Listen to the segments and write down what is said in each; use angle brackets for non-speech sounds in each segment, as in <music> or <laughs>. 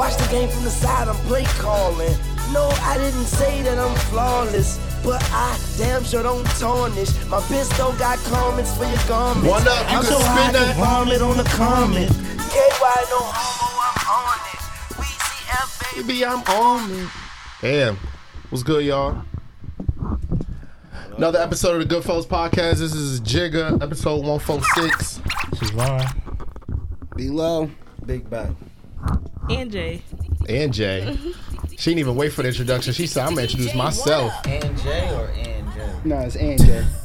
Watch the game from the side, I'm play calling. No, I didn't say that I'm flawless. But I damn sure don't tarnish. My bitch don't got comments for your garments. One up, you I'm can so spin high, I that. can vomit on the comment. KY no homo, I'm on it. WCF, baby. Baby, I'm on it. Damn. What's good, y'all? Another episode of the Goodfellas Podcast. This is Jigga, episode 146. She's lying. Below, big back. And Jay. And Jay. She didn't even wait for the introduction. She said, I'm going to introduce myself. And J or and J? No, it's AJ. <laughs>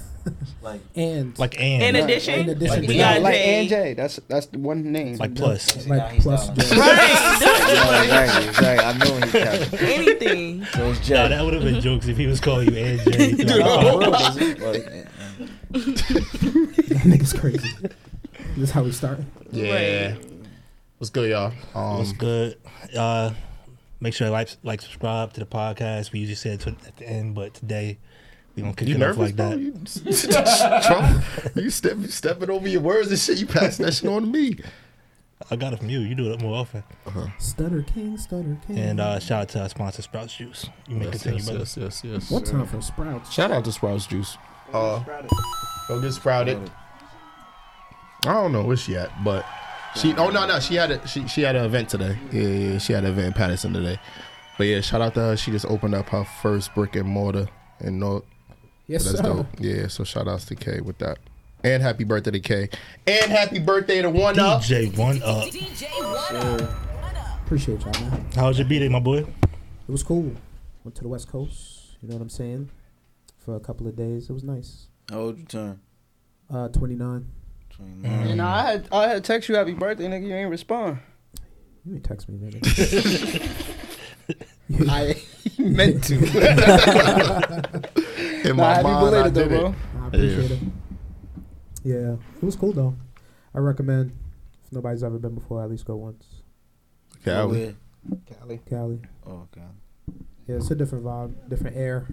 Like <laughs> And Like and. In addition, in addition we to got that, like Jay. AJ. That's that's the one name. like plus. now Like plus down. Right. right, right. I know he kept. Anything. So it's Nah, that would have been jokes if he was calling you and Jay. <laughs> Dude, oh, oh, like, That nigga's crazy. This is how we start. Yeah. What's good, y'all? What's Um, good? Uh, make sure to like, like, subscribe to the podcast. We usually say it to- at the end, but today we gonna kick you it off like bro? that. You, <laughs> Trump, you, step, you stepping over your words and shit. You passing that shit on to me. I got it from you. You do it more often. Stutter King, Stutter King. And uh, shout out to our sponsor, Sprouts Juice. You may continue, brother. yes, yes. what time for Sprouts? Shout out to Sprouts Juice. Uh, go get sprouted. I don't know where she at, but she. Oh no, no, she had a she she had an event today. Yeah, yeah, she had an event in Paterson today. But yeah, shout out to her. She just opened up her first brick and mortar in North. Yes, That's sir. dope. Yeah, so shout outs to K with that. And happy birthday to K. And happy birthday to One Up. DJ One Up. dj Appreciate y'all, man. How was your B day, my boy? It was cool. Went to the West Coast. You know what I'm saying? For a couple of days. It was nice. How old you turn? Uh, 29. 29. Mm. And I had I had text you happy birthday, nigga. You ain't respond. You ain't text me, nigga. <laughs> I <laughs> meant to. <laughs> In my happy mind, I belated though, it. bro. I appreciate it. Yeah, it was cool though. I recommend if nobody's ever been before, at least go once. Cali. Where? Cali. Cali. Oh, okay. Yeah, it's a different vibe, different air.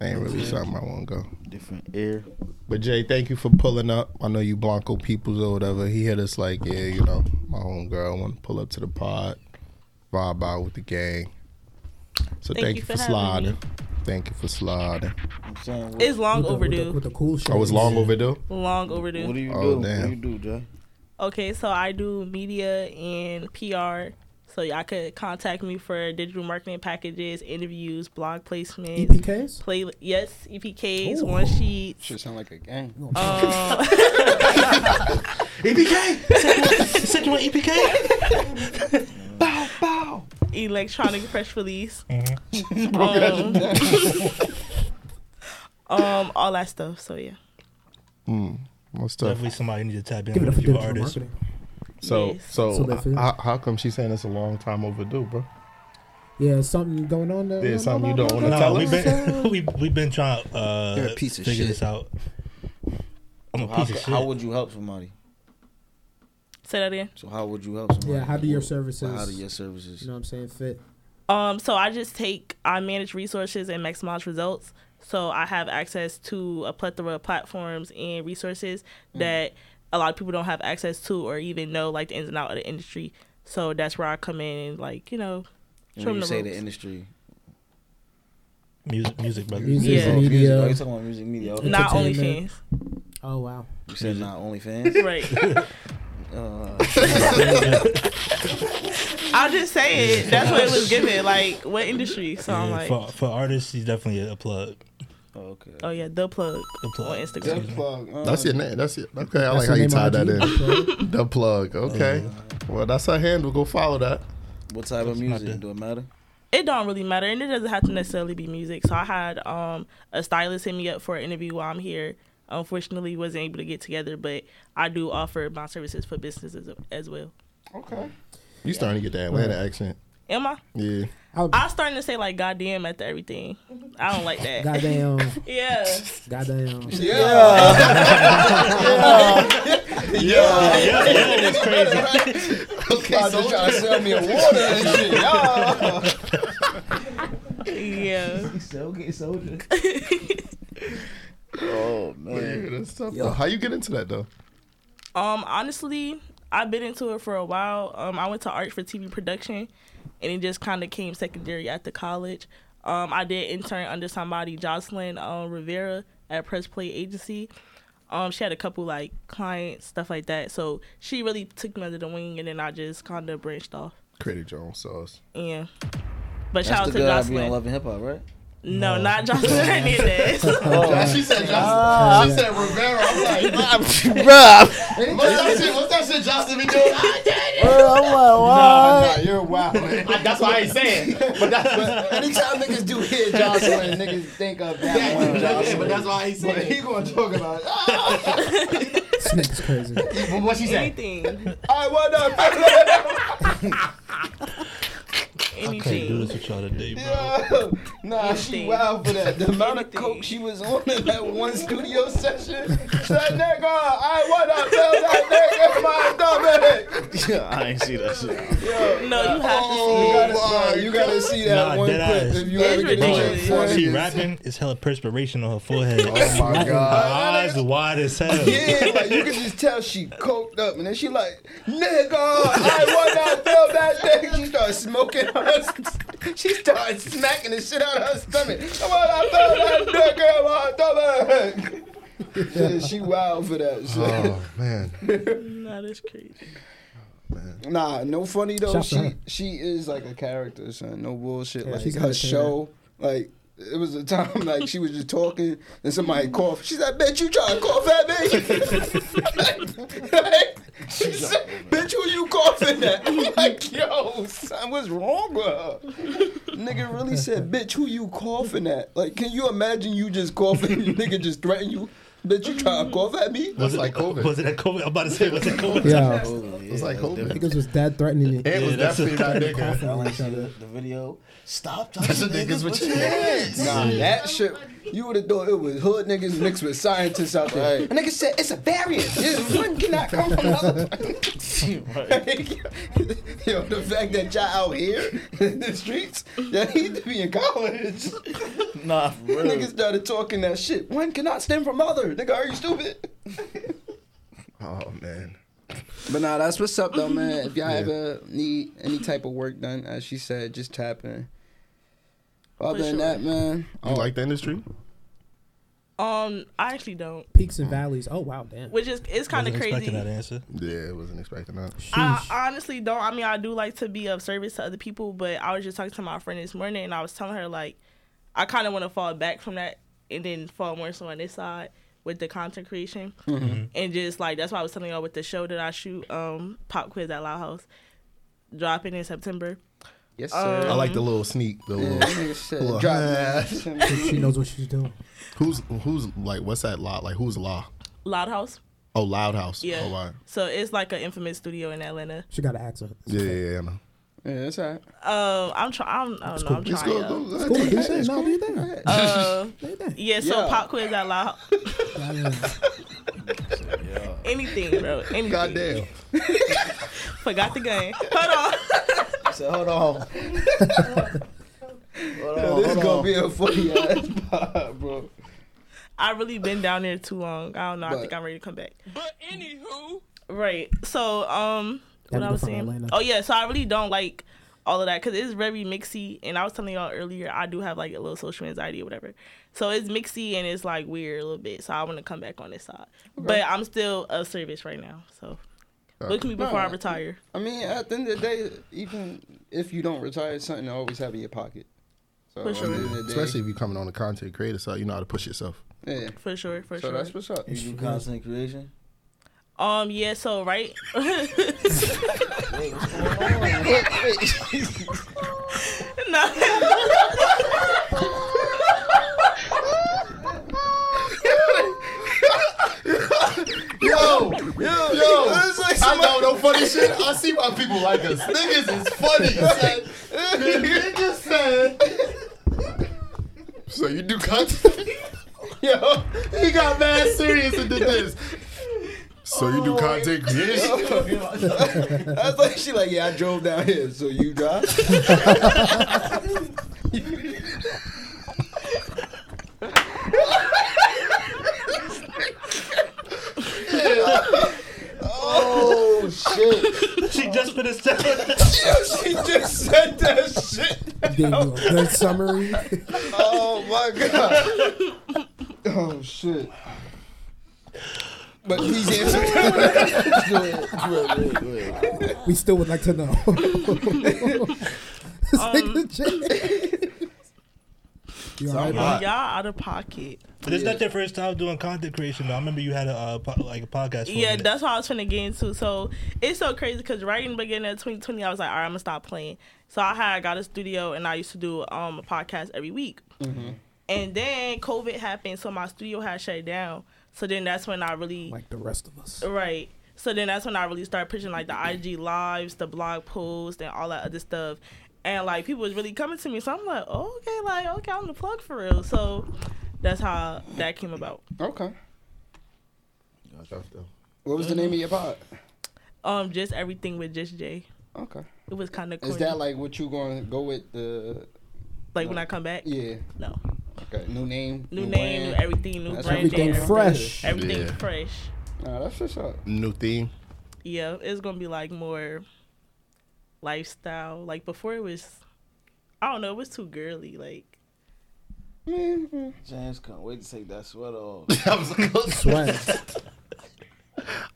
Ain't really something I want to go. Different air. But Jay, thank you for pulling up. I know you Blanco peoples or whatever. He hit us like, yeah, you know, my home girl want to pull up to the pod, vibe out with the gang. So thank, Thank you you for, for sliding. me. Thank you for sliding. I'm saying, what, It's long With the- with the- overdue. With the, cool oh, shit. I was long overdue. Long overdue. what do you Oh, do? damn. What do you do, Jay? Okay, so I do media and PR. So y'all could contact me for digital marketing packages, interviews, blog placements, EPKs? play yes, EPKs, Ooh. one sheets. Should sound like a gang. Um, Said you want EPK? Bow bow. Electronic press release, Mm-hmm. um, <laughs> um, all that stuff. So yeah, What's stuff? Definitely somebody need to tap in Give it with a few artists. marketing. So, Yes. so, So they feel- how, how come she's saying it's a long time overdue, bro? Yeah, something going on there. There's something you don't wanna No, tell we've us? been <laughs> <laughs> we we've been trying to uh, piece of figure shit. this out. I'm a How, piece of shit. how would you help somebody? say that again. So how would you help somebody? Yeah, how do your services- How do your services? You know what I'm saying? Fit. Um, so I just take I manage resources and maximize results. So I have access to a plethora of platforms and resources Mm. that a lot of people don't have access to or even know like the ins and out of the industry. So that's where I come in and like, you know, show when you the say the industry, music, music, brother. Music, Yeah. Oh, music. media. Oh, you talking about music media? Okay. not Entertainment. OnlyFans. Oh wow. You said not OnlyFans. <laughs> Right. Uh, <laughs> I'll just say it. That's what it was given. Like what industry? So I'm like, for for artists, he's definitely a plug. Oh, okay. oh yeah, the plug The plug on plug. Instagram. plug. Uh, That's your name. That's it. Okay, I like how you name tied that in. The plug. Okay. Well, that's our handle. Go follow that. What type of That's not music? Do it matter? It don't really matter, and it doesn't have to necessarily be music. So I had um a stylist hit me up for an interview while I'm here. Unfortunately, wasn't able to get together, but I do offer my services for businesses as well. Okay. You starting to get that Atlanta accent. Am I? Yeah. I'll, I'm starting to say like goddamn after everything. I don't like that. goddamn. <laughs> Yeah. Goddamn. Yeah, yeah, it's crazy. Okay, so trying to sell me a water and shit. Y'all. <laughs> Yeah. So get soldier. oh man. Yeah, that's tough. though. How you get into that though? Um, honestly, I've been into it for a while. Um, I went to art for TV production, and it just kind of came secondary at the college. Um, I did intern under somebody, Jocelyn um, Rivera at Press Play Agency. Um, she had a couple like clients, stuff like that. So she really took me under the wing, and then I just kind of branched off. Created your own sauce. Yeah. But shout That's out the to I be on Jocelyn. Love and Hip Hop, right? No, not Joseline Hernandez. <laughs> she said Jocelyn. She said Rivera. I'm like, <laughs> Bruh. what's that shit? What's that shit Jocelyn be doing? Ah, damn it. I'm like, Nah, what? nah, you're wild. man. <laughs> That's why I ain't saying. But that's, But anytime niggas do hear Jocelyn, niggas think of that one. yeah, but that's why I ain't But he saying. gonna talk about. Ah, This nigga's crazy. But what she said? anything, I want I can't do this with y'all today, bro. to. <laughs> Nah, she Anything. wild for that. The amount of coke she was on in that one studio session. That nigga, I wanna tell that nigga my stomach. <laughs> I ain't see that shit. Yo, No, you have to oh, see You oh it. gotta, my you gotta see that Nah, one dead clip ass. if you It's ever get a ridiculous. chance. She rapping, it's hella perspiration on her forehead. Oh my god, Her eyes are wide as hell. Yeah, like you can just tell she coked up, and then she like, nigga, I wanna feel that thing. She started smoking her. She started smacking the shit out of her stomach. Come on, I feel that nigga, my stomach. Yeah, she wild for that shit. Oh man. Nah, that's crazy. Nah, no funny though. She she is like a character, son. No bullshit. Yeah, like her show, like. It was a time like she was just talking and somebody coughed. She's like, "Bitch, you trying to cough at me?" <laughs> like, she said, "Bitch, who you coughing at?" I'm <laughs> like, "Yo, son, what's wrong with her?" Nigga really said, "Bitch, who you coughing at?" Like, can you imagine you just coughing? <laughs> Nigga just threaten you. Bitch, you trying to cough at me? Was it like COVID? Was it that COVID? I'm about to say, was it COVID? Yeah. It's like COVID. Oh, niggas was dead threatening it. It was Yeah, that's definitely that coughing nigga. on I each other. the, the video. Stop That's touching the niggas niggas with with your your hands. Nah, that shit. You would have thought it was hood niggas mixed with scientists out there. Right. A nigga said it's a variant. Yeah, one cannot come from another. <laughs> <laughs> Yo, the fact that y'all out here in the streets, y'all need to be in college. Nah, for <laughs> real. Niggas started talking that shit. One cannot stem from other. Nigga, are you stupid? Oh man. But nah, that's what's up though, <laughs> man. If y'all ever need any type of work done, as she said, just tap in. Other than sure. that, man, You like the industry? Um, I actually don't. Peaks and valleys. Oh wow, damn. Which is it's kind of Wasn't expecting crazy. that answer. Yeah, I wasn't expecting that. I honestly don't. I mean, I do like to be of service to other people, but I was just talking to my friend this morning, and I was telling her like, I kind of want to fall back from that and then fall more so on this side with the content creation, and just like that's why I was telling y'all with the show that I shoot, um, Pop Quiz at Loud House, dropping in September. yes Um, sir. I like the little sneak. The Yeah, little. nigga said, Well, drop. <laughs> She knows what she's doing. Who's who's like what's that law? Like who's law? Loud House, Oh, Loud House. yeah. Oh, wow. So it's like an infamous studio in Atlanta. She got to ask her. Yeah, yeah, yeah. I know. Yeah, that's all right. Um, I'm trying. I don't know. I'm Let's trying. go. yo. go, Cool, go. do your thing. No, do your thing. Uh, Do your yeah. So Yeah. Pop Quiz at Loud. <laughs> <laughs> Anything, bro. Anything. Goddamn. <laughs> Forgot the game. Hold on. So hold on. hold Yo, this is gonna on. be a funny ass pod, bro. I really been down there too long. I don't know. I think I'm ready to come back. But anywho, right. So um, what Gotta I go was saying. Atlanta. Oh yeah. So I really don't like all of that because it's very mixy. And I was telling y'all earlier, I do have like a little social anxiety or whatever. So it's mixy and it's like weird a little bit. So I want to come back on this side. But I'm still of service right now. So look at me before I retire. I mean, at the end of the day, even if you don't retire, it's something to always have in your pocket. So For sure. the end of the day, Especially if you're coming on the content creator side, you know how to push yourself. yeah. For sure. For So sure. So that's what's up. You do content creation. Um. Yeah. So right. <laughs> Wait, what's going on? no. Yo, yo, yo! I know no funny shit. I see why people like us. Niggas is funny. Niggas said. So you do content? <laughs> Yo, he got mad serious and did this. So you do oh, content creation? <laughs> I was like, she like, yeah, I drove down here, so you drive. Oh shit! finna <laughs> say. she just said that shit. Gave you a good summary. Oh my god. Oh shit. But he's <laughs> answering. Go ahead, go ahead, go ahead, we still would like to know. This <laughs> Um, nigga Jay. You alright, bro? Y'all out of pocket. But it's not your first time doing content creation. though. I remember you had a uh, po- like a podcast. For a Yeah, minute. that's what I was trying to get into. So it's so crazy because right in the beginning of 2020, I was like, all right, I'm gonna stop playing. So I had got a studio and I used to do um a podcast every week. And then COVID happened, so my studio had shut down. So then that's when I really Like the rest of us. Right. So then that's when I really started pushing like the IG lives, the blog posts, and all that other stuff. And like people was really coming to me, so I'm like, oh, okay, like okay, I'm the plug for real. So that's how that came about. Okay. What was the name of your pod? Um, just everything with just Jay. Okay. It was kind of Is that like what you going to go with the? like when I come back? Yeah. No, Okay. New name. new name, brand. everything, new That's brand. Everything name, fresh. Everything Yeah. fresh. Nah, that's just up. New theme. Yeah, it's gonna be like more lifestyle. Like before, it was. I don't know. It was too girly. Like James can't wait to take that sweater off. <laughs> I was, <laughs> Sweat.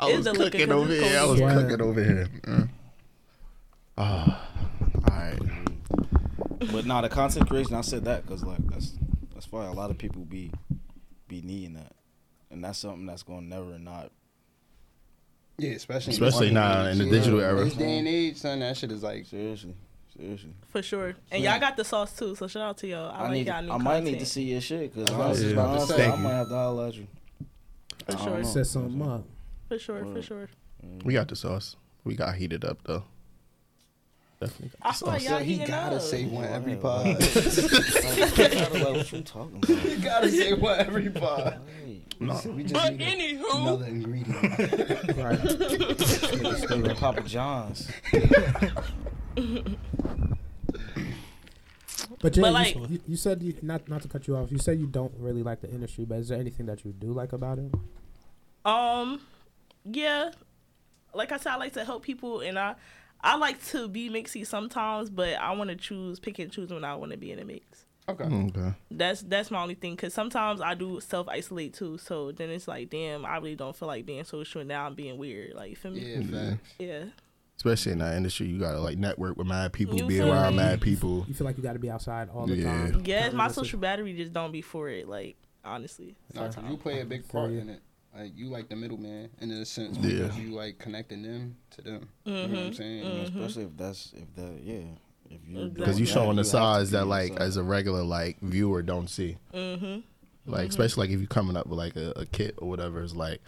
I was the looking cooking 'cause over it's here. I was here. cooking over here. Mm. Ah, all right. but nah, the content creation, I said that because like that's that's why a lot of people be be needing that, and that's something that's going to never not. Yeah, especially Especially this now in the digital Yeah, era. This day and age, son, that shit is like. Seriously, seriously. for sure. And y'all got the sauce too. So shout out to y'all. I, I, need. y'all new I might content. need to see your shit because I was honestly, just about to honestly, say. I might have to holler at you. For I don't sure. know. Set something up. For sure. For sure. We got the sauce. We got heated up though. Definitely. Got I the feel like sauce. y'all So he heating gotta up. say one every pod. <laughs> like, what you talking about? he gotta say one every pod. Hey, No. We just need another ingredient. Right. stay with Papa John's. But Jay, But, you- like- you, you said you, not not to cut you off. You said you don't really like the industry, but is there anything that you do like about it? Um, yeah, like I said, I like to help people, and I I like to be mixy sometimes, but I want to choose, pick and choose when I want to be in a mix. Okay. Mm, okay. That's that's my only thing, cause sometimes I do self isolate too. So then it's like, damn, I really don't feel like being social. and Now I'm being weird. Like, you feel me? Yeah, Yeah. facts. Yeah. Especially in that industry, you gotta like network with mad people, You be around me? mad people. You feel like you got to be outside all the Yeah. time. Yes, my social battery just don't be for it. Like, honestly. Nah, 'cause you play a big part in it. Like you like the middleman in a sense Yeah. you like connecting them to them. You know what I'm Mhm. saying? Mhm. Especially if that's if that yeah. If you Because you doing showing the that, you have sides that like yourself. as a regular like viewer don't see. Mm-hmm. Like especially like if you coming up with like a, a kit or whatever, it's like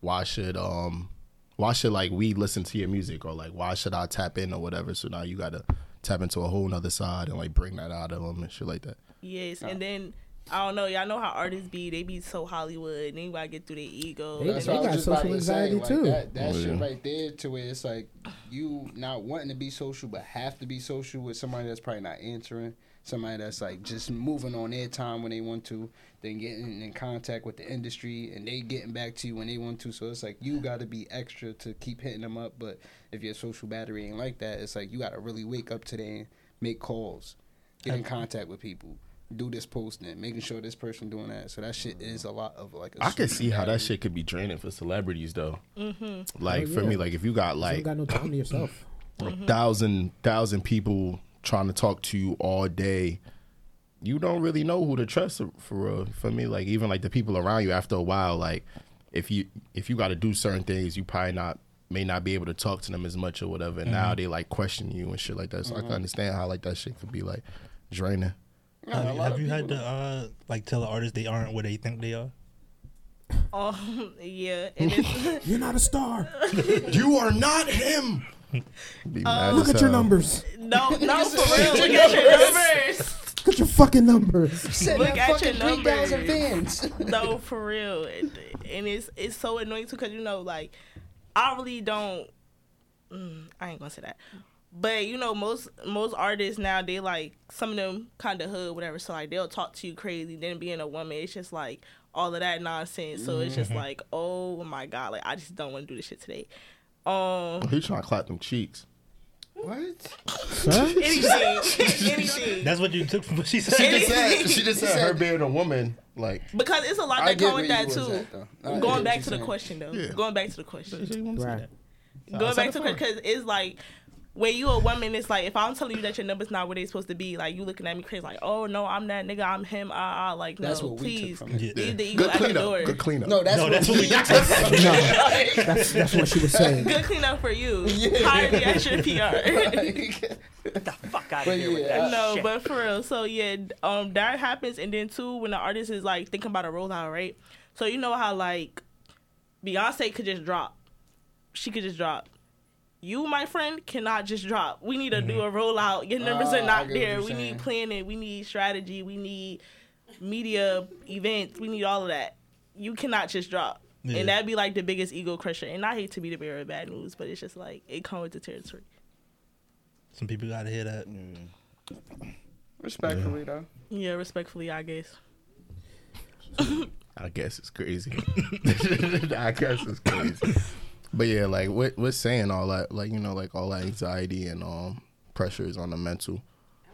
why should um why should like we listen to your music or like why should I tap in or whatever? So now you gotta tap into a whole nother side and like bring that out of them and shit like that. Yes, and then I don't know. Y'all know how artists be. They be so Hollywood. And they gotta get through their ego. They- That's they got was just about social to say. anxiety, Like too. that, that Oh, shit yeah. right there to where it's like you not wanting to be social but have to be social with somebody that's probably not answering. Somebody that's like just moving on their time when they want to, then getting in contact with the industry and they getting back to you when they want to. So it's like you got to be extra to keep hitting them up. But if your social battery ain't like that, it's like you got to really wake up today and make calls, get in contact with people, do this posting, making sure this person doing that. So that shit is a lot of like. I I can see how that shit could be draining for celebrities though. Mm-hmm. Like Oh, for me, like if you got like don't got no time to <clears throat> yourself. a mm-hmm. thousand thousand people trying to talk to you all day you don't really know who to trust for real for me like even like the people around you after a while like if you if you got to do certain things you probably not may not be able to talk to them as much or whatever and now mm-hmm. they like question you and shit like that so i can mm-hmm. understand how like that shit could be like draining Have, have you had to uh, like tell the artists they aren't what they think they are? Oh yeah, You're not a star. <laughs> you are not him Be Look at your numbers. no, no, for real. Look at your numbers. Look at your fucking numbers. <laughs> Look at your numbers. fans. <laughs> no, for real, and, and it's it's so annoying too because you know, like, I really don't. Mm, I ain't gonna say that, but you know, most most artists now they like some of them kind of hood, whatever. So like they'll talk to you crazy. Then being a woman, it's just like all of that nonsense. So it's just like, oh my god, like I just don't want to do this shit today. Um, he trying to clap them cheeks What? <laughs> anything, <laughs> anything. That's what you took from what she said. She just said she just said her being a woman. Like because it's a lot I that get come with that you was too. at, though. Going back you're to the saying. question though. Yeah. Going back to the question. Right. Going back to because it's like when you a woman, it's like if I'm telling you that your number's not where they supposed to be, like you looking at me crazy, like oh no, I'm that nigga, I'm him, ah ah, like That's no, what we took please, from. Yeah. leave the ego good at the door. Good cleanup. No, that's No, what that's what we. <laughs> That's that's what she was saying. Good cleanup for you. <laughs> Yeah. Hire me as your PR. <laughs> Get the fuck out of here with that no, shit. but for real. So yeah, um, that happens, and then too, when the artist is like thinking about a rollout, right? So you know how like Beyonce could just drop, she could just drop. You, my friend, cannot just drop. We need to do a rollout. Your numbers Ah, are not there. We saying. need planning. We need strategy. We need media events. We need all of that. You cannot just drop. Yeah. And that'd be like the biggest ego crusher. And I hate to be the bearer of bad news, but it's just like it comes with the territory. Some people gotta hear that. Respectfully though. Yeah, respectfully, I guess. <laughs> I guess it's crazy. <laughs> I guess it's crazy. But yeah, like what what's saying all that, like you know, like all that anxiety and um pressures on the mental,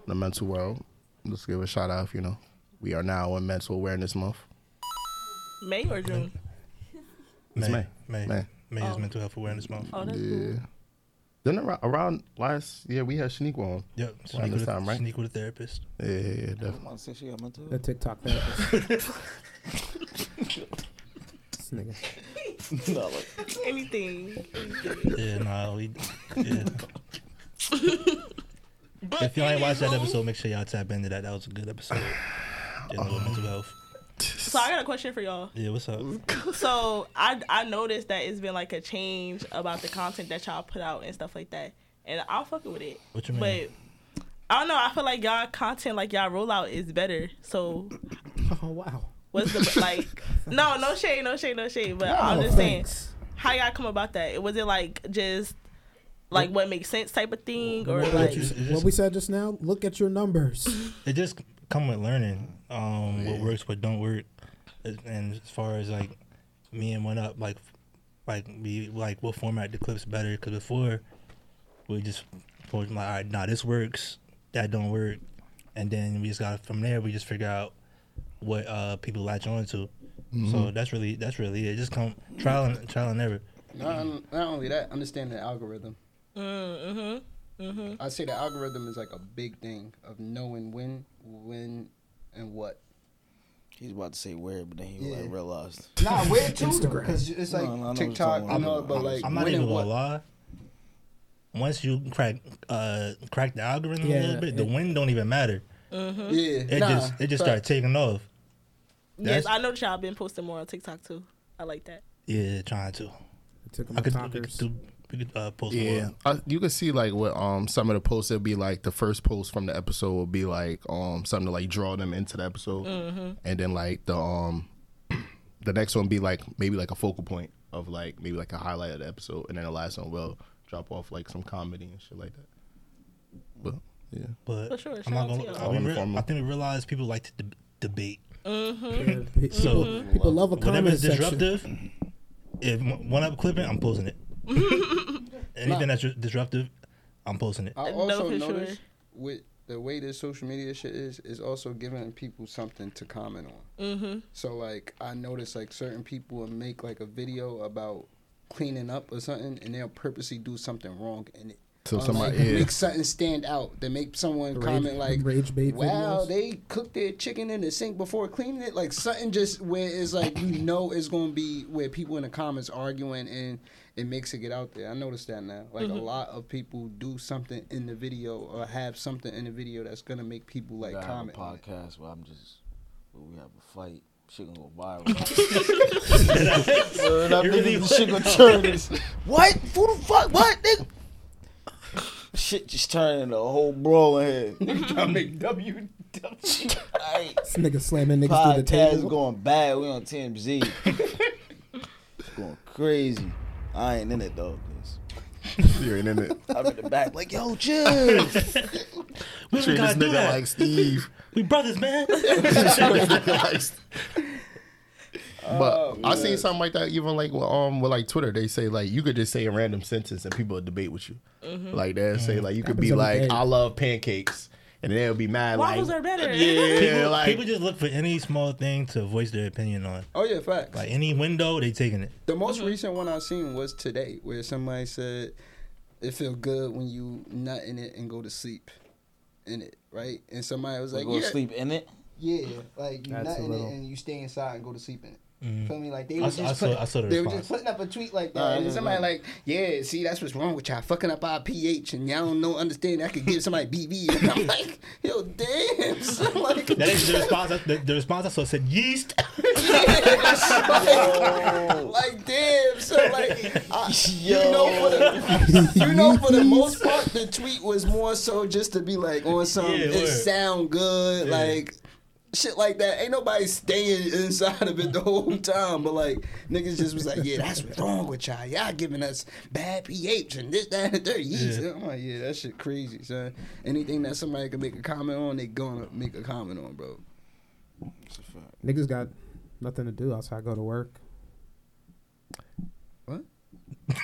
the mental world. Let's give a shout out. You know, we are now in Mental Awareness Month. May or June? It's May, May. May, May. May is Oh. Mental Health Awareness Month. Oh, that's Yeah. cool. Then around, around last year we had Shaniqua on. Yep, Around sneak this with, a, time, right? sneak with a therapist. Yeah, yeah, yeah, definitely. I say she got mental. The TikTok therapist. <laughs> this nigga. <laughs> no, like, Anything. Yeah, no, we, yeah. <laughs> if y'all ain't watched that episode, make sure y'all tap into that. That was a good episode. Dealing with uh-huh. mental health. So I got a question for y'all. Yeah, what's up? So I I noticed that it's been like a change about the content that y'all put out and stuff like that, and I'm fucking with it. What you mean? But I don't know. I feel like y'all content, like y'all rollout, is better. So <laughs> Oh wow. what's the like? <laughs> No, no shade, no shade, no shade. But I'm Oh, just saying, how y'all come about that? Was it like just like what makes sense type of thing, or What, like? you- It's what we said just now. Look at your numbers. <laughs> It just come with learning um, what works, what don't work, and as far as like me and one up, like like we like we'll format the clips better because before we just told like, all right, nah, this works, that don't work, and then we just got from there. We just figure out what uh people latch on to. So that's really that's really it. Just come trial and trial and error. Not, not only that, understand the algorithm. Mm-hmm. Mm-hmm. I say the algorithm is like a big thing of knowing when, when, and what. he's about to say where, but then he Yeah. like realized. Nah, where to? Instagram. Because it's like No, no, I know what TikTok, talking you know, but like I'm not when even and gonna what. lie. Once you crack uh crack the algorithm a little bit, the it- win don't even matter. Yeah, It nah, just it just fact. started taking off. Yes, I know that y'all been posting more on TikTok too. I like that. Yeah, trying to. Took I could, we could, talkers. do, could uh, post Yeah, more. uh, you can see like what um some of the posts will be like. The first post from the episode will be like um something to like draw them into the episode, and then like the um <clears throat> the next one be like maybe like a focal point of like maybe like a highlight of the episode, and then the last one will drop off like some comedy and shit like that. But yeah, But For sure, I'm not gonna. to y'all. we On the re- I think we realize people like to deb debate. Mm-hmm. Yeah, mm-hmm. pe- So people, people love a comment is section. disruptive, if m- one up clipping, I'm posting it. <laughs> Anything that's disruptive, I'm posting it. I also for noticed sure. with the way this social media shit is, is also giving people something to comment on. Mm-hmm. So like I noticed like certain people will make like a video about cleaning up or something, and they'll purposely do something wrong in it. So Or, somebody like, yeah. make something stand out. They make someone Rage- comment like, rage bait "Wow, videos. they cooked their chicken in the sink before cleaning it." Like something just where it's like you know it's gonna be where people in the comments arguing and it makes it get out there. I noticed that now. Like Mm-hmm. a lot of people do something in the video or have something in the video that's gonna make people like Like comment. a on it. podcast where I'm just where we have a fight. Shit gonna go viral. <laughs> <laughs> It really- shit gonna turn this. <laughs> What? Who the fuck? What? Nigga? Shit just turned into a whole brawl in here. Trying <laughs> to make W. Alright. This nigga slamming niggas through the Podcast table. going bad. We on TMZ. <laughs> it's going crazy. I ain't in it though. 'cause You ain't in it. <laughs> I'm in the back like, yo, chill. We don't Treat this gotta do nigga that. like Steve. we brothers, man. Treat this nigga like Steve. But Oh, I seen something like that even like with, um with like Twitter. They say like you could just say a random sentence and people would debate with you. Mm-hmm. Like they say like you could be like day. I love pancakes, and they'll be mad Waffles like are better. <laughs> Yeah, People, like people just look for any small thing to voice their opinion on. Oh yeah, facts. Like any window, they taking it. The most recent one I seen was today, where somebody said it feel good when you nut in it and go to sleep in it, right? And somebody was like, go yeah, sleep in it. yeah, like you That's nut a in little- it and you stay inside and go to sleep in it. Mhm. Feel me? Like they I was saw- just I saw- put- I saw the they were just putting up a tweet like that, Nah, and somebody yeah. like, yeah, see, that's what's wrong with y'all fucking up our pH, and y'all don't know understand that could give somebody BV, <laughs> And I'm like, yo, damn, <laughs> son, like, That is the response. The, the response I saw said yeast. <laughs> like, like, damn, so like, I, you know, for the, you know, for the most part, the tweet was more so just to be like on some, Yeah, it word. sound good, Yeah. like. Shit like that, ain't nobody staying inside of it the whole time. But like niggas just was like, yeah, that's what's wrong with y'all. Y'all giving us bad pH and this, that, and the third. Yeast. Yeah. I'm like, yeah, that shit crazy, son. Anything that somebody can make a comment on, they gonna make a comment on, bro. That's a fact. Niggas got nothing to do outside go to work. What?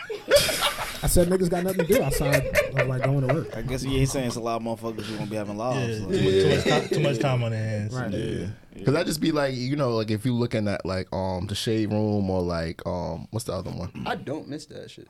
I said niggas got nothing to do outside of like going to work. I guess yeah, he's saying it's a lot of motherfuckers who won't be having Yeah, lives. too, like- much, too, much time, too much time on their hands. Right. Yeah. Cause that just be like you know like if you looking at like um the shade room or like um what's the other one? I don't miss that shit.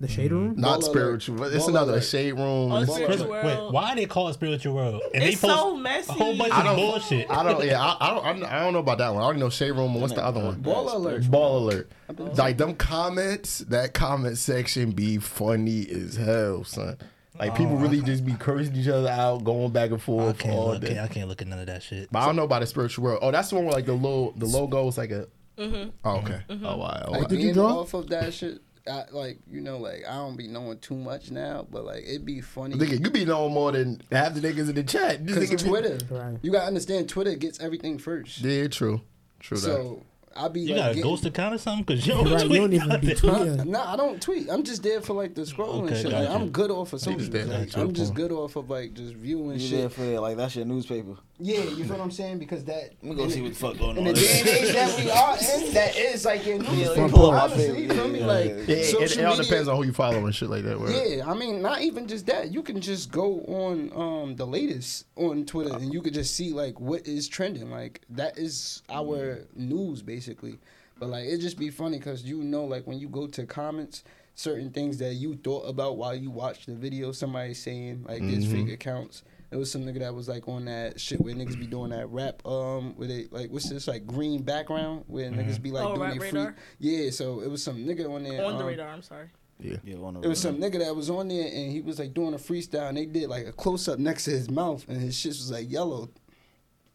The shade room. Not Baller spiritual. alert. but It's Baller another alert. shade room. Oh, It's- spiritual Wait, world. why they call it spiritual world? And It's they post so messy. a whole bunch I of don't- bullshit. I don't. Yeah, I, I don't. I'm- I don't know about that one. I already know shade room. What's the other one? Ball alert. Ball alert. Like them comments, that comment section be funny as hell, son. Like people really just be cursing each other out, going back and I forth can't all look. day. I can't look at none of that shit. But I don't know about the spiritual world. Oh, that's the one where like the logo, the logo is like a. Mm-hmm. Oh, okay. Oh, wow. Oh, Like wow. Did you draw? off of that shit? I, like you know, like I don't be knowing too much now, but like it'd be funny. Nigga, you be knowing more than half the niggas in the chat. Because nigga be- Twitter, Right. you gotta understand, Twitter gets everything first. Yeah, true. True that. So I be You like, got a getting- ghost account or something? Cause you don't Right, you don't even be nothing. tweeting. <laughs> Nah, I don't tweet. I'm just there for like the scrolling Okay, shit. Like. I'm good off of social. just Like, I'm just good off of like just viewing You there shit. for like that's your newspaper. Yeah, you feel what I'm saying? Because that Let me go see what the fuck going in on. the day and age that we are in, that is like your news. <laughs> Yeah, Front Honestly, porch. You feel me? yeah, Like yeah. yeah, it, it all media- depends on who you follow and shit like that. word. Yeah, I mean, not even just that. You can just go on um the latest on Twitter and you could just see like what is trending. Like that is our news basically. But like it just be funny because you know like when you go to comments, certain things that you thought about while you watched the video, somebody saying like there's Mhm. fake accounts. There was some nigga that was like on that shit where niggas be doing that rap um where they like what's this like green background where niggas be like Oh, doing Rap they free yeah so it was some nigga on there On the um, radar, I'm sorry. Yeah, on the it was some nigga that was on there and he was like doing a freestyle and they did like a close up next to his mouth and his shit was like yellow.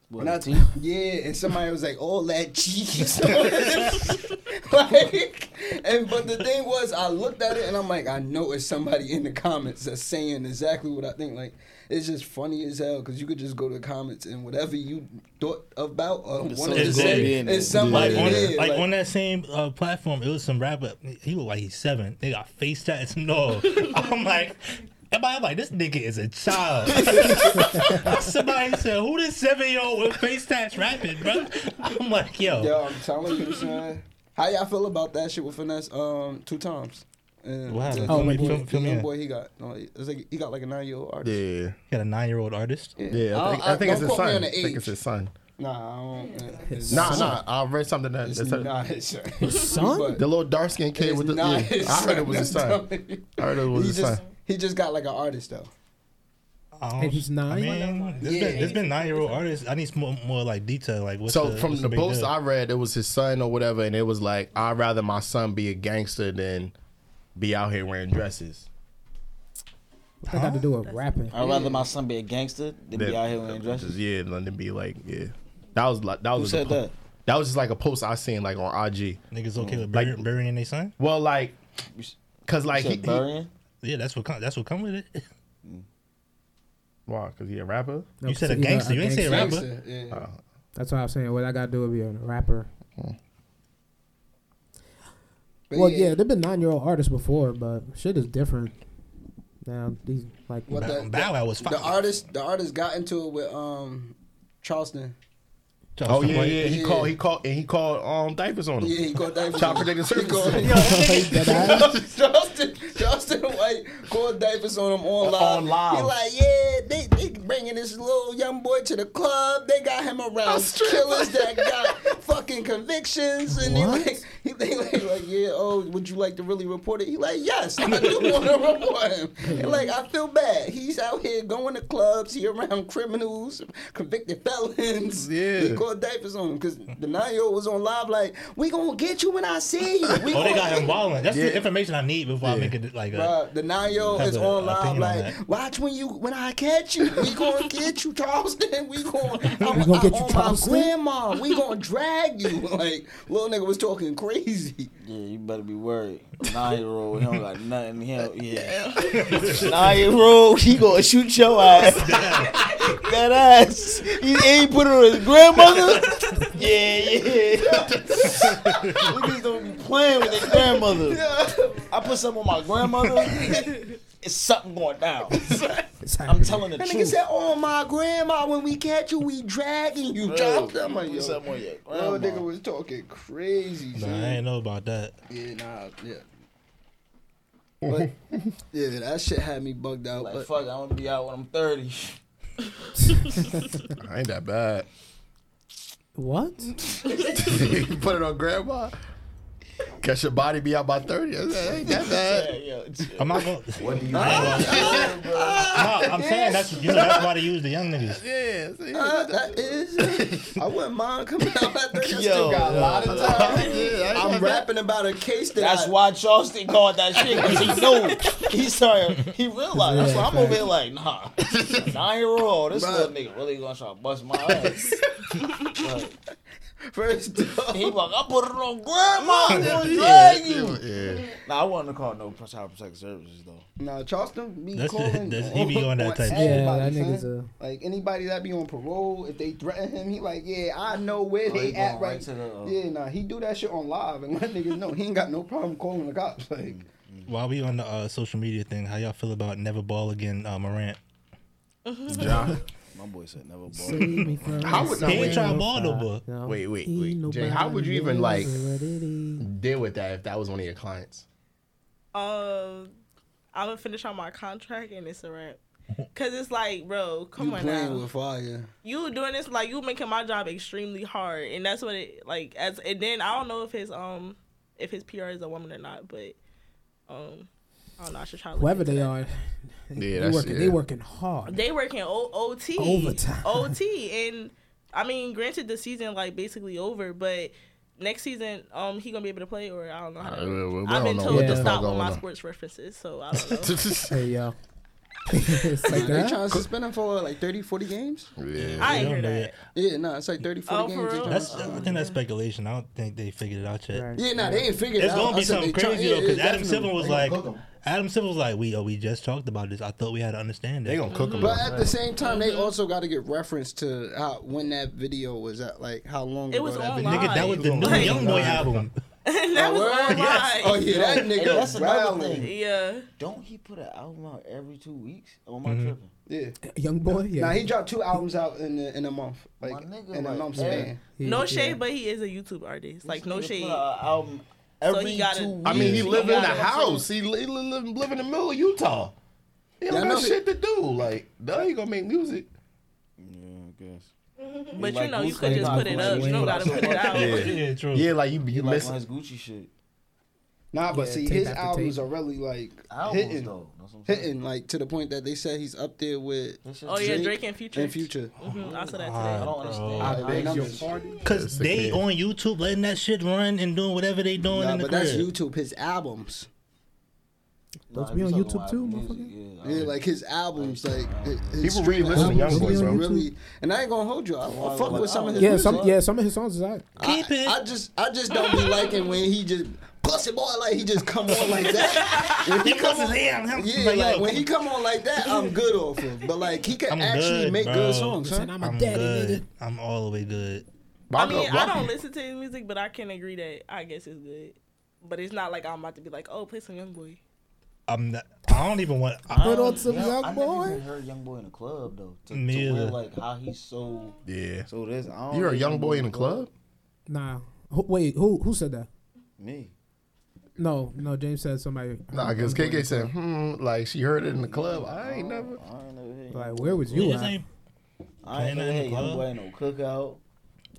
What, And I- <laughs> yeah, and somebody was like, all that cheese. <laughs> <laughs> like, and but the thing was, I looked at it and I'm like, I know it's somebody in the comments that's saying exactly what I think. Like, it's just funny as hell because you could just go to the comments and whatever you thought about or It's wanted to say, being it's somebody Like, on, there. like like- on that same uh, platform, it was some rapper. He was like he's seven. They got face tats <laughs> and all. I'm like, everybody like this nigga is a child. <laughs> Somebody said, "Who this seven year old with face tats rapping, bro?" I'm like, yo, Yo, I'm telling you, son. How y'all feel about that shit with finesse? Um, two times. And What happened? Oh, young wait, boy, fill- the fill young boy he got. No, it's like he got like a nine year old artist. Yeah. he got a nine year old artist. Yeah, I think, I- I think it's his don't quote me son. I think it's his son. Nah, I don't. uh, Nah, son. nah. I read something that It's that said- not his son. <laughs> son? The little dark skinned kid with the. not Yeah, his I heard it was his son. son. <laughs> I heard it was he his just son. he just got like an artist though. And he's nine? I mean, there's Yeah. been there's been nine year old artists. I need some more, more like detail. Like what's So the, from what's the big post deal? I read, it was his son or whatever, and it was like, I'd rather my son be a gangster than be out here wearing dresses. What that got to do with rapping? I'd rather my son be a gangster than be out here wearing dresses. Yeah, than to be like, yeah. That was like that Who said po- that? That was just like a post I seen like on IG. niggas okay with Like- bury, burying their son. Well, like, cause like You he, said he? Yeah, that's what come, that's what come with it. <laughs> why? Cause he a rapper. No, You said a he's gangster. You ain't say a rapper. Gangster, yeah. Uh, That's what I'm saying. What I got to do with be a rapper? But well, yeah, they've been nine year old artists before, but shit is different now. These like What Bow- the, Bow Wow was the artist the artist got into it with um Charleston. Oh yeah, White. yeah. He Yeah. called. He called. And he called um DYFS on him. Yeah, he called DYFS. Child Protective He called- Services. Justin, Justin White called DYFS on him on live. On live. He like, yeah, they they bringing this little young boy to the club. They got him around killers that <laughs> got fucking convictions, and he like, he they like, like, yeah, oh, would you like to really report it? He like, yes, I do <laughs> want to report him. And like, I feel bad. He's out here going to clubs. He around criminals, convicted felons. Yeah. He called DYFS on him because the nine year old was on live like, we gonna get you when I see you. We Oh, they got him balling. That's Yeah. the information I need before I make it like a. Bruh, the nine year old is a on live opinion on like, watch when you when I catch you, we gonna get you, Charleston. We gonna, <laughs> I'm, We gonna get you, on Charleston? my grandma. We gonna drag you. <laughs> Like little nigga was talking crazy. Yeah, you better be worried. Nine year old, he don't got nothing. He don't, yeah. Nine year old, he gonna shoot your ass. that ass. He ain't put it on his grandmother. Yeah, yeah. Niggas don't be playing with their grandmother. I put something on my grandmother. It's something going down. It's I'm happening. telling the That nigga said, "Oh my grandma, when we catch you, we dragging you." Charleston. I'm like, Put yo, something on your little grandma. nigga was talking crazy. Nah, I ain't know about that. Yeah, nah, yeah. But <laughs> yeah, that shit had me bugged out. Like but fuck, I'm gonna be out when I'm 30. <laughs> I ain't that bad. What? <laughs> you put it on grandma. Catch your body be out by thirty. That ain't that bad. Yeah, yeah. I'm not going. What do you? <laughs> No, I'm saying that's you know that's why they use the young niggas. Yeah, see? uh, that is, I wouldn't mind coming out like that. I Yo, still got a lot of time. Yeah, I- I'm rapping about a case that That's I, why Charleston called that shit because he knew. He started. He realized. That's why I'm over here like, nah. Nine year old. This Bruh. little nigga really gonna try to bust my ass. <laughs> Like, first off, he like, I put it on grandma. I'm gonna drag you. Yeah. Nah, I wasn't call no child protective services though. nah, Charleston be That's- calling. that's- he be on that type shit. Yeah, that nigga's a. Like anybody that be on parole, if they threaten him, he like, yeah, I know where Oh, they at right. right to the, uh, yeah, nah, he do that shit on live and let <laughs> niggas know he ain't got no problem calling the cops. Like, While we on the uh, social media thing, how y'all feel about never ball again, uh, Morant? John. <laughs> My boy said never ball. Save me from How would- the He ain't trying to ball no more. No. Wait, wait, wait. Jay, how would you even like knows what it is. deal with that if that was one of your clients? Um, I'm gonna finish on my contract and it's a wrap. Cause it's like, bro, come you on playing now. with fire. you doing this like you making my job extremely hard, and that's what it like. As and then I don't know if his um if his PR is a woman or not, but um I don't know. I should try. Whoever they that. are, Yeah, they that's working. yeah. They working hard. They working o- OT Overtime. OT, and I mean, granted, the season like basically over, but next season, um, he gonna be able to play, or I don't know. How Uh, to, we- we I've been told what to stop fuck with my on. sports references, so I don't know. <laughs> Hey yo, <laughs> it's like They that. trying to suspend him for like 30, 40 games? yeah. I ain't They hear that. yet. Yeah, nah, it's like 30, 40 Oh, games. they real? That's to- I think that's speculation. I don't think they figured it out yet. Right. yeah, nah, they ain't figured It's it out. It's gonna be something they try- crazy though, because yeah, Adam definitely. Silver was They like, cook 'em. Adam Silver was like, we oh we just talked about this. I thought we had to understand They it. gonna cook him. But at the same time, they also got to get reference to how when that video was at, like how long It ago was that online. video. Nigga, that was the Like- new Young Boy album. and <laughs> that was word? online. Yes. Oh yeah, that Hey, nigga that's another wildin'. thing. Yeah. Don't he put an album out every two weeks? Or am I Mhm. tripping? Yeah. Young boy. Yeah. Nah, he dropped two albums out in the, in a month, like My nigga, in a like, month yeah. span. He- No yeah. shade, but he is a YouTube artist. Like This no nigga shade. Put out an album So he gotta- two weeks. I mean, he Yeah. live in the house. He, li- li- live, live in the middle of Utah. He don't got know shit to do. Like, duh, he gonna make music. Yeah, I guess. But like you know, you could just put it up. You don't gotta put it out. Yeah. yeah, true. Yeah, like you, He you like miss. his Gucci shit. Nah, but Yeah, see, his albums tape. are really like Albums hitting, though. That's what I'm hitting, like to the point that they said he's up there with That shit- Oh yeah, Drake Drake and Future. and Future. hmm I saw that today. I today. don't understand. I beg your pardon. Cause they kid. on YouTube letting that shit run and doing whatever they doing Nah, in the but that's. YouTube. His albums, Supposed to Nah, be on YouTube too, motherfucker? yeah, yeah, like his albums, like his- his People really streaming listen to albums Young Boy, bro. Really, and I ain't gonna hold you. I, I fuck with some of his Yeah, music. some yeah, some of his songs is alright. Keep I, it. I just I just don't be liking when he just pussy boy like he just come on like that. <laughs> When he come on, yeah, like when he come on like that, I'm good off him. But like he can I'm actually good, make bro. good songs, Said, huh? I'm a I'm daddy good. nigga. I'm all the way good. I mean, I don't listen to his music, but I can agree that I guess it's good. But it's not like I'm about to be like, oh, play some Young Boy. I'm not. I don't even want. I, Put on some Yeah, young I boy. never even heard young boy in a club though. To, Me to where, like how he's so Yeah. so this. I don't You're a know young boy in the club? Nah. Who, wait, who who said that? Me. No, no. James said somebody. Nah, because KK said, hmm, like she heard it in the club. I ain't never. I ain't never heard. Like, where was you at? name- I ain't never Playing heard in the young boy in no cookout.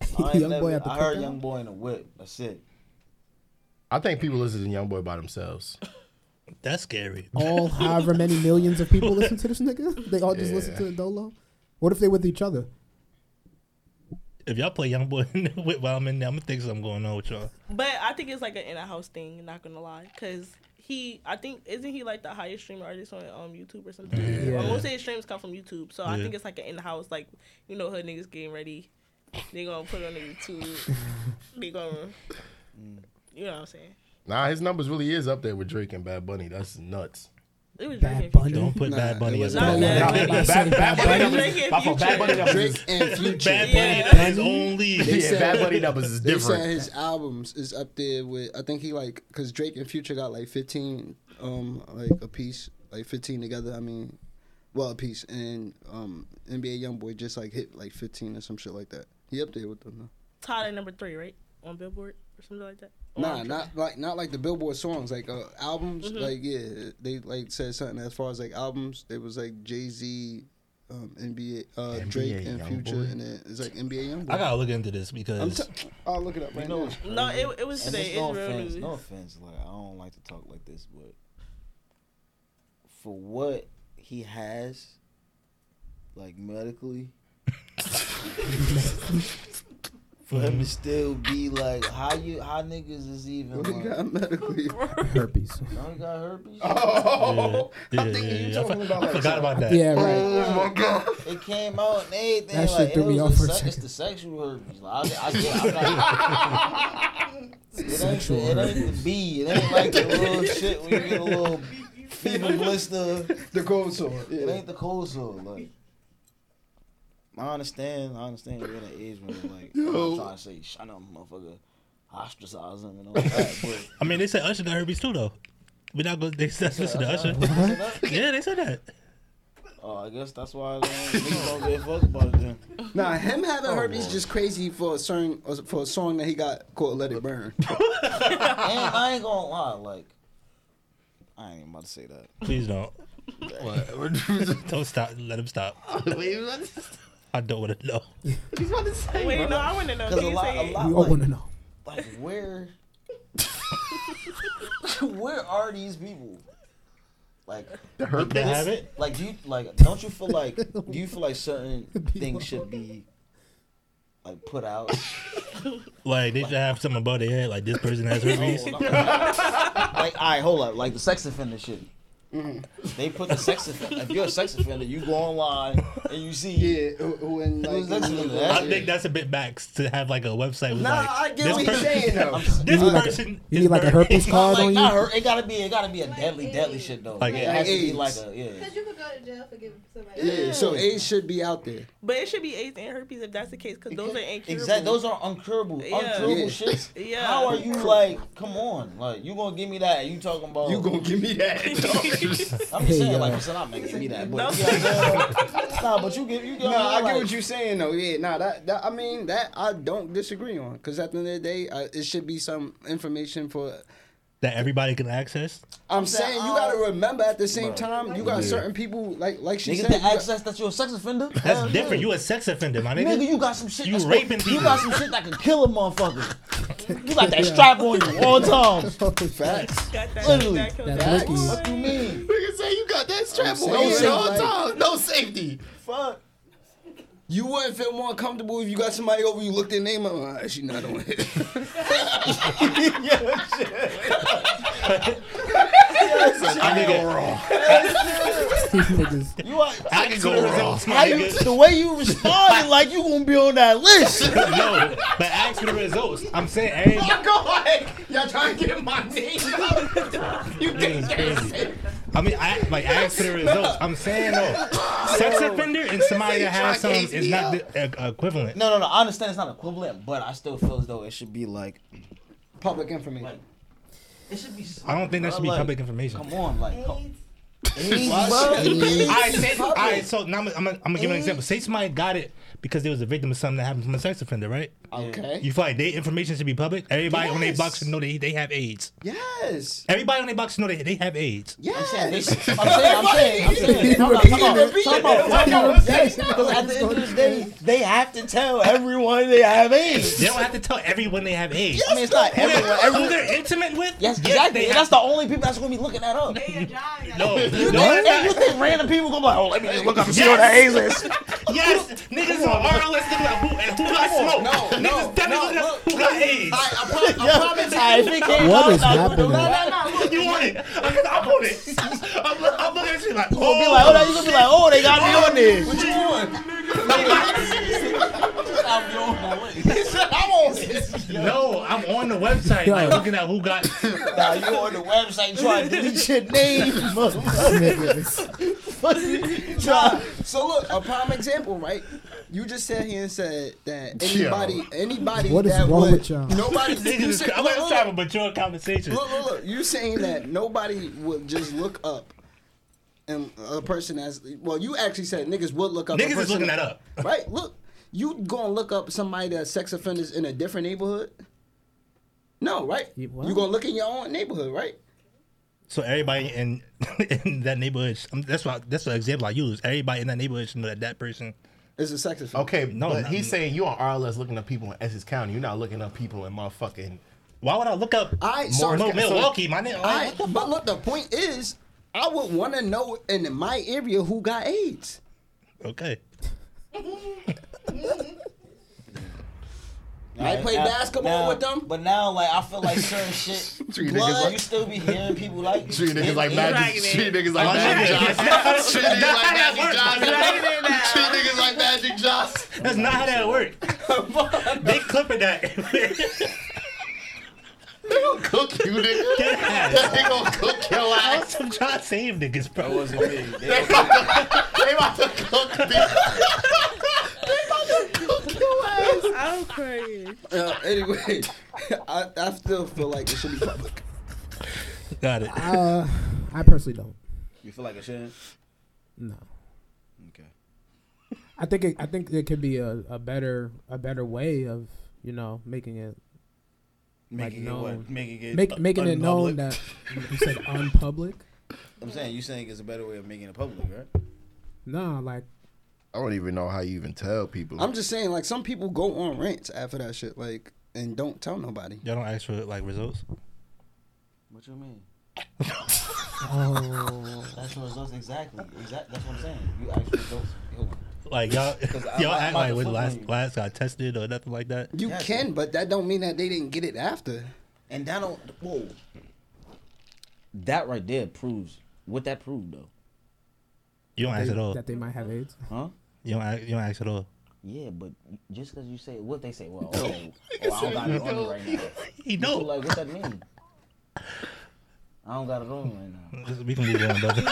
<laughs> I ain't Young never, boy at the I heard cookout? young boy in the whip. That's it. I think people listen to Young Boy by themselves. That's scary. All however many millions of people listen to this nigga. They all just listen Yeah. to the Dolo. What if they with each other? If y'all play Young Boy in the while I'm in there, I'm gonna think something going on with y'all. But I think it's like an in a house thing. Not gonna lie, because he, I think, isn't he like the highest streamer artist on um YouTube or something? Yeah. Or most of his streams come from YouTube, so I think it's like an in house, Like you know, hood niggas getting ready. They gonna put it on the YouTube. <laughs> they gonna, you know what I'm saying? Nah, his numbers really is up there with Drake and Bad Bunny. That's nuts. It was Bad Bunny. Don't put Nah, Bad Bunny it as wasn't a Bad Bad Bunny. Bunny. Bad- Bad Bunny. Drake and My fault, Bad Bunny Future. numbers Drake and Future. Bad Yeah. Bunny is only. They yeah, said- Bad Bunny numbers is different. They said his albums is up there with I think he like because Drake and Future got like fifteen um like a piece like fifteen together. I mean, well a piece and um NBA YoungBoy just like hit like fifteen or some shit like that. He up there with them. Though. Tyler number three, right? On Billboard or something like that. Or Nah, on not like not like the Billboard songs, like uh, albums. Mhm. Like yeah, they like said something as far as like albums. It was like Jay Z, um, NBA, uh, NBA Drake and Youngboy. Future, and then it's like NBA Youngboy. I gotta look into this I'm because t- I'll look it up right You know now. No, it, it was And today. no offense, no offense. Like I don't like to talk like this, but for what he has, like medically, <laughs> <laughs> for him to mm-hmm. still be like, how you, how niggas is even What he like, got medically? <laughs> Herpes. no, he got herpes. Oh, yeah, I'm yeah, thinking you yeah, I talking for- about I like forgot about that. Yeah, right. Oh my god. It came out and everything. That shit like, threw it me was off for a se- It's second. the sexual herpes. Like, I, I get, I got, it ain't, Sexual the, it ain't herpes. the B. It ain't like the little <laughs> shit when you get a little <laughs> fever blister. The cold sore. It ain't the cold sore. Like, I understand. I understand you're in an age when like <laughs> I'm trying to say shut up, motherfucker, ostracize them and all that. <laughs> But I mean, they said Usher got herpes too, though. We not going. To, they said listen to Usher. yeah, they said that. oh, I guess that's why niggas don't give a fuck about it then. Nah, him having Oh, herpes Lord. just crazy for a song for a song that he got called "Let It Burn." <laughs> And I ain't gonna lie, like, I ain't even about to say that. Please don't. What? Don't stop. Let him stop. Wait, what? I don't want to know. <laughs> He's about to say. Wait, no, I want to know. Because a lot, a lot, We all like, want to know. like where <laughs> where are these people like The herpes. They have it. like do you like don't you feel like do you feel like certain <laughs> things should be like put out Like they should have something above their head. Like this person has herpes. like all right hold up like the sex offender shit Mm-hmm. they put the sex offender if you're a sex offender you go online and you see Yeah, who- when like that in- nigga? I think that's a bit max to have like a website with Nah, like I get this what you're saying though. <laughs> This You need like a- person. You need like a herpes. herpes <laughs> card like on you. her it gotta be it gotta be a deadly deadly shit though Like, it has to be like a yeah Because you could go to jail for giving somebody. Yeah, so AIDS should be out there. But it should be AIDS and herpes if that's the case, because those are incurable. Exactly. Those are uncurable, Yeah. uncurable Yeah. shits. <laughs> Yeah. How are you like? Come on, like you gonna give me that? And you talking about? You gonna give me that? <laughs> I'm just Hey, saying, like yo. I'm saying, I'm not gonna give me that. But No. you know what I'm saying? nah, but you give you. No, I like, get what you're saying though. Yeah, nah, that, that I mean that I don't disagree on because at the end of the day, uh, it should be some information for. That everybody can access. I'm saying, saying you uh, gotta remember at the same bro. time you got certain people like like she Niggas said. can you got- access that you're a sex offender. That's Hell different. yeah. You a sex offender, my nigga. Nigga, you got some shit. You that's raping You people. got some shit that can kill a motherfucker. <laughs> You got that strap on you all <laughs> the time. Facts. Got that, Literally. that kills That that. blicky. What you mean? Nigga say you got that strap I'm on saying, you at all like- times. No safety. Fuck. You wouldn't feel more comfortable if you got somebody over you looked their name up. Ah, she not on it. I nigga wrong. These niggas. You are. I can go wrong. How you, the way you responding, like you gonna be on that list. <laughs> no, but ask for the results. I'm saying everybody. Go ahead. Y'all trying to get my name You Niggas crazy. I mean, I like ask for the results. I'm saying though, sex offender and somebody that has Try something is not the, uh, equivalent. No, no, no. I understand it's not equivalent, but I still feel as though it should be like Public information. it should be. I don't think that should be like, public information. Come on, like, come, AIDS. AIDS, Why bro. should it be All right, say, all right, so now I'm, I'm, gonna- I'm gonna give an example. Say somebody got it because they was a victim of something that happened from a sex offender, right? Okay. You feel like their information should be public? Everybody on their Yes. box should know they, they have AIDS. Yes. Everybody on their box should know they, they have AIDS. Yes. I'm saying, <laughs> I'm saying, I'm saying, I'm saying, time out, time out, time out, time out. Yes, because at the end of the day, they have to tell everyone they have AIDS. They don't have to tell everyone they have AIDS. I mean, it's not Who everyone. they're, who Everyone. they're intimate with? Yes, they exactly. And have- that's the only people that's gonna be looking that up. no, You no, think, that's you think random people gonna be like, oh, let me just look up and see what that AIDS is? Yes, niggas on our list looking at who, and who got smoked. No, no, niggas definitely no, looking at look, who got AIDS. I, I, pro- I promise you. Alright, if it came What out, is nah, happening? No, no, no. <laughs> You want it? I'm on it. <laughs> I'm, I'm looking at you like, You be oh, like, oh, you gonna be like, oh, they got me on this. What you want? I'm on this. no, I'm on the website, like looking at who got. <laughs> Now you on the website trying to delete your name, motherfucker. <laughs> Nah, so look, a prime example, right? You just sat here and said that anybody, anybody What is that wrong would, with y'all? nobody. <laughs> Niggas you is- said- I'm look, gonna look, a mature conversation. Look, look, look. You saying that nobody would just look up and a person as well. You actually said niggas would look up. a Niggas is looking that up. <laughs> Right. Look, you gonna look up somebody that's sex offenders in a different neighborhood? No, right? You what? You gonna look in your own neighborhood, right? So everybody in <laughs> in that neighborhood, I mean, that's what that's the example I use. Everybody in that neighborhood should know that that person. Is a sex offender. Okay, No, but he's no. saying you on RLS looking up people in Essex County. You're not looking up people in motherfucking. Why would I look up All right, so, More- no, so- Milwaukee, my nigga? all Like, right, what the but look, the point is, I would want to know in my area who got AIDS. Okay. <laughs> I played Now- basketball now- with them. But now, like, I feel like certain shit. <laughs> Treat niggas blood, like- you still be hearing people like. Treat niggas like Magic. Dragging. Treat niggas like Magic yeah. Johnson. Treat niggas like That's Magic Johnson. Dragging. Treat niggas like Magic Johnson. That's not how that work. <laughs> they clipping that. They gonna cook you, nigga. Dead They gonna cook your ass. I'm trying to save niggas, bro. wasn't me. <laughs> They- They about to, they about to cook me. <laughs> They about to cook your ass. I'm crying. Uh, anyway, <laughs> I, I still feel like it should be public. Got it. Uh, I personally don't. You feel like it shouldn't? No. Okay. I think it, I think there could be a, a better a better way of you know making it Making Like, it known. what? Making it make, making it known that <laughs> you said unpublic. I'm saying you saying it's a better way of making it public, right? No, like I don't even know how you even tell people. I'm just saying, like some people go on rants after that shit, like, and don't tell nobody. Y'all don't ask for like results. What you mean? <laughs> oh That's what results exactly. Exact. That's what I'm saying. You actually results. Hold on. Like y'all, <laughs> 'Cause <laughs> I'm y'all act I'm like when to last on you. last got tested or nothing like that. You Yeah, can, but that don't mean that they didn't get it after. And that don't. Whoa. That right there proves what that proved though, You don't ask at all. that they might have AIDS. huh? You don't. Ask, you don't ask at all. Yeah, but just because you say what they say, well, oh, oh I don't got it on me right now. <laughs> He So, know. like, what that mean? I don't got it on right now. We can leave it on, brother.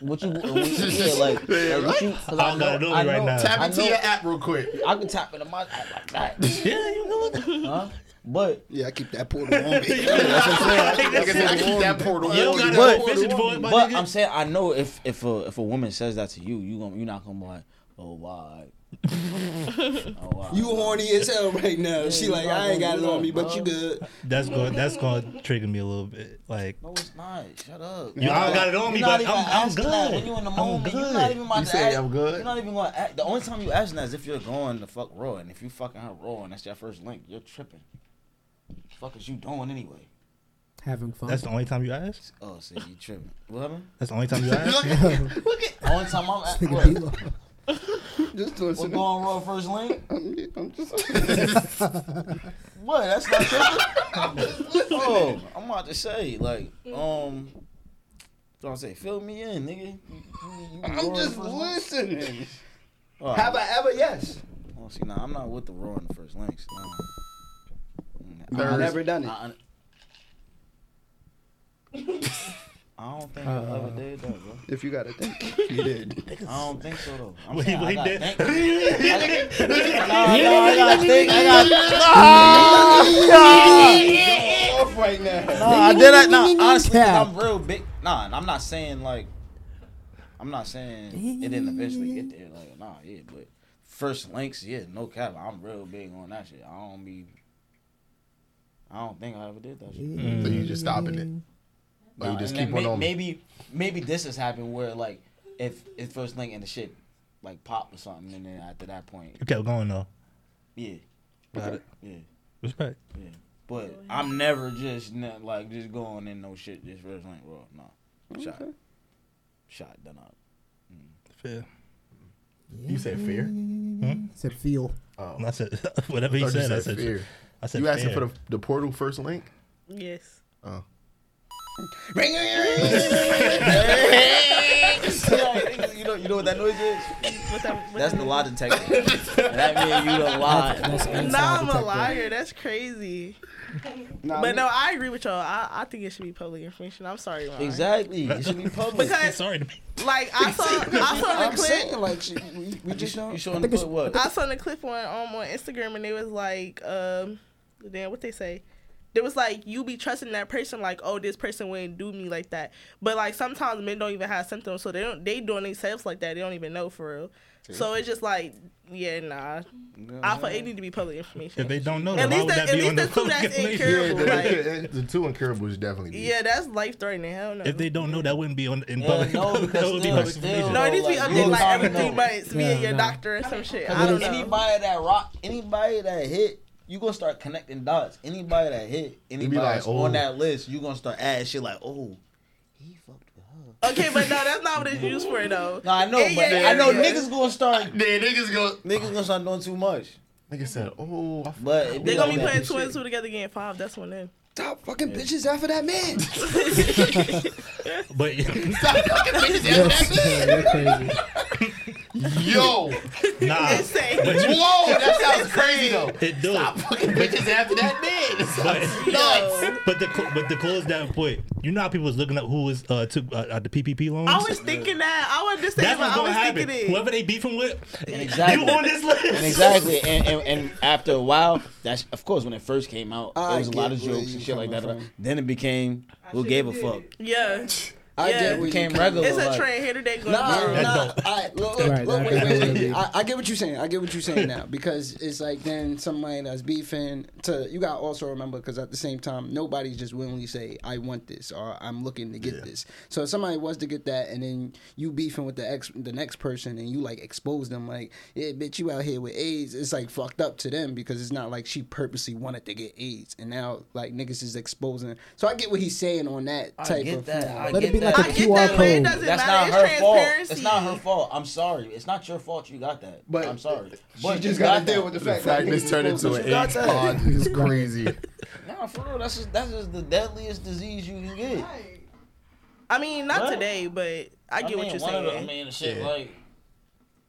What you, what you yeah, like, <laughs> like what you, cause I don't got it on me right now. Tap I into know, your app real quick. I can tap into my app like that, <laughs> yeah, you know. huh? But Yeah, I keep that portal on me. <laughs> Like I said, I keep that portal on me. got But- a fishing for it, my but. I'm saying I know if if a if a woman says that to you, you gonna you're not gonna be like, oh why? Oh <laughs> why? you horny as hell right now. she like, I ain't got it on that, me, but you good. That's going. That's going to trigger me a little bit. Like No, it's not. Shut up. you all got it on me, You're but I'm, I'm asking that when good. you in the I'm moment. You're not even about You to say act- I'm good? You're not even going to act. The only time you asking that is if you're going to fuck raw, and if you fucking her raw, and that's your first link, you're tripping. fuck is you doing anyway? Having fun. That's the only time you ask. Oh, see, you tripping. What happened? That's the only time you <laughs> ask. Look The only time I'm at, Nigga what, D-Lo. <laughs> Just what's listen. going raw first link? <laughs> I'm, I'm just. <laughs> What? That's not tripping. oh, I'm about to say like, um, what I'm say, fill me in, nigga. You- you- you I'm just in the first link? listening. All right. Have I ever? Yes. Well, see, nah, I'm not with the raw in the first links. No. Mm, I've never done it. I, I don't think I ever uh, did that, bro. If you got to think, <laughs> you did. I don't think so though. I'm Wait, saying I gotta did- think. <laughs> Nah, nah, I gotta think. I got. Off right now. Nah, I did that. Nah, honestly, 'cause Cap. I'm real big. Nah, I'm not saying like I'm not saying it didn't eventually get there. Like, nah, yeah, but first links, yeah, no cap. I'm real big on that shit. I don't be. I don't think I ever did that shit. So you just stopping it. Or you just keep on may- on. Maybe maybe this has happened where like if if first link and the shit like pop or something, and then after that point, You kept going though. yeah, Got it. yeah, Respect. yeah. But I'm never just not, like just going in no shit just first link raw. No, shot, shot done up. Mm. Fair. You said fear. Hmm? Said feel. Oh, And I said <laughs> whatever he I thought you said. I said fear. I said You asking fair. for the the portal first link? Yes. Oh, <laughs> you know you know what that noise is? What that, what That's that the mean? lie detector. that means you the lie. That's inside Nah, I'm a detector. liar. That's crazy. Nah, But me- no, I agree with y'all. I, I think it should be public information. I'm sorry, Ron. Exactly. It should be public. Because Sorry to me. like I saw, I saw the I'm clip. saying like she, we, we just don't. You showing think the it's- clip what? I saw the clip on um, on Instagram and it was like, um, damn, what they say? There was like you be trusting that person, like, oh, this person wouldn't do me like that. But like sometimes men don't even have symptoms, so they don't they doing themselves like that. They don't even know for real. So it's just like, yeah, nah. I thought it need to be public information. If they don't know, At least would that- that at be least the the two public that's information? yeah. incurable. The, like- the two incurable is definitely. be. Yeah, that's life threatening. Hell no. If they don't know, that wouldn't be on in Yeah, public. no, <laughs> that because would be still- public still- information. no, it needs to be like, updated you like every don't three know. months via Yeah, your nah. doctor or some shit. I don't know. Anybody that rock, anybody that hit, you gonna start connecting dots. Anybody that hit, anybody like, that's oh. on that oh. list, you gonna start adding shit like, oh, he fucked with her. Okay, but no, that's not what it's used for though. <laughs> No, I know, Yeah, but yeah, I know yeah. niggas gonna start, <laughs> Yeah, niggas go. niggas gonna start doing too much. Nigga said, "Oh, I But They be gonna be playing putting two and two together, getting five. That's one then. Stop fucking bitches after that man. <laughs> But Yes, yeah, you're crazy. yo, nah, Insane. But you, whoa, that sounds crazy though. it do. Fucking bitches after that man. But, Yo. but the cl- but to close that point, you know how people was looking up who was uh took uh, uh, the PPP loans. I was thinking that. I wanted to say, That's but what's I gonna was happen. thinking it. Whoever they beefing with, Exactly. you on this list. Exactly, and, and and after a while, that's of course when it first came out, I there was a lot of where jokes you and shit like that. from. Then it became who gave a fuck. Yeah, I Yeah. get what you Became come- regular. it's a like- trend here today. Going Nah, viral. nah. dope. I, look, Right, look, that- wait, wait, wait. I, I get what you're saying. I get what you're saying now because it's like then somebody that's beefing to you got to also remember because at the same time nobody's just willingly say I want this or I'm looking to get this. So if somebody was to get that and then you beefing with the ex the next person and you like expose them like yeah bitch you out here with AIDS it's like fucked up to them because it's not like she purposely wanted to get AIDS and now like niggas is exposing. So I get what he's saying on that I type get of. that. I Let it get be that. Like I a get QR that, but it code. doesn't That's matter. not it's her fault. It's not her fault. I'm sorry. It's not your fault you got that. But I'm sorry. She But just gotta deal with the The fact, fact that this turned into an You got AIDS pod is crazy. <laughs> Nah, for real. That's just that's just the deadliest disease you can get. I mean, not What? today, but I get mean, what you're saying. the- I mean, shit, Yeah. like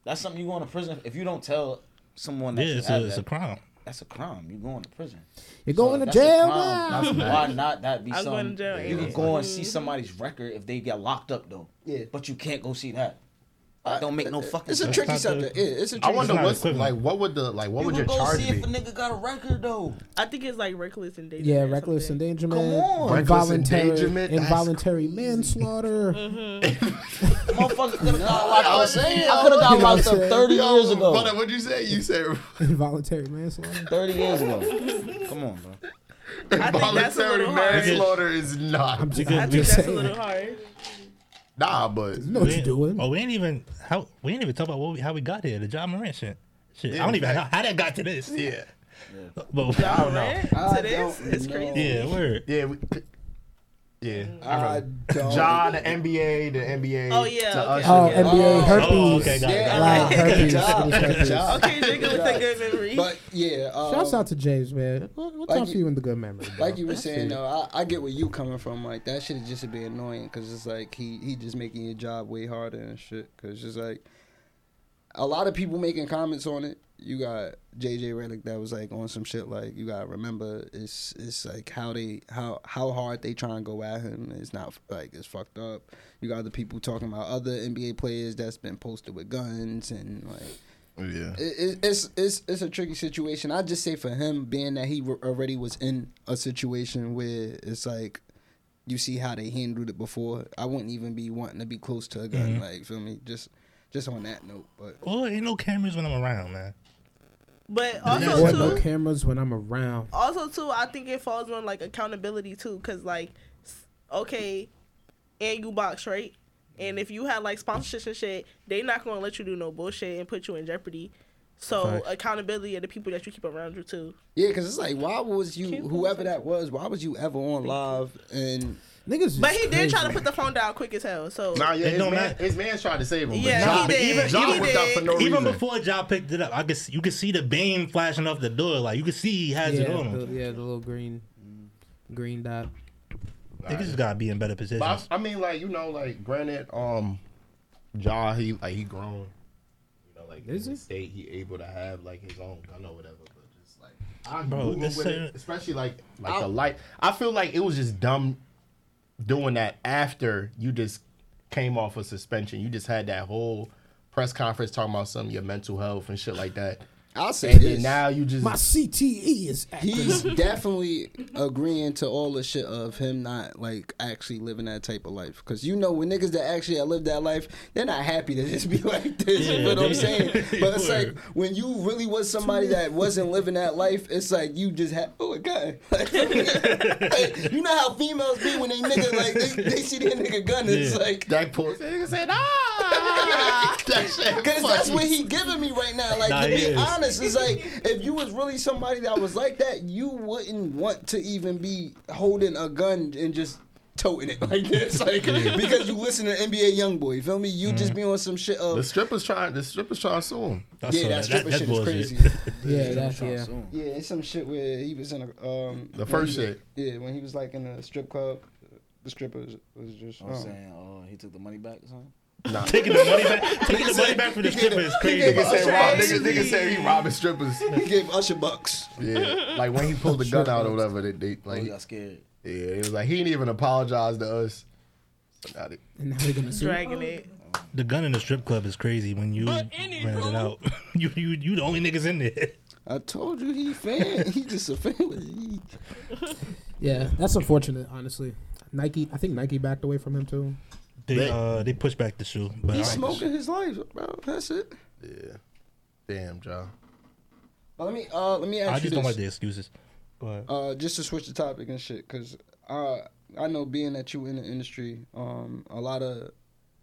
that's something you go into prison if you don't tell someone that Yeah, you it's have a, it's a crime. That's a crime. You're going to prison. You're So going to jail now. Why not that be I'm something? You yeah. can go and Mhm. see somebody's record if they get locked up though. Yeah. But you can't go see that. That don't make no fucking It's a sense. tricky not the- subject. Yeah, it's a I tricky I wonder what what's equivalent. like. What would the like? What You would your can go charge see if a nigga got a record though. I think it's like reckless endangerment. Yeah, reckless endangerment, Come on. Reckless involuntary, endangerment, that's involuntary manslaughter. Mm-hmm. <laughs> Motherfucker could have got locked I up. was saying, I could have got You locked up 30 Yo, years ago. But what'd you say? You said <laughs> involuntary manslaughter. 30 years ago. Come on, bro. I think that's a voluntary manslaughter is not. I'm just, Because I think that's a saying. little hard. Nah, but You know what We you're ain't- doing. Oh, we ain't even how we ain't even talk about what we, how we got here. The Ja Morant shit. Shit, Yeah, I don't even know how that got to this. yeah, But I don't know. I To this, don't it's know. crazy. yeah, word. Yeah, we, yeah. I don't. John, the NBA, the NBA. Oh, yeah, to okay. Usher. Oh, NBA Oh, herpes. oh, okay, got it, Yeah, Wow, okay. herpes. Good job. Herpes. <laughs> Good job. Okay, nigga with a good memory. But yeah, um, Shouts out to James, man. What, what's like up you- for you in the good memory? bro? like you were saying feel though, I, I get where you coming from. Like that shit is just a bit annoying because it's like he he just making your job way harder and shit. Because it's like a lot of people making comments on it. You got JJ Redick that was like on some shit like you gotta remember it's it's like how they how how hard they try and go at him. It's not like it's fucked up. You got the people talking about other NBA players that's been posted with guns and like Yeah. it, it, it's it's it's a tricky situation. I just say for him, being that he re- already was in a situation where it's like you see how they handled it before, I wouldn't even be wanting to be close to a gun. Mhm. Like, feel me? Just just on that note, but Well, ain't no cameras when I'm around, man. But Or also no too, cameras when I'm around. also too, I think it falls on like accountability too, cause like, okay, and you box right, and if you had like sponsorships and shit, they not gonna let you do no bullshit and put you in jeopardy. So Facts. accountability of the people that you keep around you too. yeah, because it's like, why was you whoever that was? Why was you ever on live and niggas? But he did try to put the phone down quick as hell. So Nah, yeah, It his don't man, matter. his man tried to save him. Yeah, but Ja, he did. Even, Ja He whipped out for did. no Even before Ja picked it up, I could see, you could see the beam flashing off the door. Like you could see he has yeah, it on him. the, yeah, the little green, green dot. Niggas just gotta be in better positions. But I, I mean, like you know, like granted, um, Ja, he like he grown. You know, like Is in he? the state, he able to have like his own gun or whatever. But just like, I Bro, Google with it, especially like like I- the light. I feel like it was just dumb doing that after you just came off a suspension. You just had that whole press conference talking about some of your mental health and shit like that. I'll say And this. then now you just My CTE is active. He's definitely agreeing to all the shit of him not like actually living that type of life. Because you know, when niggas that actually have lived that life, they're not happy to just be <laughs> like this. Yeah, you know what I'm saying? <laughs> But it's Word. like when you really was somebody that wasn't living that life, it's like you just have oh a gun. <laughs> Like, you know how females be when they nigga like they, they see their nigga gun. It's Yeah. like that pulls. Nigga said, ah, that shit. Because that's funny. what he giving me right now. Like Nah, to be is. honest, it's like if you was really somebody that was like that, you wouldn't want to even be holding a gun and just toting it <laughs> like this, like because you listen to NBA YoungBoy. You feel me? You just be on some shit The of strippers trying. The strippers trying to sue him. That's yeah, that stripper that's shit is crazy. <laughs> yeah, that's yeah. Yeah, it's some shit where he was in a um The first he- shit. Yeah, when he was like in a strip club, the strippers was just. I'm um, saying, oh, he took the money back or something. Nah. <laughs> Taking the money back, <laughs> taking the money back for the stripper is crazy. Nigga said, rob, Crazy. nigga, nigga said he robbing strippers. he gave Usher bucks. Yeah, <laughs> like when he pulled the gun out or whatever, they, they Oh, like, he got scared. yeah, it was like he didn't even apologize to us. So now they- And now they're gonna sue. dragging it. The gun in the strip club is crazy when you rent it out. you you you the only niggas in there. I told you he fan. he just a fan. Yeah, that's unfortunate. Honestly, Nike. I think Nike backed away from him too. They They- uh they pushed back the shoe, but he's I- smoking his life, bro. That's it. yeah, damn, Joe. But let me uh let me ask I you just don't this. like the excuses. But Uh, just to switch the topic and shit, cause uh, I know being that you in the industry, um, a lot of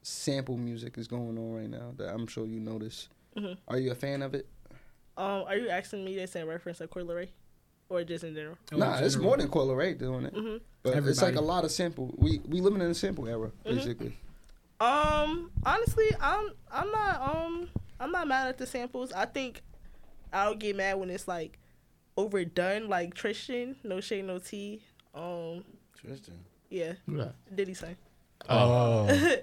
sample music is going on right now that I'm sure you notice. Mhm. Are you a fan of it? Um, are you asking me this in reference to Coi Leray, or just in general? nah, it's more than Coi Leray doing it, Mhm. but it's like a lot of sample. We we living in a sample era, basically. Um, honestly, I'm I'm not um I'm not mad at the samples. I think I'll get mad when it's like overdone, like Tristan, no shade, no tea. Um, Tristan. yeah, Who that? Diddy sang. oh, <laughs>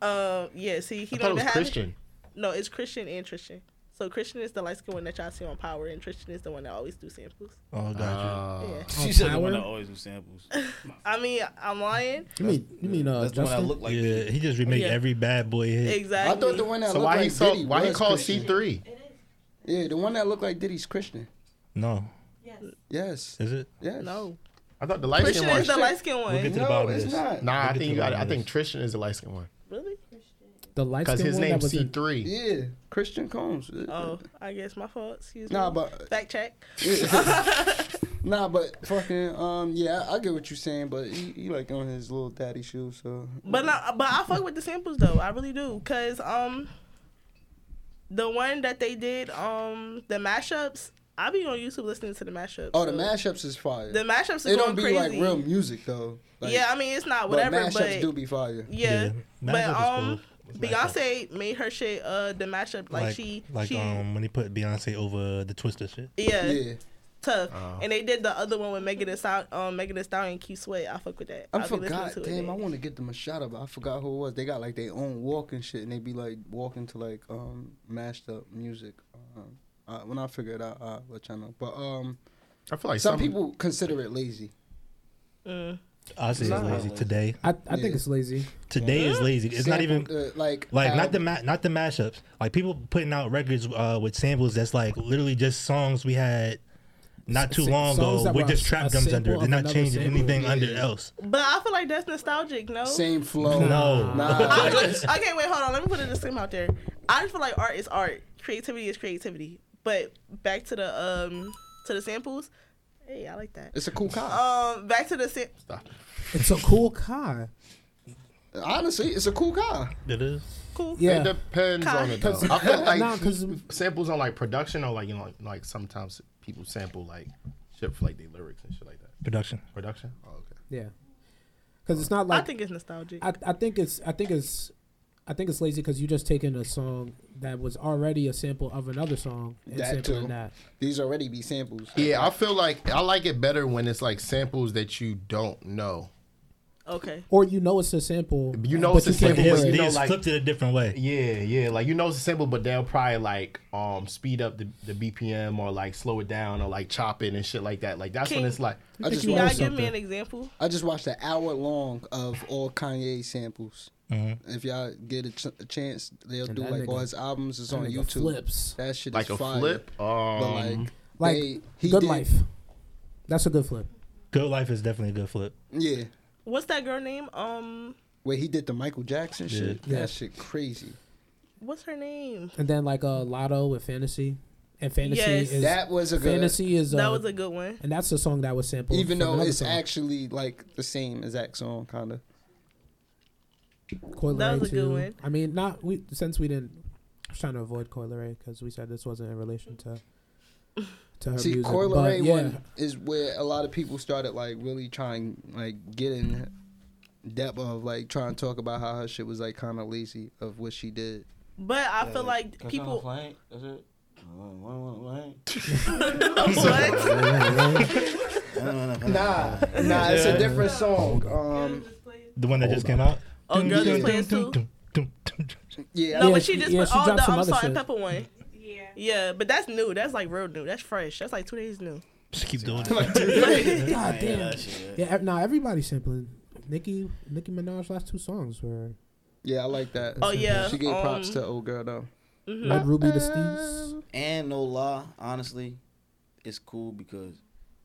Um, yeah. See, he I don't it was even have Christian. No, it's Christian and Tristan. So Christian is the light skinned one that y'all see on Power, and Tristan is the one that always do samples. oh, got Uh, Yeah. <laughs> She Oh, said the Power? one that always do samples. <laughs> I mean, I'm lying. You mean you mean uh That's the one that Justin? looked like you. me. Yeah, he just remake Yeah. every bad boy hit. Exactly. I thought the one that So looked why like he so Diddy why he was called C Christian. three? Yeah, the one that looked like Diddy's Christian. No, Yes. Yes, is it? yes. No, I thought the light Christian skin one. is the light skinned one. We'll get to the No, bottom of it's this. not. Nah, I We'll get think you got it. I think this. Tristan is the light skin one Really? The light because his name that was C three. Yeah, Christian Combs. Oh, I guess my fault. Excuse Nah, me. but Fact check. <laughs> nah, but fucking um, yeah, I, I get what you're saying, but he, he like on his little daddy shoes, so. But nah, but I fuck with the samples though. I really do, cause um, the one that they did um the mashups. I be on YouTube listening to the mashups. Oh, the so- mashups is fire. The mashups are it going don't be crazy. like real music though. Like, yeah, I mean it's not whatever. but whatever, mashups but, do be fire. yeah. Yeah, But mashup is um, cool. Mashup. Beyonce made her shit uh the mashup like, like she like she um when he put Beyonce over the Twister shit. yeah, Yeah, tough. Oh. And they did the other one with Megan Thee Stallion, um, Megan Thee Stallion and Q Sweat. I fuck with that. I I'll be listening forgot. to it Damn, I want to get them a shout out, but I forgot who it was. They got like their own walking shit, and they be like walking to like um mashed up music. Um, uh, when I figure it out, I'll let y'all know. But um, I feel like some some people consider it lazy. Mm. I say it's lazy today. I, I think Yeah. it's lazy. Today is lazy. It's not even Sample, uh, like like not the ma- not the mashups. Like people putting out records uh, with samples that's like literally just songs we had not too Sa- long songs ago that with were just a trap drums under it. of They're not another changing sample. anything Yeah. under else. But I feel like that's nostalgic, no? Same flow. No. Nah. I just, okay, wait, hold on. Let me put a disclaimer out there. I just feel like art is art. Creativity is creativity. But back to the um to the samples. Hey, I like that. It's a cool car. Um, back to the sam- It's a cool car. Honestly, it's a cool car. It is. cool. Yeah. It depends Kai. on it though. <laughs> I feel like Nah, 'cause- samples on like production or like you know like, like sometimes people sample like shit for like their lyrics and shit like that. Production. Production. Oh, okay. Yeah. Because it's not like. I like think it's nostalgic. I, I think it's I think it's I think it's lazy because you just taking a song that was already a sample of another song and That sampling too. that. These already be samples. Yeah, I feel like I like it better when it's like samples that you don't know. Okay. Or you know it's a sample. You know but it's a sample, hear but They you know, just like- flipped it a different way. Yeah, yeah. Like you know it's a sample, but they'll probably like um speed up the, the BPM or like slow it down or like chop it and shit like that. Like that's when it's like I just Can y'all give me an example? I just watched an hour long of all Kanye samples. Mhm. If y'all get a, ch- a chance, they'll And do that like all his albums. It's on YouTube. Flips That shit like is a fire. flip. Um, But like, like they, he Good did, Life. That's a good flip. Good life is definitely a good flip. Yeah, What's that girl name? Um, where he did the Michael Jackson shit. Yeah. That shit crazy. what's her name? And then like a Lotto with Fantasy, and Fantasy Yes. is That was a good. Fantasy is that uh, was a good one. and that's the song that was sampled. even though it's song. actually like the same exact song, kind of. Coil That was a good one. I mean, not we since we didn't. I was trying to avoid Coi Leray because we said this wasn't in relation to to her See, music. Coil but Ray yeah, one is where a lot of people started like really trying like get in depth of like trying to talk about how her shit was like kind of lazy of what she did. But I feel like people. That's it. what? <laughs> Nah, nah, it's a different song. Um, The one that just came out. Oh, girl just playing too. yeah, No, Yeah, but she- she just yeah, put she all dropped the some other salt and shit. pepper one. Yeah. Yeah, but that's new. That's like real new. That's fresh. That's like two days new. Just keep doing <laughs> it. <laughs> God damn. Yeah, ev- nah, everybody's sampling. Nicki Nicki Minaj's last two songs were yeah, I like that. Oh yeah. She gave props um, to old girl though. mhm. Red Ruby Da Sleeze. And no lie, honestly, it's cool because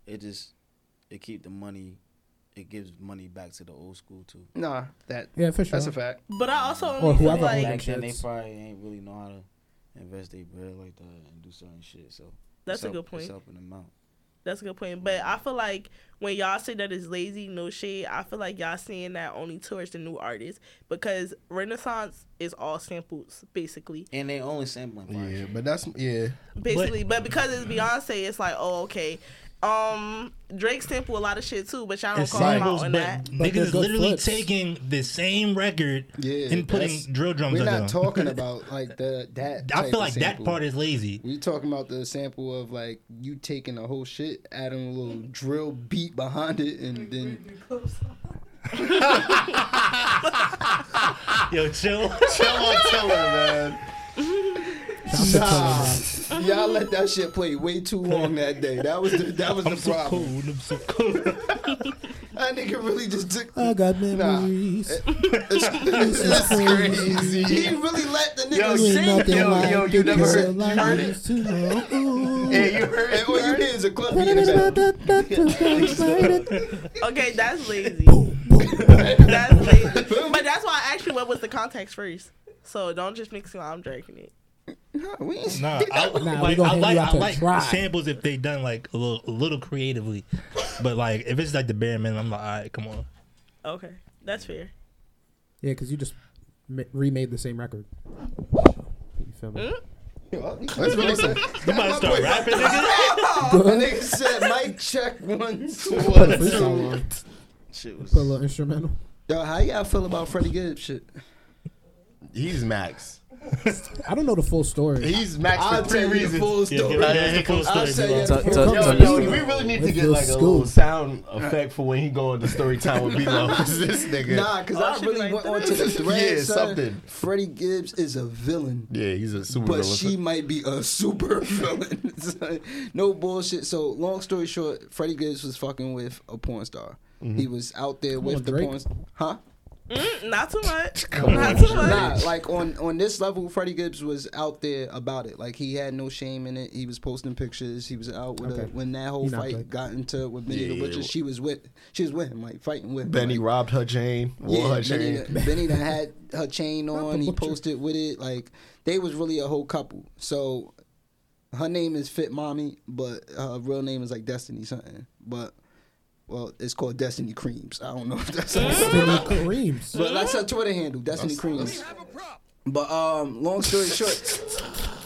it just it keep the money. It gives money back to the old school too. Nah, that Yeah, for sure. that's a fact. But I also Or only whoever like Back then, they probably ain't really know how to invest their bread like that and do certain shit. So that's it's a help- good point. It's helping them out. That's a good point. But I feel like when y'all say that it's lazy, no shade, I feel like y'all saying that only towards the new artists because Renaissance is all samples, basically. And they only sampling. fire yeah, but that's yeah. Basically. But, because it's Beyonce, it's like, oh, okay. Um Drake sample a lot of shit too, but y'all don't It's call him out on but that. But niggas is literally flips. taking the same record Yeah, and putting drill drums We're under not them. talking <laughs> about like the that. I type feel of like that part is lazy. We talking about the sample of like you taking the whole shit, adding a little drill beat behind it, and then <laughs> Yo, chill. Chill on Tiller, man. <laughs> nah, y'all let that shit play way too long that day. That was the that was I'm the so problem. cold. I'm so cold. <laughs> That nigga really just took. I got Nah. memories. <laughs> It's, it's crazy. He really let the nigga Yo, You ain't sing. nothing yo, like yo, you never 'cause heard- your you life <laughs> heard it? is too long. Hey, you heard? And all you hear is a club beat in the back. Okay, that's lazy. that's lazy. But that's why I asked you what was the context first. So don't just mix it while I'm drinking it. Nah, we ain't- Nah, I, Nah, we like, gonna I like out I like try. samples if they done like a little a little creatively, but like if it's like the bare minimum, I'm like, all right, come on. Okay, that's fair. Yeah, because you just ma- remade the same record. You feel me? That's what he said. You might start rapping, nigga. That nigga said mic check one, <laughs> two, Put a one, freestyle two. on. Shit was. Put a little instrumental. Yo, how y'all feel about Freddie Gibbs shit? He's Max. <laughs> I don't know the full story. He's Max I'll three tell you the reasons. full story. give it- yeah, full I'll story, tell you the full tell- Yo, story. yo, we really need to With get the like a little scoop. sound effect for when he go into story time with B-Lo. <laughs> this nigga. Nah, because Oh, I really like went that. onto the <laughs> thread. Yeah, son. something. Freddie Gibbs is a villain. Yeah, he's a super villain. But villain. she might be a super villain. Son, no bullshit. So, long story short, Freddie Gibbs was fucking with a porn star. Mm-hmm. He was out there Come with on, the Drake. porn. Huh? Mm, not too much. <laughs> Come not on. too much. Nah, like on on this level, Freddie Gibbs was out there about it. Like he had no shame in it. He was posting pictures. He was out with Okay. her when that whole He fight good. got into it with Benny the Yeah. Butcher. She was with she was with him, like fighting with him. Benny like, robbed her chain, wore yeah, her chain. Benny, done- Benny done had her chain <laughs> on. He posted with it. Like they was really a whole couple. So her name is Fit Mommy, but her real name is like Destiny something. But well, it's called Destiny Creams. I don't know if that's Destiny Creams. but that's her Twitter handle, Destiny Creams. But um, long story short,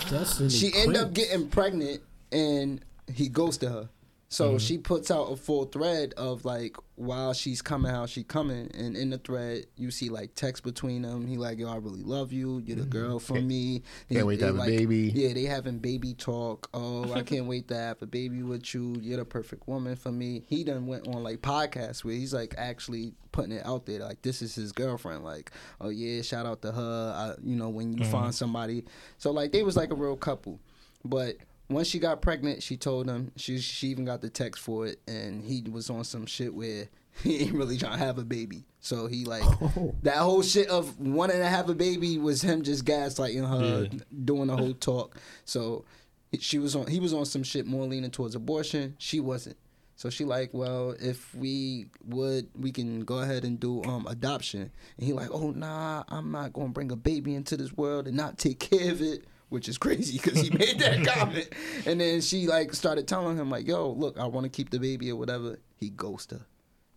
Destiny she ended up getting pregnant and he ghosted her. So mm-hmm. she puts out a full thread of like while she's coming, how she coming, and in the thread you see like text between them. He like, yo, I really love you. You're the mm-hmm. girl for me. Can't wait to have a baby. Yeah, they having baby talk. <laughs> Oh, I can't wait to have a baby with you. You're the perfect woman for me. He done went on like podcasts where he's like actually putting it out there. Like this is his girlfriend. Like, oh yeah, shout out to her. I, you know, when you mm-hmm. find somebody. So like they was like a real couple, but. Once she got pregnant, she told him she she even got the text for it, and he was on some shit where <laughs> he ain't really trying to have a baby. So he like <laughs> Oh. that whole shit of wanting to have a baby was him just gaslighting her, Yeah. doing the whole <laughs> talk. So she was on he was on some shit more leaning towards abortion. She wasn't. So she like, well, if we would, we can go ahead and do um adoption. And he like, oh nah, I'm not gonna bring a baby into this world and not take care of it, which is crazy because he made that <laughs> comment. And then she like started telling him like, yo, look, I want to keep the baby or whatever. He ghosted her.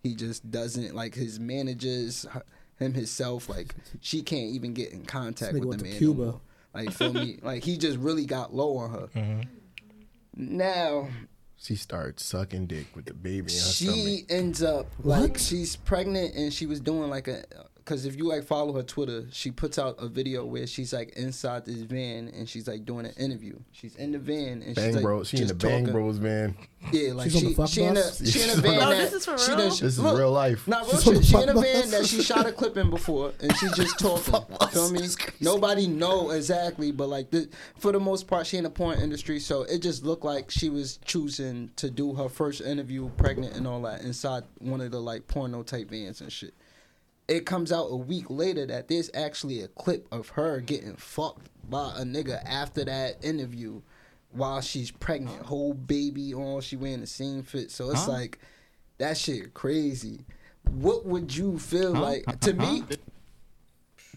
He just doesn't like his managers, him himself. Like she can't even get in contact with the went man. Cuba. No. Like feel me? <laughs> Like he just really got low on her. Mm-hmm. Now She starts sucking dick with the baby in her she stomach. ends up like What? she's pregnant and she was doing like a because if you like follow her twitter she puts out a video where she's like inside this van and she's like doing an interview she's in the van and Bang she's like Bros. She in the just Bang talking. Bros van. yeah like She's on the she fuck she in a she in a <laughs> van No, that this is for she real? done- This is look, real life. Not real shit. She in a van that she shot a clip in before, and she's just <laughs> talking. Feel me? Nobody know exactly, but like the, for the most part, she in the porn industry, so it just looked like she was choosing to do her first interview, pregnant and all that, inside one of the like porno type vans and shit. It comes out a week later that there's actually a clip of her getting fucked by a nigga after that interview while she's pregnant, whole baby on, she wearing the same fit. So it's Huh? like that shit crazy. What would you feel like? To me,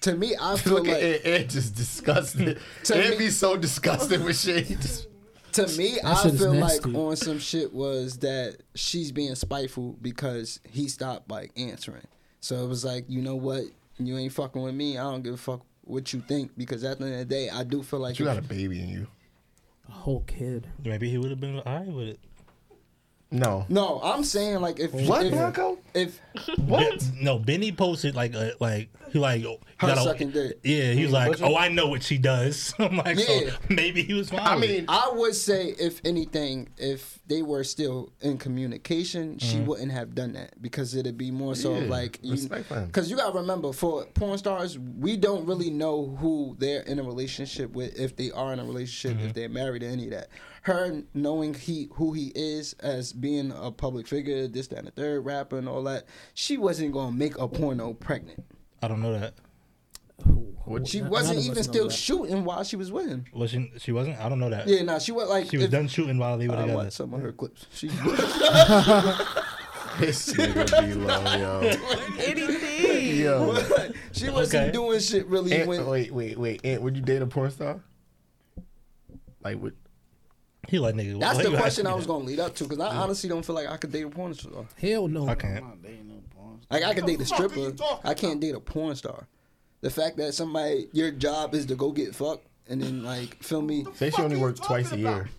to me, I feel Look at like it, it just disgusting. <laughs> To It'd me- be so disgusting with shit. to me, That I feel like on some shit was that she's being spiteful because he stopped like answering. So it was like, you know what, you ain't fucking with me. I don't give a fuck what you think because at the end of the day, I do feel like You got a baby in you. A whole kid. Maybe he would have been alright with it. No. no, I'm saying like if What, if, Blanco? if What? No, Benny posted like a, like he like he Her got a- sucking dick. Yeah, he was like, oh, I know what she does. <laughs> I'm like, Yeah. so maybe he was fine. I mean, I would say, if anything, if they were still in communication, she wouldn't have done that because it'd be more so Mm-hmm. Yeah, like you, respect for him. because you gotta remember for porn stars, we don't really know who they're in a relationship with, if they are in a relationship, Mm-hmm. if they're married, or any of that. Her knowing he who he is as being a public figure, this, that, and the third rapper and all that, she wasn't gonna make a porno pregnant. I don't know that. What- She None wasn't of us even know still that. shooting while she was with him. Was she? She wasn't. I don't know that. Yeah, nah, she was like She was if- done shooting while they were I together. watched some of her clips. She <laughs> <laughs> this nigga be low, yo. Anything. Yo. <laughs> she wasn't Okay. doing shit really Aunt, when wait, wait, wait. Aunt, would you date a porn star? Like, would He like nigga. That's why the you question asking I was that? gonna lead up to because I honestly don't feel like I could date a porn star. Hell no. I can't. I'm not dating no porn star. Like I could date a What the fuck are stripper. I can't date a porn star. The fact that somebody your job is to go get fucked and then like film me say she only works twice a year?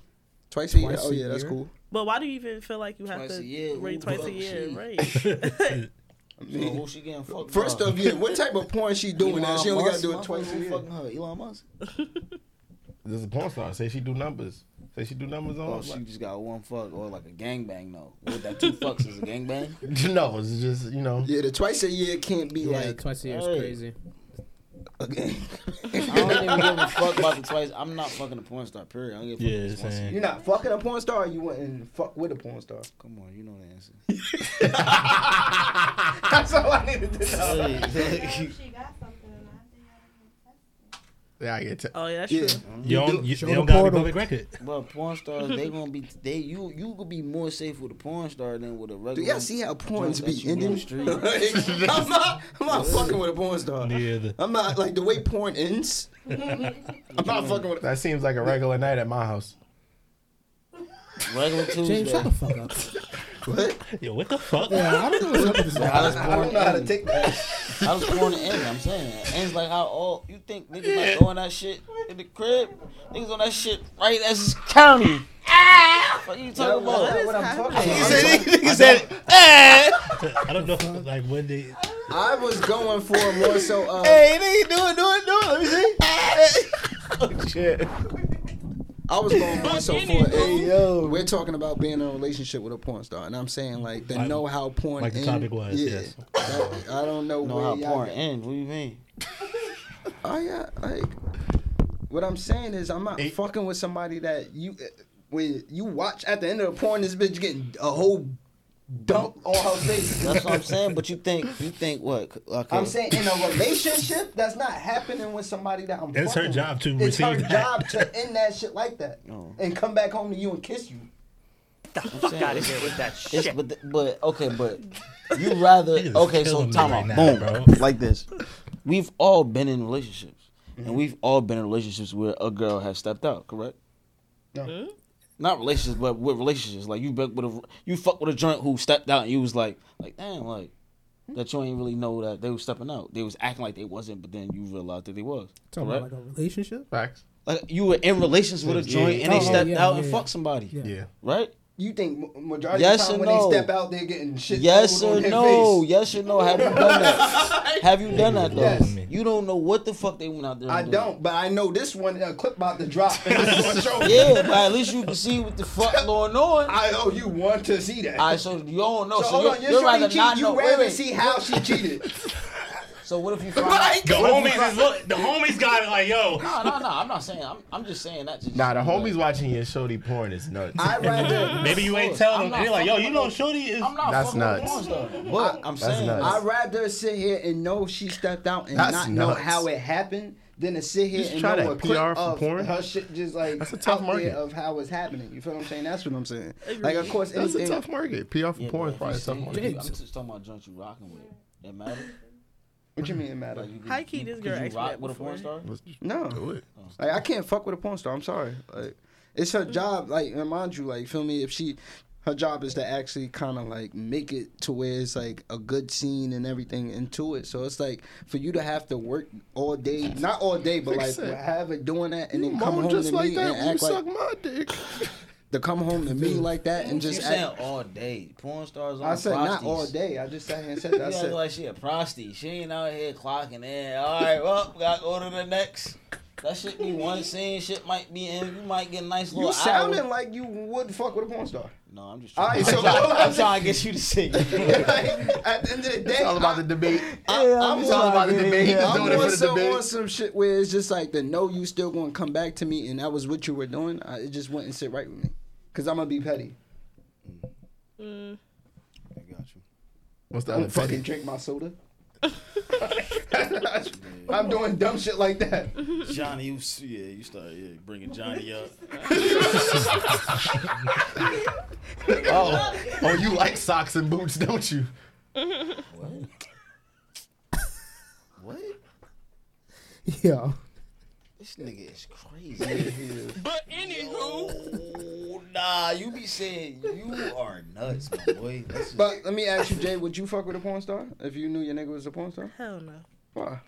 twice a year. Twice Oh a yeah, that's year? cool. But why do you even feel like you have Twice to a year, rate twice a year? shit. Right. <laughs> So who she getting fucked First by? off, yeah, what type of porn she doing that she only gotta do it twice a year? fucking her? Elon Musk? <laughs> This is a porn star. Say she do numbers. Say she do numbers Oh, on. she just got one fuck or like a gangbang though. What that two fucks is a gangbang? <laughs> no, it's just you know. Yeah, the twice a year can't be Yeah, like twice a year is Hey. crazy. Again. I don't even give a fuck about the twice. I'm not fucking a porn star. Period. I don't give a fuck. Yeah, about this one. You're not fucking a porn star. Or you wouldn't fuck with a porn star. Come on, you know the answer. <laughs> That's all I needed to know. Hey, <laughs> She got something and I think Yeah, I get t- Oh yeah, that's Yeah. true. Mm-hmm. You don't, you, Show they the don't got to be public record. But porn stars, they gonna be they you you could be more safe with a porn star than with a regular. Do y'all see how porns joint be that ending? the street. <laughs> I'm not. I'm not fucking with a porn star. Yeah, I'm not like the way porn ends. <laughs> I'm not fucking with. that seems like a regular night at my house. Regular Tuesday. James, shut the fuck up. What? yo, what the fuck? Yeah, I don't know what's up with this. How does I porn don't know how to take that. How does porn end? I'm saying it ends like how all you think niggas like throwing that shit in the crib. Niggas on that shit right as it's county. What you talking about? That's what I'm talking He about. said, he said, eh. I don't know, like when they. I was going for more so. Uh, Hey, nigga, do it, do it, do it. Let me see. <laughs> oh shit. I was going more so for. Hey, yo, we're talking about being in a relationship with a porn star, and I'm saying like the Like- know how porn. like the topic was, Yeah. yes. That- I don't know, Know where how y'all porn got- ends? What do you mean? <laughs> Oh yeah, like what I'm saying is I'm not Eight- fucking with somebody that you eh, when you watch at the end of the porn, this bitch getting a whole dump on her face. That's what I'm saying. But you think you think what? Okay. Uh, I'm saying in a relationship, that's not happening with somebody that I'm. It's her fucking job to with. It's her that. job to end that shit like that <laughs> Oh. and come back home to you and kiss you. the fuck out of here with that It's, shit. but, but okay, but you rather okay. So killing time right out. Boom. bro. Like this. We've all been in relationships, and mm-hmm. we've all been in relationships where a girl has stepped out. Correct? No. Hmm? Not relationships, but with relationships. Like you been with a you fuck with a joint who stepped out, and you was like, like damn, like that you ain't really know that they was stepping out. They was acting like they wasn't, but then you realized that they was. Talking Correct? about like a relationship. Facts. Like you were in relations with a Yeah. joint, and they Oh, stepped yeah, out and yeah. fucked somebody. Yeah. Yeah. Right? You think majority Yes of the time when no? they step out, they're getting shit Yes or no? face? Yes or no? Have you done that? <laughs> Have you done that though? Yes. You don't know what the fuck they went out there. I and don't, but I know this one clip about to drop. <laughs> And this is gonna show. Yeah, but at least you can see what the fuck going on. I oh, you want to see that? All right, so you don't know. so, So, hold you're, on, you're, you're rather cheat, not you know. rather Wait, wait. see how she cheated. <laughs> So what if you <laughs> find Right? The you homies find- is look, the homies got it like, yo. No, no, no. I'm not saying. I'm, I'm just saying that. Just Nah, the homies watching your shorty porn is nuts. I'd rather. <laughs> Maybe you ain't I'm telling them. not they're like, yo, you know, Shorty is. I'm not That's fucking nuts. with porn star. But I'm That's saying. nuts. I'd rather sit here and know she stepped out and That's not know how it happened than to sit here Just and try know that a clip PR for of porn. her shit just like That's a tough out market. there of how it's happening. You feel what I'm saying? That's what I'm saying. Like of course That's a tough market. PR for Yeah, porn is probably a you tough market. I'm just talking about joints you rocking with. That matter. What you mean it matter? Like you, High key, you- this girl you asked rock with a porn star. Let's just No. do it. Like I can't fuck with a porn star. I'm sorry. Like it's her job. Like and mind you, like feel me. If she, her job is to actually kind of like make it to where it's like a good scene and everything into it. So it's like for you to have to work all day, not all day, but like Fix it. have it doing that and You then come moan home just to like me that and when you act suck like my dick. To come home to me like that and You just saying act. all day? Porn stars. On I on said not all day. I just sat here and said <laughs> that. I said like she a prosty. She ain't out here clocking in. All right, well, we gotta go to the next. That shit be one <laughs> scene. Shit might be in. You might get a nice little. you sounding hour. like you would fuck with a porn star. No, I'm just. All Trying, right, so <laughs> I'm, trying. I'm trying to get you to say. Like, at the end of the day, It's all about the debate. I, I'm It's all about the debate. He's I'm doing it on for the some, debate. on some shit where it's just like the no, you still gonna come back to me, and that was what you were doing. I, it just wouldn't sit right with me, cause I'm gonna be petty. Mm, I got you. What's the I'm other fucking petty? drink my soda. <laughs> I'm doing dumb shit like that. Johnny, you yeah, you start yeah, bringing Johnny up. <laughs> Oh, oh, you like socks and boots, don't you? What? what? Yeah. This nigga is crazy. But anywho, oh, nah, you be saying you are nuts, my boy. Just- But let me ask you, Jay, would you fuck with a porn star if you knew your nigga was a porn star? hell no. Why?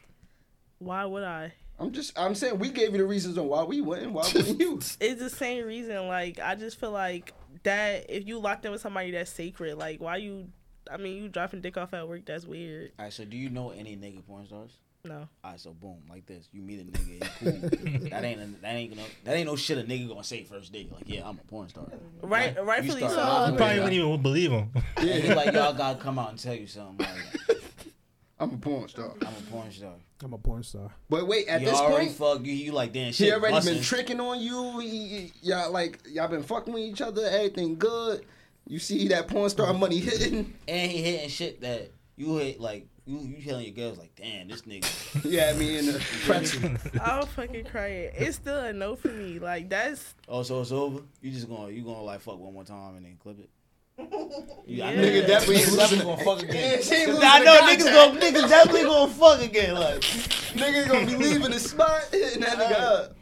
Why would I? I'm just, I'm saying we gave you the reasons on why we wouldn't. Why wouldn't you? <laughs> It's the same reason. Like I just feel like that if you locked in with somebody that's sacred, like why you? I mean, you dropping dick off at work. That's weird. All right, so do you know any nigga porn stars? No. All right, so boom, like this. You meet a nigga, cool. <laughs> that ain't that ain't gonna that ain't no shit a nigga gonna say first date. Like, yeah, I'm a porn star. Right, You rightfully so. You probably it wouldn't even believe him. And <laughs> he like, y'all gotta come out and tell you something. Like, <laughs> I'm a porn star. I'm a porn star. I'm a porn star. But wait, at you this already point, fuck you. You like damn shit. he already busting. been tricking on you. He, he- y'all like y'all been fucking with each other. Everything good. You see that porn star money hitting. and he hitting shit that you hit like you you telling your girls like damn this nigga. <laughs> <laughs> Yeah, me in the pretzel. I'm fucking crying. It's still a no for me. Like that's Oh, so it's over. You just gonna you gonna like fuck one more time and then clip it. <laughs> You, I Yeah. know Nigga definitely niggas losing- gonna fuck again. Yeah, she ain't losing I know niggas gonna niggas definitely gonna fuck again. Like niggas gonna be leaving the spot hitting that nigga up.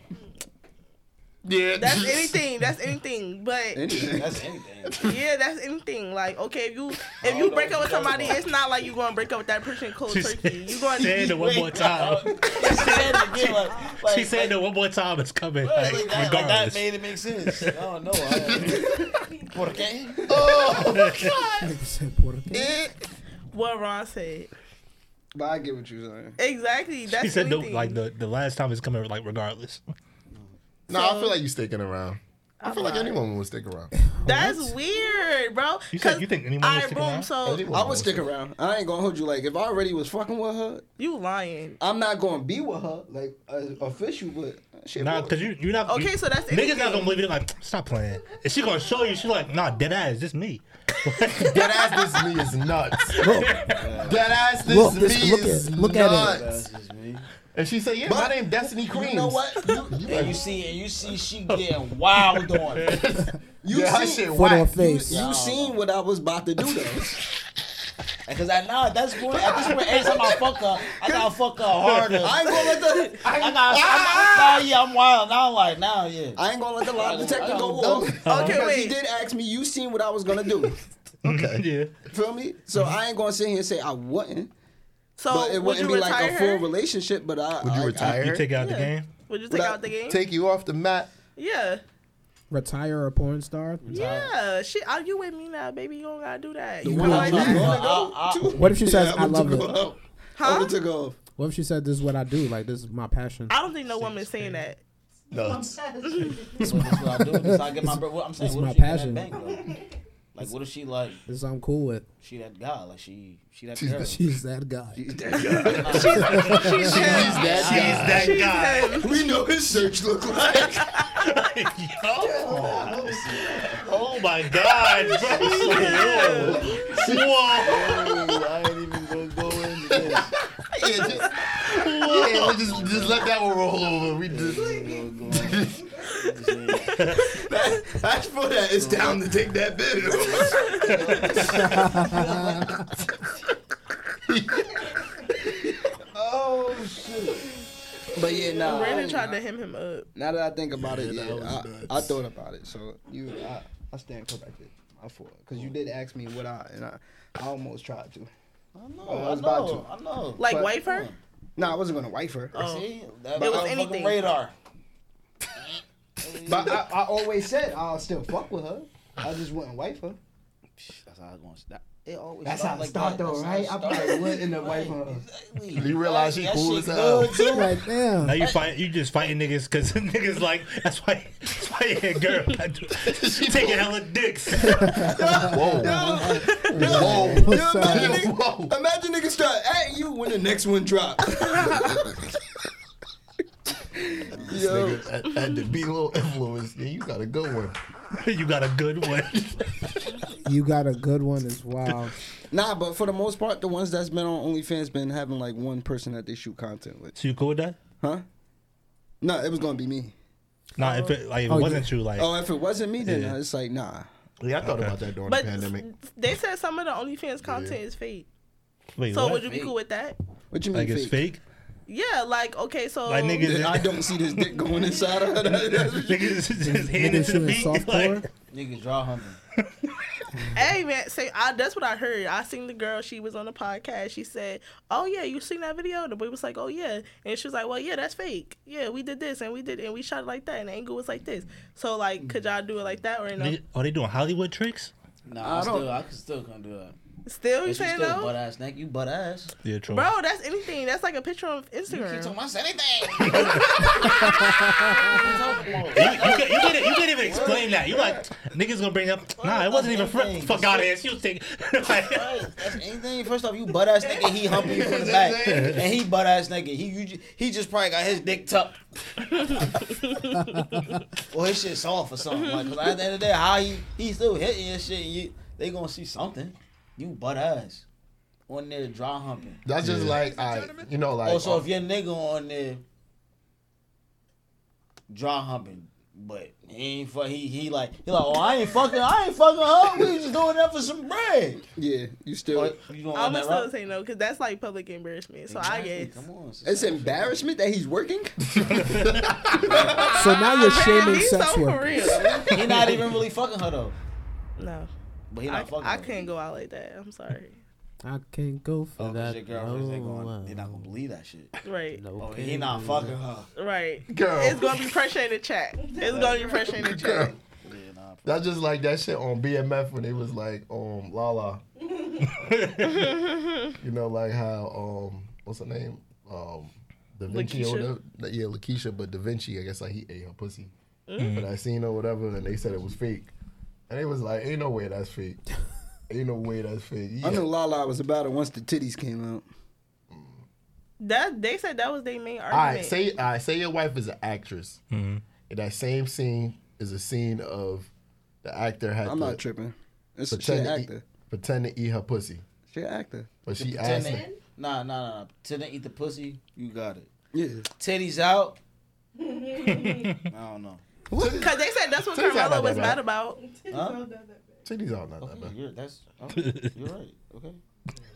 Yeah. that's <laughs> anything. That's anything. But Anything. <laughs> that's anything. yeah, that's anything. Like okay, if you if you break up with somebody, it's not like you gonna break up with that person cold She turkey. said, You going saying it one more time. <laughs> She said it again, like, like, She said it one more time. It's coming. Right, Like, like, that, like that made it make sense. I don't know. I, Por qué? Nigga said Puerto Rican. what Ron said. But I get what you're saying. Exactly. That's She said no, like the, the last time it's coming like regardless. No, I feel like you sticking around. I feel like lied. anyone would stick around. That's weird, bro. You said 'Cause you think anyone would stick boom, around? so Anyone I would would stick around. I ain't gonna hold you. Like if I already was fucking with her, you lying. I'm not gonna be with her like uh, official. But shit, Nah, cause you you're not. Okay, you- so that's niggas anything. not gonna believe it. Like stop playing. If she gonna show you, she like nah, dead ass, this me. <laughs> dead ass this me is nuts. that ass this Look, me this- look is at- look at it. And she said, "Yeah, But my name Destiny Queen." you know what? You, You <laughs> And you see, and you see, she getting wild on it. <laughs> you Yeah, her seen, shit Foot whack. on face. you seen what I was about to do though. Because I know at this point, at this point, every time I fuck her, I gotta fuck her harder. <laughs> I ain't gonna let the I got, I'm, ah! now, yeah, I'm wild. Now, I'm like, now, yeah. I ain't gonna let the lie detector go gotta off. Okay, because he did ask me. You seen what I was gonna do? Okay. yeah. Feel me? So I ain't gonna sit here and say I wouldn't. So but it would wouldn't you be like a full her? relationship. But I Would you I- retire You take it out the game. Would you Would take I out the game? Take you off the mat. yeah. Retire a porn star. Yeah. Shit, are uh, you with me now, baby? You don't gotta do that. You one know like that? gonna I- I- <laughs> What if she says, Yeah, "I I'm love gonna it"? go off. Huh? would took off. What if she said, "This is what I do. Like this is my passion." I don't think no woman's saying that. Nuts. <laughs> That's what I do. That's I get my. <laughs> What I'm saying, It's what my if she got passion. bank though? Like, what if she like This I'm cool with. she that guy? Like she she that She's girl. <laughs> She's that guy. She's She's him. that She's that She's guy. We know his search look like. <laughs> Oh my god, bro. Whoa. Whoa. I ain't even gonna go into this. <laughs> Yeah, just, yeah, just just let that one roll over. We just. That's for that. It's down to take that bill. <laughs> oh shit. But yeah, nah. Brandon I- tried to hem him up. Now that I think about it, Yeah, yeah, that was I. I thought about it. So you, I, I stand corrected. I fought because you did ask me what I and I, I almost tried to. I know, Oh, I I was about know, I know. Like But- wife her? No, I wasn't gonna wife her. Oh. See, that It was motherfucking anything. radar. Mm. But I, I always said I'll still fuck with her. I just wouldn't wife her. That's how it's gonna start. It always That's how it like start that. though, right? I start. probably would end up Right, wiping her. exactly. You realize she That cool as hell. too. Like damn. Now you fight, you just fighting niggas because <laughs> niggas like that's why that's why you hit girl. <laughs> She taking hella dicks. Whoa. Whoa. What's up? Imagine, nigga, Whoa. imagine niggas start at you when the next one <laughs> drop. Yo, Nigga, at, at the B little influence, yeah, you got a good one. <laughs> you got a good one. You got a good one as well. <laughs> nah, but for the most part, the ones that's been on OnlyFans been having like one person that they shoot content with, So you cool with that? huh? No, it was gonna be me. Nah, if it like if Oh, it wasn't true, like Oh, if it wasn't me, then Yeah. Uh, it's like nah. Yeah, I thought Okay. about that during But the pandemic. they said some of the OnlyFans content is fake. wait, So what? would you be cool with that? What you mean like it's fake? Fake? Yeah, like okay, so Like niggas, I don't see this dick going inside of her. <laughs> That's what niggas just hand Niggas it to shooting me. softcore. Like, Niggas draw humping. <laughs> Hey man, say I, that's what I heard. I seen the girl. She was on the podcast. She said, "Oh yeah, you seen that video?" The boy was like, "Oh yeah," and she was like, "Well yeah, that's fake. Yeah, we did this and we did and we shot it like that and the angle was like this. So like, could y'all do it like that or no?" they- are they doing Hollywood tricks? Nah, I I, don't- still, I can still can't do that. Still, you But you saying still no? butt ass naked. You butt ass. Yeah, true. Bro, that's anything. That's like a picture on You keep Instagram. talking about anything. <laughs> <laughs> You, you, could, you, couldn't, you couldn't even explain that. You like niggas gonna bring up? Nah, it wasn't even. Fr- fuck out of here. She was taking. <laughs> like, that's anything. First off, you butt ass nigga, he humping you from the back, and he butt ass nigga. He you, he just probably got his dick tucked. well, his shit soft or something. Like, cause at the end of the day, how he he still hitting your shit, and you they gonna see something. You butt ass on there dry humping. That's just like I, you know, like Also, uh, if your nigga on there dry humping, but he ain't fuck, he he like he like, oh I ain't fucking, I ain't fucking her. We just doing that for some bread. Yeah, you still. Or you don't I'm want gonna still route? say no because that's like public embarrassment. So I guess. Come on, it's It's embarrassment that he's working. <laughs> So now you're <laughs> shaming He's sex so for workers. he not even really fucking her though. No, But he I, not fucking I her. can't go out like that. I'm sorry. <laughs> I can't go for Oh, that. your girlfriends they no, going, they not gonna believe that shit. Right, no, Oh, can't he not fucking her. right. girl. It's gonna be pressure in the chat. It's gonna be pressure in the chat. Yeah, nah. That's just like that shit on BMF when they was like, um, Lala. <laughs> you know, like how, um, what's her name? Um, Da Vinci or Lakeisha? whatever. Yeah, Lakeisha, but Da Vinci, I guess like he ate her pussy. Mm. But I seen her whatever, and they said it was fake. And it was like, ain't no way that's fake. ain't no way that's fake. I Yeah. knew Lala was about it once the titties came out. That they said that was their main All argument. right, say, all right, say your wife is an actress. Mhm. And that same scene is a scene of the actor had I'm to not tripping. It's she pretend an to, eat, actor. pretend to eat her pussy. She an actor. But she Pretend asked to- him. Nah, nah, nah. To eat the pussy, you got it. Yeah. Titties out. <laughs> I don't know. Because they said that's what Titties Carmelo was mad about. Huh? Titties out not that Okay, bad. you're, that's okay, oh, <laughs> you're right. Okay.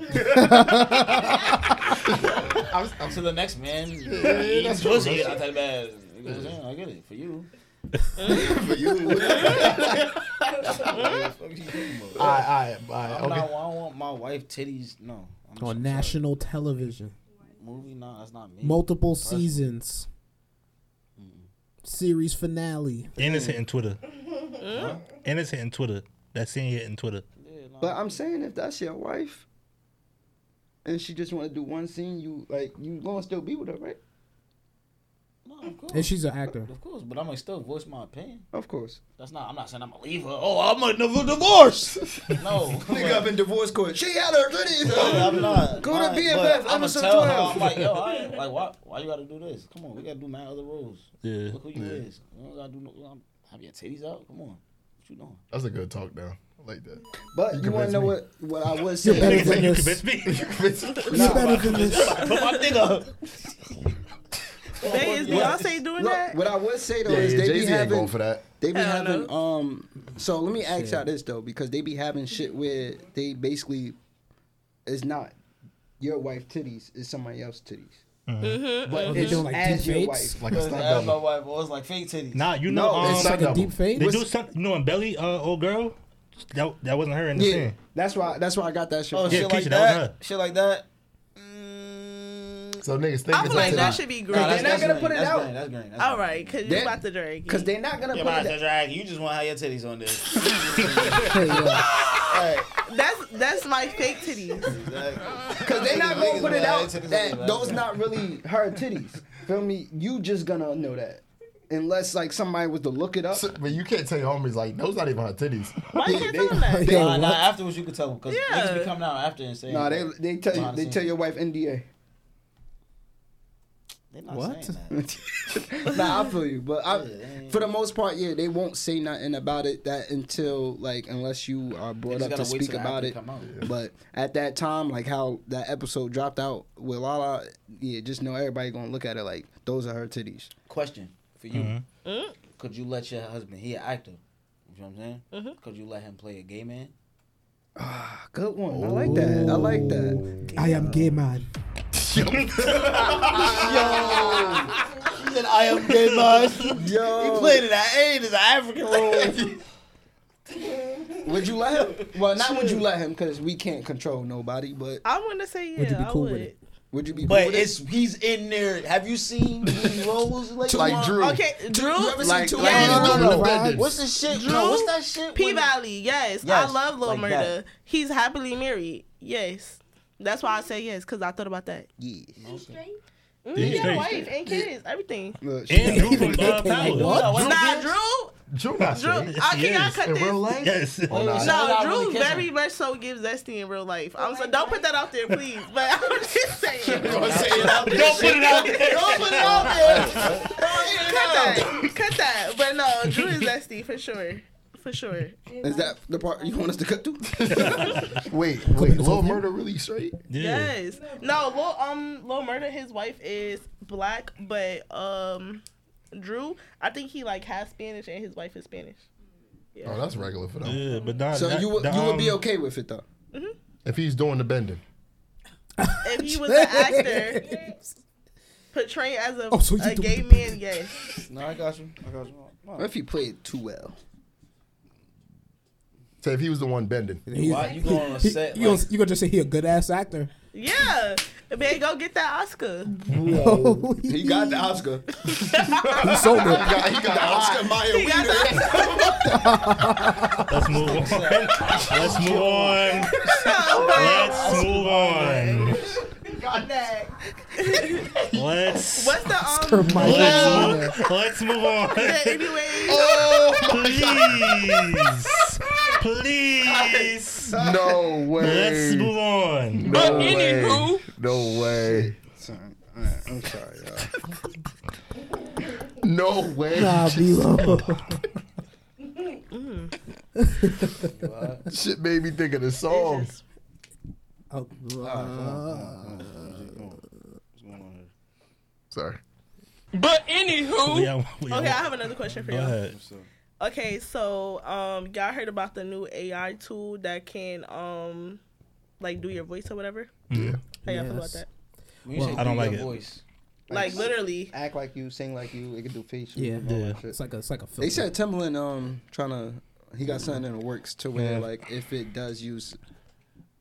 <laughs> I'm, I'm, To the next man, yeah, eating that's true, pussy, that's not that bad. You know what I'm saying? I get it. For you. <laughs> for you. What the fuck you talking about? All right, all right, I'm all right. not, I don't want my wife titties. No. I'm On sorry. national television. movie. No, that's not me. Multiple Personally. seasons. Series finale. and it's hitting Twitter. Huh? And it's hitting Twitter. That scene hitting Twitter. But I'm saying if that's your wife, and she just want to do one scene, you like you gonna still be with her, right? No, of course. And she's an actor. Of course, but I'm gonna still voice my opinion. Of course. That's not. I'm not saying I'm gonna leave her. Oh, I'm gonna never divorce. <laughs> no, Nigga up in divorce court. She had her titties. No, I'm not. Go to Mine, BFF, but I'ma tell her, 12. I'm like, yo, I ain't, like, why, why you gotta do this? Come on, we gotta do my other roles. Yeah. Look who you Yeah. is. You don't gotta do no. I'm, have your titties out. Come on, what you doing? That's a good talk now. I like that. But You you, want to know me. what what I would You're say? better Nigga said than <laughs> you this. convinced me. You're better than this. <laughs> Put my dick up. They, is Beyonce doing Look, that? what I would say though Yeah, is yeah they Jay be Z ain't having going for that. they be having no. um. So let me ask y'all this though, because they be having shit where they basically is not your wife titties, is somebody else's titties. Mm-hmm. But they it's doing, like, as deep your fakes? wife. Like a stunt That's my double. wife. It was like fake titties. Nah, you know, No, um, it's It's like a double. deep fake. they What's- do something. You know, in Belly, uh, old girl. That that wasn't her in the Yeah, scene. that's why. That's why I got that shit. Oh. Yeah, shit like Keisha, that was that. her. Shit like that. So niggas think I it's like that should be nah, great. that's, They're not gonna green. put it that's out. Green. That's green. That's All because you They- about to drag. Because they're not gonna Yeah, put but it that's out. drag. You just want to have your titties on this. <laughs> That's that's my fake titties. Because they're not gonna put it out that those not really her titties. Feel me? You just gonna know that. Unless like somebody was to look it up. So- But you can't tell your homies like those not even her titties. Why you Yeah, can't tell them that? Yo, Nah, nah, afterwards you could tell them because Yeah. niggas be coming out after and saying. Nah, they they tell you they tell your wife NDA. They're not What? saying that. <laughs> nah, I feel you, but I, Yeah, for the most part, yeah, they won't say nothing about it that until like unless you are brought up to speak about it. come out. But at that time, like how that episode dropped out with Lala, yeah, just know everybody gonna look at it like those are her titties. Question for you: Mm-hmm. Mm. Could you let your husband? He an actor. You know what I'm saying? Mhm. Could you let him play a gay man? Ah, good one. I like that. I like that. I am gay man. Yo, he said, "I am gay man." Yo, he played it at eight as an African role. Would you let him? Well, not would you let him because we can't control nobody. But I want to say yeah. Would you be I cool would. with it? Would you be? cool But with it? it's he's in there. Have you seen these <laughs> roles? Like, Like Drew. Okay, Drew. You ever Like- seen like Yeah, he's no, no, no. What's the shit? Drew? No, what's that shit? P Valley, yes. Yes, I love Lil like Murda. that. He's happily married. Yes. That's why I say yes, because I thought about that. Yeah. Mm, Yeah, he got a wife and kids, everything. Look, And Drew from <laughs> Like Power. what? Nah, Drew. Drew not Drew. straight. I can I Yes, cut In this? real life? Yes. Oh, nah. Not No, really Drew kissing. very much so gives zesty in real life. I'm so don't put that out there, please. But I'm <laughs> just saying. Don't say it out there. Don't put it out there. Don't put it out there. Cut that. Cut that. But no, Drew is zesty for sure. For sure. <laughs> Is that the part you want us to cut to? <laughs> Wait, wait. Lil Murda really straight? Yeah. Yes. No, Lil um Lil Murda, his wife is black, but um Drew, I think he like half Spanish and his wife is Spanish. Oh, that's regular for them. Yeah, but not, So not- you would the, you would be okay with it though? If he's doing the bending. If he was <laughs> an actor portrayed as a, Oh, so a gay man, yes. No, I got you. I got you. What if he played too well? Say if he was the one bending. Why you going on a he- set? You like- gonna, you gonna just say he a good ass actor? Yeah. Man, go get that Oscar. Whoa. <laughs> He got the Oscar. he sold it. <laughs> He got, he got the Oscar Mayer He got Wiener. <laughs> Let's move on. Let's move on. Let's move on. Let's What's the um let's move, let's move on. yeah, anyway? Please, please. <laughs> No way. Let's move on. No way. No way. Sorry. I'm sorry, y'all. No way. Nah, B-Lo. Shit made me think of the song. It's just- Oh, uh, Sorry. But anywho, We are- we are- Okay, I have another question for Go y'all. ahead. Okay, so um, y'all heard about the new AI tool that can um, like do your voice or whatever? Yeah. How y'all feel about Yes. that? When Well, I don't do like your it. Voice. Like literally, Act like you, sing like you. It can do facial. Yeah. all that Yeah. shit. it's like a, it's like a filter. They said Timbaland um trying to he got something in the works to where Yeah. like if it does use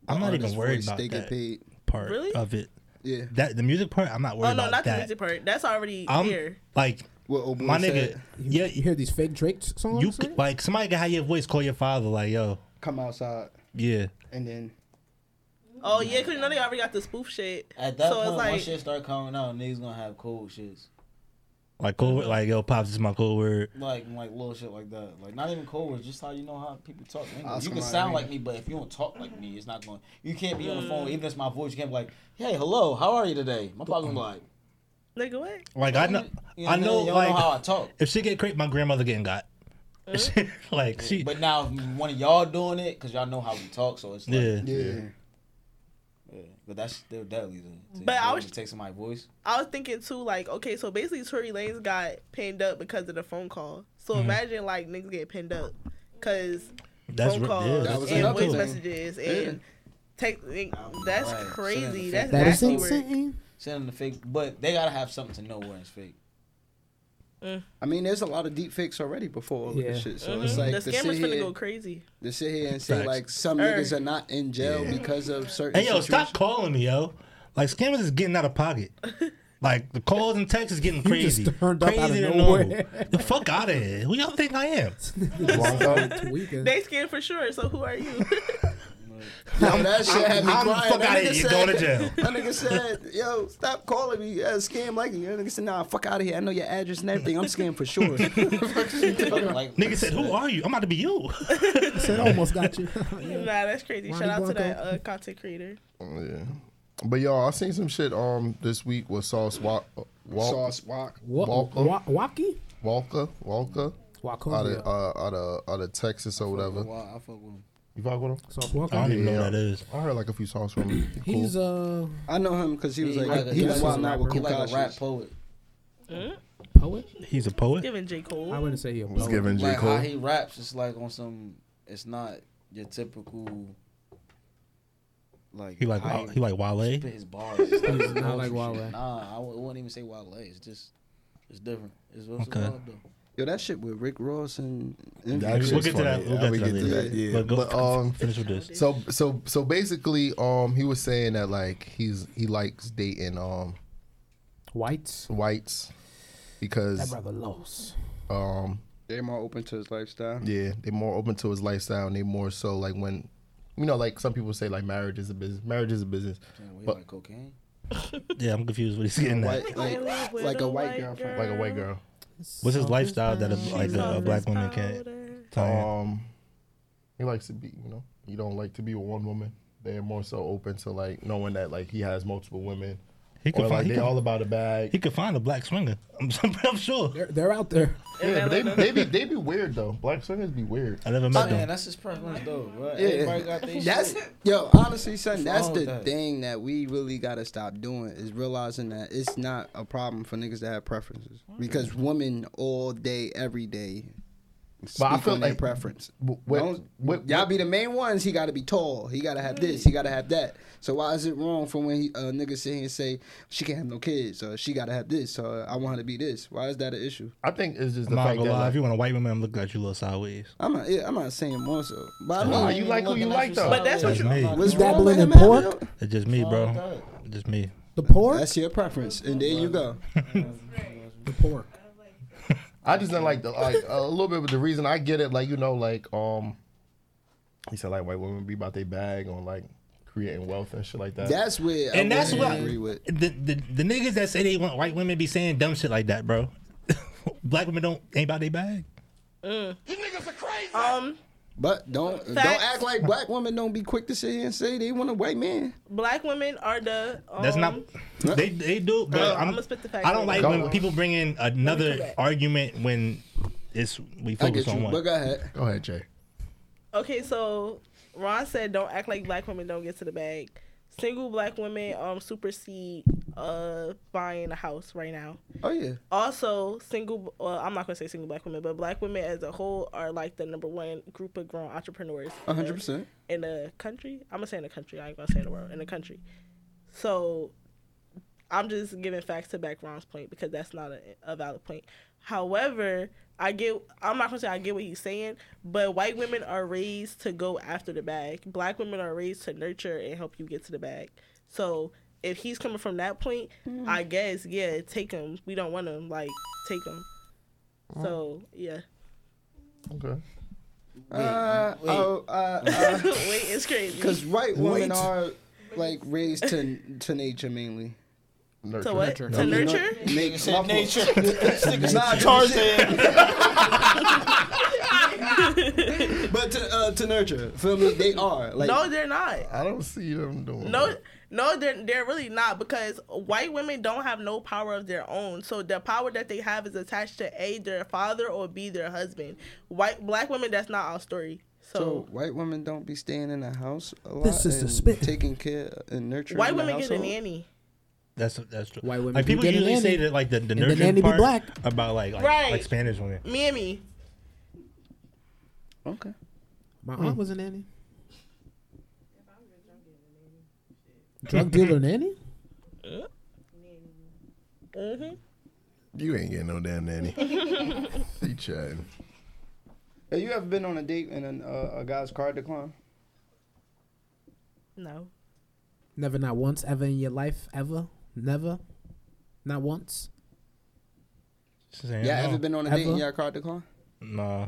I'm not even artist's worried voice, about they that get paid. part Really? of it. Yeah. That the music part, I'm not worried oh no, about not the that. music part. That's already I'm here. like What old boy my said, nigga. Yeah, You hear these fake Drake songs? you right? could, like somebody can have your voice call your father like yo, come outside yeah. and then Oh yeah, cause you know they already got the spoof shit. At that So point, it's when like- shit start coming out, niggas gonna have cold shits. Like cool, word- like yo, pops is my cool word. Like like little shit like that. Like not even cool words, just how you know how people talk. Nigga. You can sound like me, but if you don't talk like me, it's not going. You can't be on the phone, mm. even if it's my voice. You can't be like, "Hey, hello, how are you today?" My pops gonna be like, Nigga, what? Like I know, you know, I know, you like know how I talk. if she get creeped, my grandmother getting got. <laughs> like she, But now one of y'all doing it because y'all know how we talk, so it's like, yeah. yeah. yeah. But that's still deadly to, to, But I to was- take somebody's voice. I was thinking too, like, okay, so basically Tory Lanez got pinned up because of the phone call. So Mm-hmm. imagine like niggas get pinned up because That's phone re- calls yeah, That was and voice thing. messages and take. That's crazy. Sending That's the that is nasty work. insane. Sending the fake, but they gotta have something to know where it's fake. I mean, there's a lot of deep fakes already before all Yeah. this shit. So Mhm. it's like the scammers sit finna go crazy. to sit here and say like some Er. niggas are not in jail because of certain. Hey yo, stop calling me, yo. Like scammers is getting out of pocket. <laughs> Like the calls and texts is getting You crazy. up crazy out of than nowhere. normal. The fuck out of here. Who y'all think I am? <laughs> They scared for sure. So who are you? <laughs> Yo, that shit had me I'm- crying. fuck That outta nigga here, you're going to jail. That nigga said, "Yo, stop calling me. Yeah, scam like you." That nigga said, "Nah, fuck out of here. I know your address and everything. I'm scammed for sure." <laughs> Like Nigga said, "Who are you? I'm about to be you." <laughs> said almost got you. <laughs> nah, that's crazy. Ronnie Shout out to that uh, content creator. Yeah. But y'all, I seen some shit um this week with Sauce Walk, Walk, Sauce walk. What? Walker. Wa- Walkie? Walker, Walker, out of uh, out of out of Texas or whatever. I fuck with him. You fuck with him? Sauce I don't even know Yeah. what that is. I heard like a few songs from him. He Cool. He's uh I know him because he was like, like he was he's wilding out with He like a Kokashi. rap poet. poet. He's a poet. Giving J Cole. I wouldn't say he a was poet. giving J Like Cole. how he raps, it's like on some. It's not your typical. Like He like how he like Wale. spit his bars. It's like He's not like <laughs> Wale. Nah, I wouldn't even say Wale. It's just, it's different. It's, it's Okay. wild, though. Yo, that shit with Rick Ross and, and That We'll get to that. We'll I get would to that later. Yeah, But go- but um, <laughs> Finish with this. so so so basically, um, he was saying that like he's he likes dating um Whites. whites because That because brother lost. um they're more open to his lifestyle. yeah they're more open to his lifestyle and they more so like when you know like some people say like marriage is a business marriage is a business Damn, we But- like cocaine. <laughs> Yeah, I'm confused what he's getting at. White, like, like a white girlfriend. like a white girl What's his lifestyle that a, like a, a black woman can't? tell him? um he likes to be you know he don't like to be with one woman they're more so open to like knowing that like he has multiple women He could or find. like He they could, all about a bag he could find a black swinger. <laughs> I'm, I'm sure. They're, they're out there. yeah but they, they be they be weird though black swingers be weird I never met Man, them. that's his preference though. Bro. Yeah. Everybody got their That's shit. yo, honestly, son. That's the that? thing that we really gotta stop doing is realizing that it's not a problem for niggas to have preferences because women all day, every day. But I feel on their like- preference. Wh- what- what- y'all be the main ones. He got to be tall. He got to have this. He got to have that. So why is it wrong for when he, a nigga sit here and say she can't have no kids or she got to have this or I want her to be this? Why is that an issue? I think it's just I'm the not fact gonna that lie. like, If you want a white woman, I'm looking at you a little sideways. I'm not. Yeah, I'm not saying more so, but I mean, Nah, you like who you like though. But that's what you. me. what's You wrong dabbling in pork? your- It's just me, bro. It's Just me. The pork. That's your preference, and there you go. <laughs> the pork. I just didn't like the like a little bit. But the reason I get it, like you know, like um, he said like white women be about their bag on like creating wealth and shit like that. That's where And I that's wouldn't what agree with. the, the the niggas that say they want white women be saying dumb shit like that, bro. <laughs> Black women don't ain't about their bag. You niggas are crazy. Um, But don't don't act like black women don't be quick to sit here and say they want a white man. black women are the. Um, That's not. They they do, but Uh, I'm, I'ma spit the facts I don't like when on. people bring in another argument when it's we I focus get on you, one. but go ahead. Go ahead, Jay. Okay, so Ron said, "Don't act like black women don't get to the bag." Single black women um supersede uh buying a house right now. Oh yeah, Also, single. Well, I'm not gonna say single black women, but black women as a whole are like the number one group of grown entrepreneurs. hundred percent. in the country. I'm gonna say in the country. I ain't gonna say in the world. In the country. So, I'm just giving facts to back Ron's point because that's not a, a valid point. However, I get. I'm not gonna say I get what he's saying, but white women are raised to go after the bag. Black women are raised to nurture and help you get to the bag. So. If he's coming from that point, I guess yeah, take him. We don't want him. Like take him. So yeah, Okay. Uh, wait. oh, uh, uh, <laughs> wait, it's crazy. because white women Wait. are like raised to to nature mainly. Nurture. To what? Nurture. To nurture? Make Said nature. <laughs> Nah, Tarzan. <laughs> but to uh, to nurture. Feel me? They are like no, they're not. I don't see them doing. No, that. No, they're they're really not because white women don't have no power of their own. So the power that they have is attached to a their father or b their husband. White black women, that's not our story. So So, white women don't be staying in the house a lot This is the and spit. taking care and nurturing. white the women get a household? nanny. That's that's true. White women like people get a usually say that like the the and the nurturing nanny be part black. about like like, Right. like Spanish women. Me and me. Okay. My hmm. aunt was a nanny. Drug dealer <laughs> nanny? Mm-hmm. You ain't getting no damn nanny. <laughs> he chatting. Have you ever been on a date and a, uh, a guy's card declined? No. Never, not once, ever in your life, ever, never, not once. Saying Yeah, no. ever been on a date and Ever? your card declined? Nah.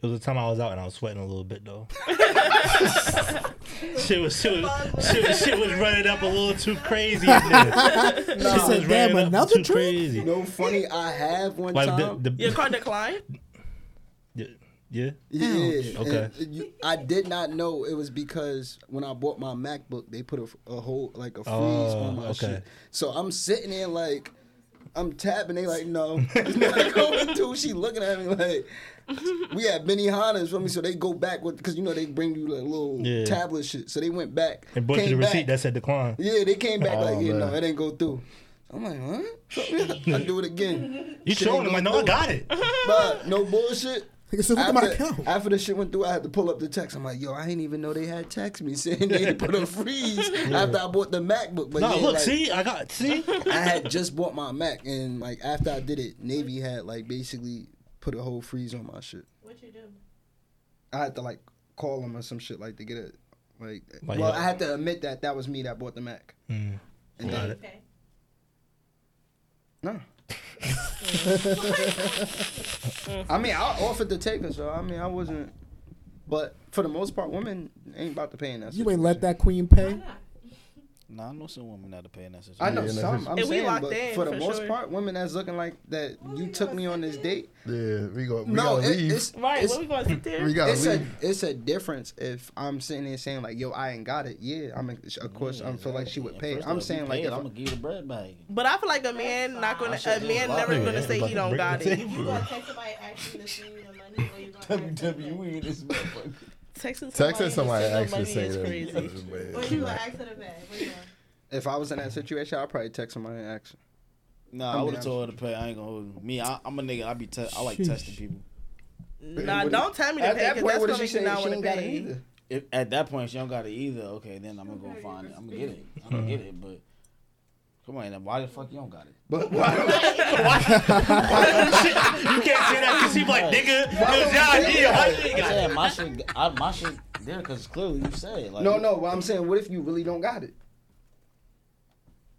It was the time I was out and I was sweating a little bit though. <laughs> <laughs> shit was shit was, shit was shit was running up a little too crazy. in there. <laughs> Shit said, "Damn, another too drink?" crazy. No funny. I have one Like time. the, the Your car declined? yeah, yeah. Yeah. Okay. you- I did not know it was because when I bought my MacBook, they put a, a whole like a freeze Oh, on my okay. shit. So I'm sitting there like I'm tapping. They like, no, <laughs> it's not going through. She looking at me like. <laughs> We had Benihanas for me, so they go back with because you know they bring you like little Yeah. tablet shit. So they went back And brought you the receipt back. that said decline. Yeah, they came back Oh, like, yeah, know it didn't go through. I'm like, huh? So, yeah, I do it again. <laughs> You showing ain't them like, go no, I got it. <laughs> But no bullshit. Nigga said, look at my After, account. after the shit went through, I had to pull up the text. I'm like, yo, I didn't even know they had text me saying they put a freeze after I bought the MacBook. But No, yeah, look, like, see, I got see. I had just bought my Mac, and like after I did it, Navy had like basically put a whole freeze on my shit. What you do? I had to like call him or some shit like to get it. Like, Like, well, yeah. I had to admit that that was me that bought the Mac. Mm. And Got then, it. Okay. no. <laughs> I mean, I offered to take her, so I mean, I wasn't. But for the most part, women ain't about to pay in that. You ain't let that queen pay. Nah, I know some women that are paying that I know Yeah, some. just- I'm And we saying, locked but in, for the for most sure. part, women that's looking like that, you took me on this date. Yeah, we go. We no, gotta it, leave. it's Right, It's, what we gonna sit there? we gotta it's a leave. it's a difference if I'm sitting there saying like, "Yo, I ain't got it." Yeah, I'm of course I feel like she would pay. I'm saying like, if I'm gonna give you the bread bag. But I feel like a man not gonna, a man never Nigga, gonna say he don't got it. You gonna text somebody asking to send you the money, or you gonna <laughs> ask them WWE in this motherfucker. Texting Texting somebody somebody to actually send say is that. crazy. Or you gonna ask her the bag? What you gonna? if I was in that situation, I'd probably text somebody and ask. Nah, I'm I would have told her to pay. I ain't gonna hold you. Me, I, I'm a nigga. I be te- I like testing people. Nah, What- don't tell me to At pay that point, that's what gonna did she make say? you not She ain't got it either. If at that point she don't got it either, okay, then I'm gonna go find it. I'm gonna get it. I'm mm-hmm. gonna get it, but come on, then why the fuck you don't got it? But <laughs> why? You can't say that because he's like, nigga, it was your idea. How you ain't got it? my shit, I, my shit there because clearly you said like no, no. What I'm saying, what if you really don't got it?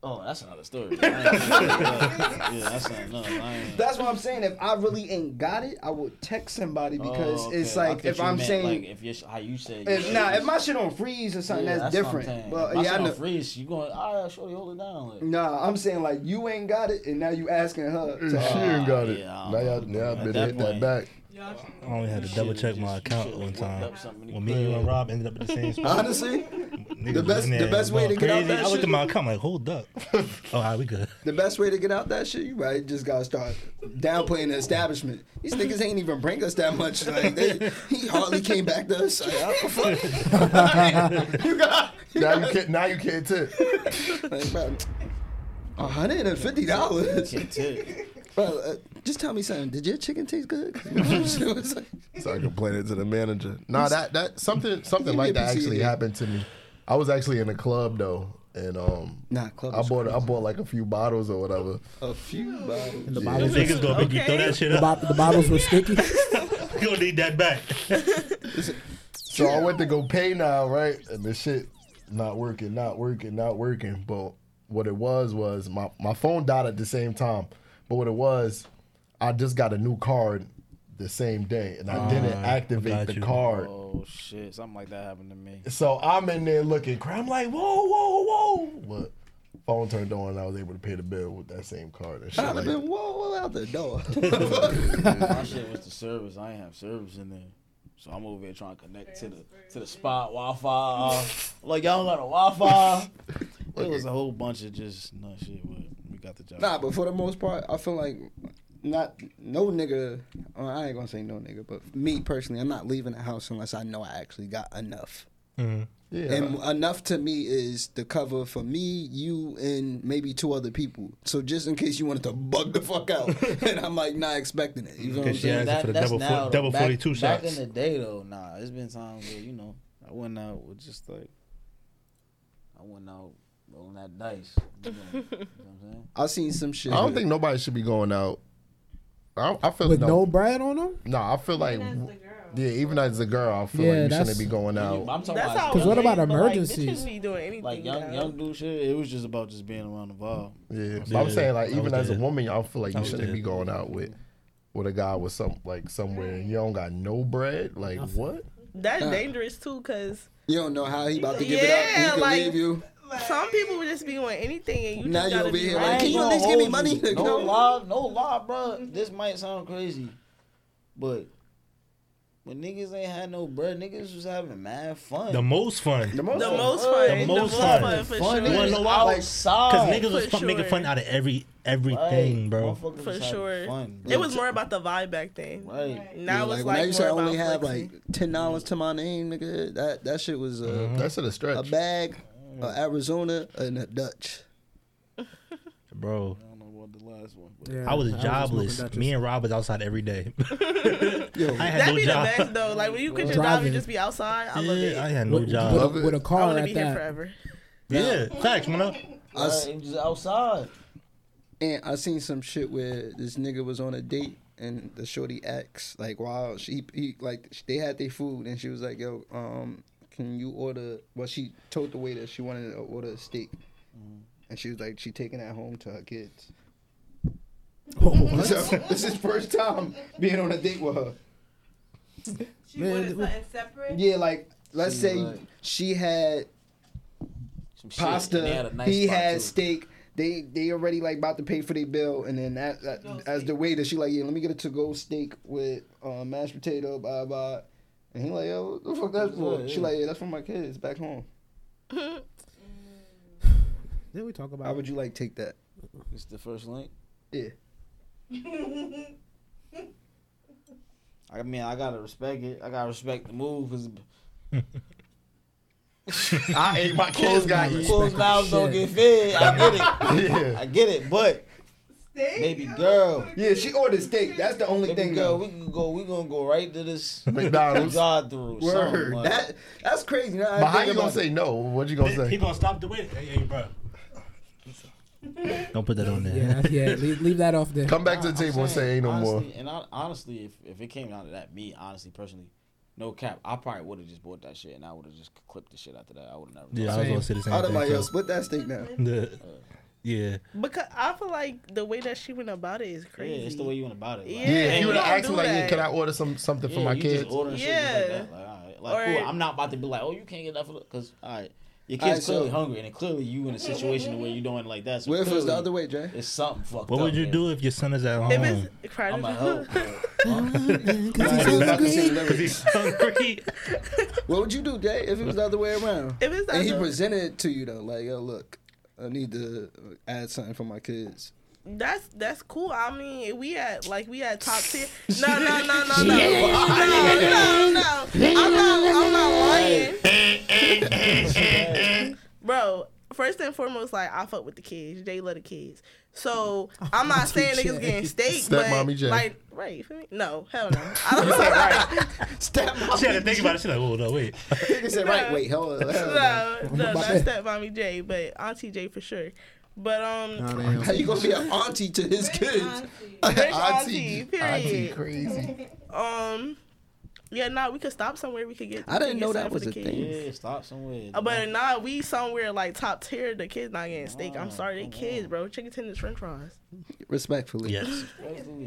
Oh, that's another story. <laughs> Yeah, that's another. That's what I'm saying. If I really ain't got it, I would text somebody oh, because Oh, okay. it's like if I'm meant, saying. like if you're how you said you if, nah, if my shit on freeze or something, Yeah, that's, what I'm different. saying. But If my yeah, I shit know. on freeze. You going? All right, shorty, hold it down. Like, Nah, I'm saying like you ain't got it, and now you asking her. She ain't got it. yeah, I now y'all, now know. y'all At better hit that back. I only had to double check my account one time. up something in the When me, you, and. Rob ended up at the same <laughs> spot. honestly, Niggas the was best- in the best way to going get out crazy. that I looked shit- at my account like, hold up. <laughs> oh, all right, we good. the best way to get out that shit, you right, just gotta start downplaying the establishment. These niggas ain't even bring us that much. Like they, he hardly came back to us. Like, I don't fuck. <laughs> you got, you Now you got can't. Now you can't tip. like, bro, hundred and fifty dollars. Can't tip. Bro, uh, just tell me something. Did your chicken taste good? <laughs> It was like- So I complained it to the manager. Nah, that that something something like that actually your- happened to me. I was actually in a club though, and um, Nah, club I was bought I bought like a few bottles or whatever. a few bottles. And the Yeah. bottles, Niggas gonna make you throw that shit the, up. bo- the bottles were sticky. You <laughs> <laughs> gonna need that back. So I went to go pay now, right? And the shit not working, not working, not working. But what it was was my, my phone died at the same time. But what it was, I just got a new card the same day and I didn't Ah, activate the you. card. Oh shit, something like that happened to me. So I'm in there looking, cra- I'm like, whoa, whoa, whoa. But phone turned on and I was able to pay the bill with that same card and shit. I'd have Like, been whoa, whoa out the door. <laughs> My <laughs> shit was the service. I ain't have service in there. So I'm over here trying to connect to the to the spot Wi-Fi. like y'all got a Wi-Fi. <laughs> It was a whole bunch of just no shit. But we got the job. Nah, but for the most part, I feel like not no nigga. Uh, I ain't gonna say no nigga, but me personally, I'm not leaving the house unless I know I actually got enough. Mm-hmm. yeah. And enough to me is the cover for me, you, and maybe two other people. So just in case you wanted to bug the fuck out, <laughs> and I'm like not expecting it. You know what I'm saying? asked for the double, now, fo- double back, 42 Back shots. in the day though, nah, it's been times where you know I went out with just like I went out rolling that dice. You know, you know what I'm <laughs> saying? I seen some shit. I don't think nobody should be going out. I, I feel With no, no bread on them? no, I feel like Even as yeah, even as a girl, I feel Yeah, like you that's- shouldn't be going I'm out. talking That's about how. 'Cause what about is, but, like, emergencies? bitches be doing anything. like young now. young dude shit. It was just about just being around the vibe. Yeah, but Yeah, I'm saying like I was even as a there. woman, I feel like I you was shouldn't there. be going out with with a guy with some like somewhere and you don't got no bread. Like what? That's dangerous too, cause You don't know how he about to give it up. Yeah, He could like- leave you. Some people would just be doing anything, and you Now just you gotta over be here like, I can you at least give me money? you. You No <laughs> know? lie, no lie, bro. This might sound crazy, but when niggas ain't had no bread, niggas was having mad fun. The most fun. The most the fun. most The fun, the most most fun. fun for Fun, sure. You wanna know niggas why? Outside. Cause niggas was For fun, making fun out of every everything, Right. bro. For sure. Fun, It was more about the vibe back then. right. Now Yeah, it's like, like, when I used to only about have flexing. like ten dollars to my name, nigga. That that shit was uh, Mm-hmm. That's a stretch. a bag, a Arizona, and a Dutch. <laughs> Bro, I don't know what the last one. But Yeah, I was just jobless. smoking Me and Rob was outside every day. <laughs> Yo, I had That'd no be job. the best though. Like when you quit your job Driving. and just be outside. I love it. Yeah, I had no with, job. with, Love a, it. with a I car want to at be here that. forever. Yeah, facts, man. I s- right, and just outside. and I seen some shit where this nigga was on a date and the shorty ex like while she he, like they had their food and she was like, "Yo, um, can you order?" Well, she told the waiter she wanted to order a steak, and she was like, she taking that home to her kids. <laughs> Oh, <laughs> So this is first time being on a date with her. She Man, wanted something separate. Yeah, like let's She say like- she had Some pasta, they had nice he had too. steak. They they already like about to pay for their bill, and then that, that as steak. the waiter, she like, yeah, let me get a to go steak with uh, mashed potato, blah blah. And he like, yo, what the fuck that's for? Yeah, She like, yeah, that's for my kids back home. <laughs> Then we talk about. How would you like take that? It's the first link. Yeah. <laughs> I mean, I gotta respect it. I gotta respect the move because <laughs> I ate my kids got eat. closed mouths don't get fed. I get it. Yeah. I get it. But Steak? baby girl, Yeah, she ordered steak. That's the only baby thing. girl, Though. we can go. We gonna go right to this McDonald's. God through. Word. That that's crazy. Now I But how you gonna about it. say no? What you gonna He say? gonna stop the wait. Hey, hey, bro. Don't put that on there. Yeah, yeah. Leave, leave that off there. Come back to the I'm table and say ain't no more. And I, honestly, if, if it came down to that, me honestly, personally, no cap, I probably would have just bought that shit and I would have just clipped the shit after that. I would have never. Yeah, I was gonna say the same I'd have thing. like, yo, split that steak now. The- yeah. Because I feel like the way that she went about it is crazy. Yeah, crazy. it's the way you went about it. Like, Yeah, Yeah, if you you would have don't asked him do like, yeah, can I order some something for my you kids? Just ordering shit just like that. Like, all right. like Or- cool. I'm not about to be like, oh, you can't get that for because all right, your kid's right, so- clearly hungry, and clearly you in a situation where you're doing like that. So What if it was the other way, Jay? It's something fucked What up. would you there. do if your son is at home? If it's cried I'm a help. <laughs> <laughs> About the same lyrics. He's hungry. What would you do, Jay, if it was the other way around? if it's And he presented it to you though, like, yo, look, I need to add something for my kids. that's that's cool. I mean, we at like we at top tier. <laughs> No, no, no, no, no, no, no, no. I'm not, I'm not lying, <laughs> bro. First and foremost, like I fuck with the kids. Jay love the kids. So <laughs> I'm not saying niggas getting steak, but Stepmommy Jay. like right. you feel me? No, hell no. <laughs> I don't <laughs> Step She had to think about it. She's like, oh no, wait. Nigga said, right, wait, hold on. hold on. no, no, about not that? step mommy J, but Auntie J for sure. But um, Oh, damn. How you gonna be an auntie to his kids? Rich Auntie, auntie, period. auntie crazy. um, yeah, nah, we could stop somewhere. We could get. I didn't we know that was for a the thing. kids. Yeah, stop somewhere. Uh, but nah, we somewhere like top tier. The kids not getting steak. I'm sorry, they kids, bro. Chicken tenders, French fries. Respectfully. Yes.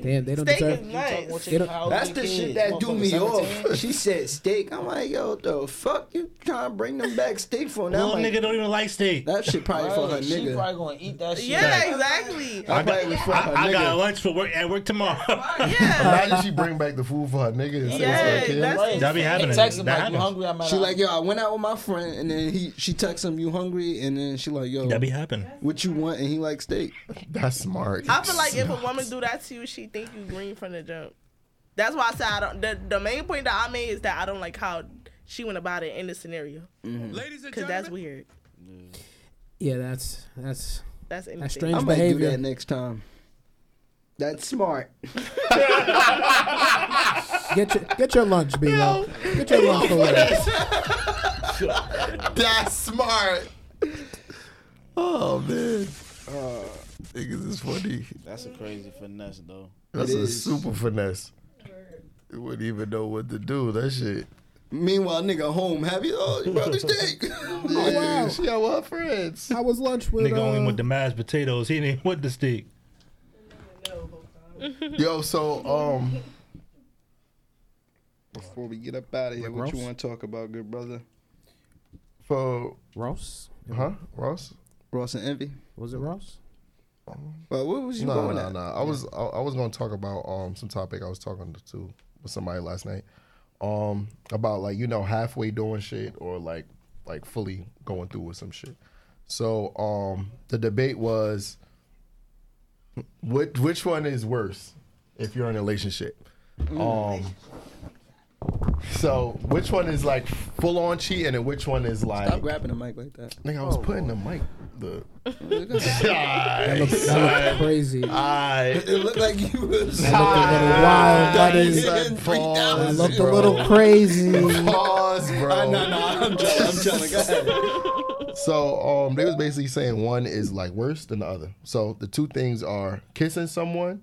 Damn, they don't Steak deserve. is nice. They don't- That's the shit that do me off. <laughs> She said steak. I'm like, yo, the fuck you trying to bring them back steak for now? Little like, nigga don't even like steak. that shit probably for her She nigga. probably gonna eat that shit. Yeah, exactly. That probably was for her I, I got nigga. lunch for work at work tomorrow. <laughs> Yeah, <laughs> Imagine she bring back the food for her nigga. and say Yeah, it's her that's- Right. That be happening. Text him That like, you hungry? I'm at She a- like, yo, I went out with my friend, and then he she texts him, you hungry? And then she like, yo, that be happening. what you want? And he like steak. That's smart. I feel like if a woman do that to you, she think you green from the jump. That's why I said I don't. The, the main point that I made is that I don't like how she went about it in the scenario Ladies and because that's weird. Yeah, that's that's That's anything. that's strange I might do that next time. That's smart. <laughs> Get your get your lunch, B-Lo. Get your lunch for later. That's smart. Oh man. Uh, niggas is funny. That's a crazy finesse though. That's It a is. super finesse. You wouldn't even know what to do. That shit. Meanwhile, nigga home happy. Oh, you brought the <laughs> steak. Yeah, <laughs> wow. She out with her friends. How was lunch with? Nigga only uh, with the mashed potatoes. He didn't with the steak. <laughs> Yo, so um, Before we get up out of here, Rick what you want to talk about, good brother? for Ross? huh, Ross? Ross and Envy. Was it Ross? Well, what was you No, going no, at? no. I was I, I was gonna talk about um some topic I was talking to with somebody last night. Um about like you know halfway doing shit or like like fully going through with some shit. So um the debate was which which one is worse if you're in a relationship. Um so which one is like full on cheating and which one is like Stop grabbing the mic like that. Nigga, I was putting the mic the <laughs> That looked, that looked crazy. I It looked like you was. That looked a little wild, buddy. Said three That thousand. looked a little crazy. <laughs> Pause, bro. No, no, I'm trying. I'm trying to go ahead. So um, they was basically saying one is like worse than the other. So the two things are kissing someone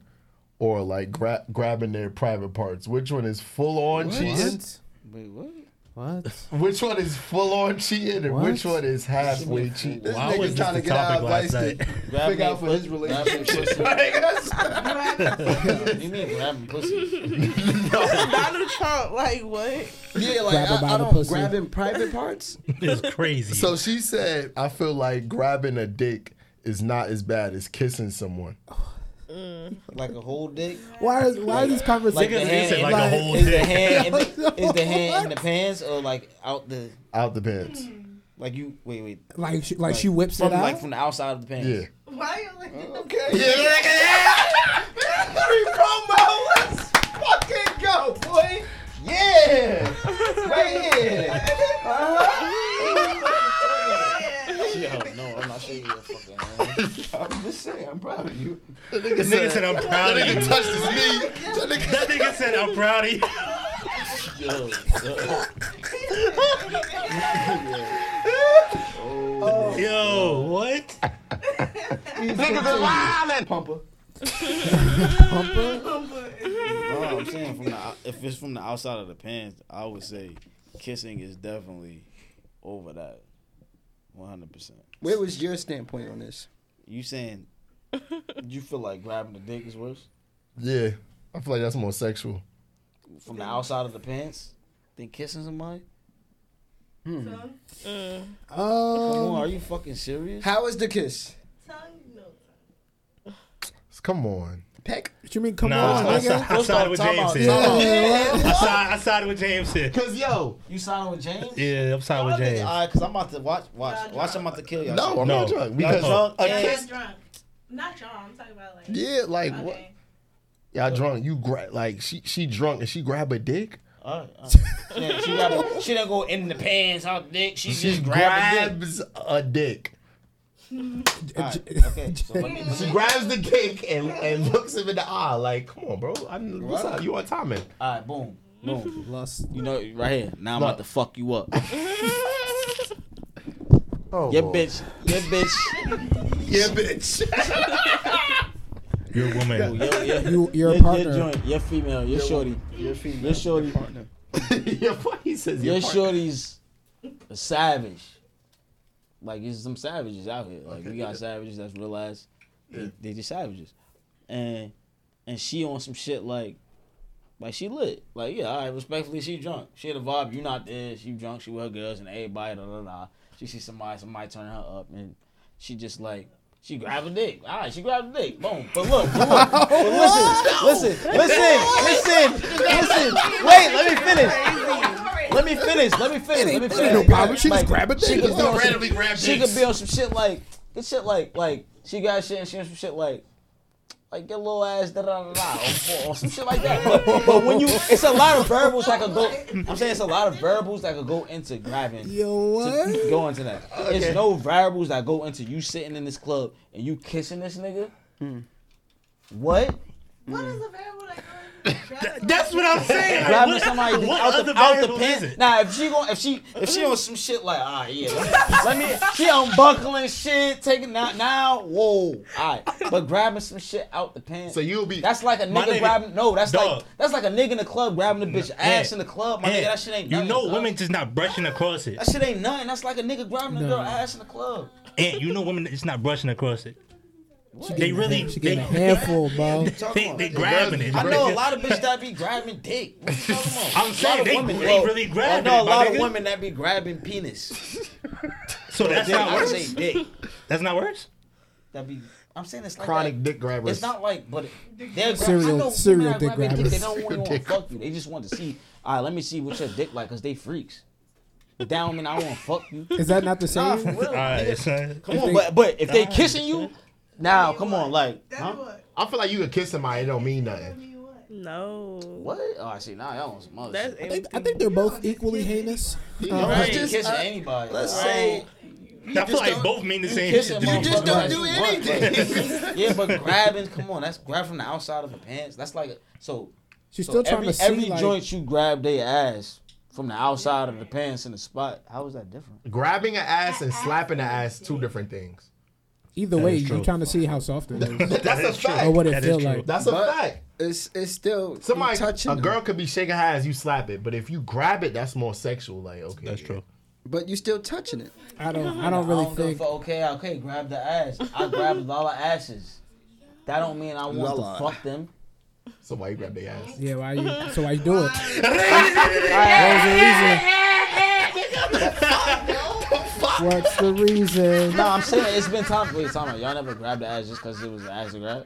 or like gra- grabbing their private parts? Which one is full on cheating? What? Wait, what? What? Which one is full on cheating and What? which one is halfway cheating? This Why was nigga this trying to the get out of last advice to night? Grabbing figure out for their his foot- grabbing relationship. <laughs> <laughs> You mean grabbing pussy? <laughs> Donald Trump, like what? Yeah, like Grab her by I, I the don't pussy. grabbing private parts. It's crazy. So she said, I feel like grabbing a dick is not as bad as kissing someone. Oh, Mm. Like a whole dick? Why is why is this Like conversation? the Nigga hand, said like the- a whole <laughs> is the hand in the, is the hand in the pants or like out the Out the pants. Mm. like you wait wait like she, like she whips from it out. like from the outside of the pants? Yeah. Why you like oh, Okay. Yeah. Free promo. Let's fucking go, boy. Yeah. Right here. Yo, <laughs> uh-huh. No, I'm not shaking your fucking <laughs> hand. I'm just saying, I'm proud of you. The nigga said, "I'm proud that of you." nigga touched his knee. That nigga, That nigga said, "I'm proud of you." Yo, <laughs> Yo, what? Niggas are wildin'. Pumper. Pumper. no, I'm saying from the out- if it's from the outside of the pants, I would say kissing is definitely over that. One hundred percent. Where was your standpoint on this? You saying <laughs> you feel like grabbing the dick is worse yeah. I feel like that's more sexual. from the outside of the pants than kissing somebody? tongue? Mm. Come on, Um, are you fucking serious? How is the kiss? Tongue? No. tongue. Come on. Peck. what you mean? Come Nah, on, I, nigga. side, I sided with Time James out, here. time. Yeah, I sided, I sided with James here. Cause yo, You signing with James? Yeah, I'm siding with James. All right, cause I'm about to watch. Watch. Nah, Watch. nah. I'm about to kill y'all. no, I'm No. not drunk. Y'all Because drunk? a Yeah. kiss, Not drunk. Not drunk. I'm talking about like. yeah, like what? Y'all drunk? You grab like she she drunk and she grab a dick. All right. <laughs> all right. She, didn't- she, gotta, she didn't go in the pants, out dick. She, She just grabbed grabs a dick. the dick. All right, <laughs> okay, so me. She grabs the dick and, and looks him in the eye like, "Come on, bro. I'm, what's up? You on timing?" All right, boom, boom. <laughs> Lust. You know, right here. Now I'm Look. about to fuck you up. <laughs> Oh, Your Lord. bitch, your bitch, yeah, bitch. You're a woman. your, your, your, You, you're a your, partner. your joint, your female, your shorty, Your female your shorty, Your partner. yeah, he says. your Your partner. shorty's a savage. Like there's some savages out here. Like we got savages that's real ass. They, they just savages, and and she on some shit like. Like she lit, like yeah, all right. Respectfully, she drunk. She had a vibe. You not there. She drunk. She with her girls and everybody. Da, da, da. She see somebody, somebody turning her up, and she just like she grabbed a dick. All right, she grabbed a dick. Boom. But look, but look. But <laughs> listen, listen, listen, listen, listen. Wait, let me finish. Let me finish. Let me finish. Let me finish. no problem. She just grab a She could be not on some- randomly grab She dicks. could be on some shit like get shit like like she got shit and she on some shit like like get little ass da da da da or, or some shit like that. But, but when you, it's a lot of variables that could go. I'm saying it's a lot of variables that could go into grabbing. Yo, To what? go into that. There's no variables that go into you sitting in this club and you kissing this nigga. Hmm. What? What is the variable that goes? That's what I'm saying. Like, Grabbing what- somebody what out other the, out the variables is pants. it? Nah, if she gon' if she if she on some shit like, ah yeah, let me, let <laughs> me she unbuckling shit, taking out now, whoa, alright. But grabbing some shit out the pants. So you'll be. that's like a nigga, nigga, grabbing no, that's like that's like a nigga in the club grabbing a bitch ass Yeah. in the club. My nigga, that shit ain't You know, dog. women just not brushing across it, That shit ain't nothing. That's like a nigga grabbing a girl ass in the club. and you know, women just not brushing across it. They really, She they, getting a handful, bro. they, they grabbing it. I know a lot of bitches that be grabbing dick. What you talking about? I'm A lot saying they- women, they well, really I grabbing know a lot of nigga. women that be grabbing penis. <laughs> So that's Dick, not I worse. say dick. That's not worse. That be. I'm saying it's like Chronic that. dick grabbers. It's not like, but they're Serial- I know serial women that dick grab your They don't want to fuck you. They just want to see. All right, let me see what your dick like, cause they freaks. But that don't mean I want to fuck you. Is that not the Nah, same? for real. All right, son. Come If on, they- but but if they kissing you, now come on, like, huh? what? I feel like you could kiss somebody. It don't mean nothing. No. What? Oh, I see. Now y'all on some That's. I think, I think they're both equally heinous. You Uh, right. just- kissing uh, anybody. Let's Right. say I feel like both mean the same shit. you just don't do as you want, anything. <laughs> yeah, but grabbing, come on, that's grab from the outside of the pants. That's like so. She's so still trying every, to see every like, joint you grab their ass from the outside of the pants in the spot. How is that different? Grabbing an ass and slapping an ass, two different things. Either That way, you're true. trying to see how soft it is That's a is fact. or what it That is feel like. That's a But- fact. it's it's still you Somebody, touching a them. girl could be shaking her ass, you slap it, but if you grab it, that's more sexual. Like, okay, That's true. but you still touching it. I don't. I don't really give a think. fuck. Okay, okay, grab the ass. I grab a lot of asses. That don't mean I want Lala. to fuck them. So why you grab their ass? Yeah, why you? So why you do it? <laughs> <laughs> What's the reason? No, I'm saying it's been time. Wait, time out. Y'all never grabbed the ass just because it was an ass to grab.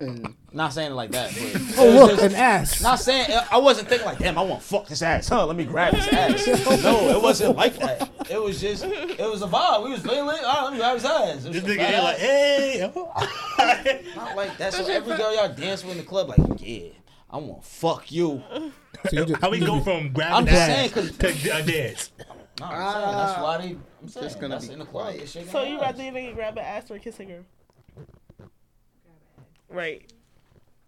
And Not saying it like that. But Oh it was look, just- an ass. Not saying I wasn't thinking like, damn, I want to fuck this ass. Huh? Let me grab this ass. <laughs> No, it wasn't like that. It was just, it was a vibe. We was feeling it. All right, let me grab his ass. It was This nigga fat here like, hey. <laughs> Not like that. So every girl y'all dance with in the club, like, yeah, I want to fuck you. So you just- How we go from grabbing I'm grabbing just that saying, 'cause- to a dance? No, I'm saying, that's ah. why they. I'm saying, Just gonna that's be in the quiet. They shaking So you ass. rather you nigga grab an ass or kiss a girl? Right.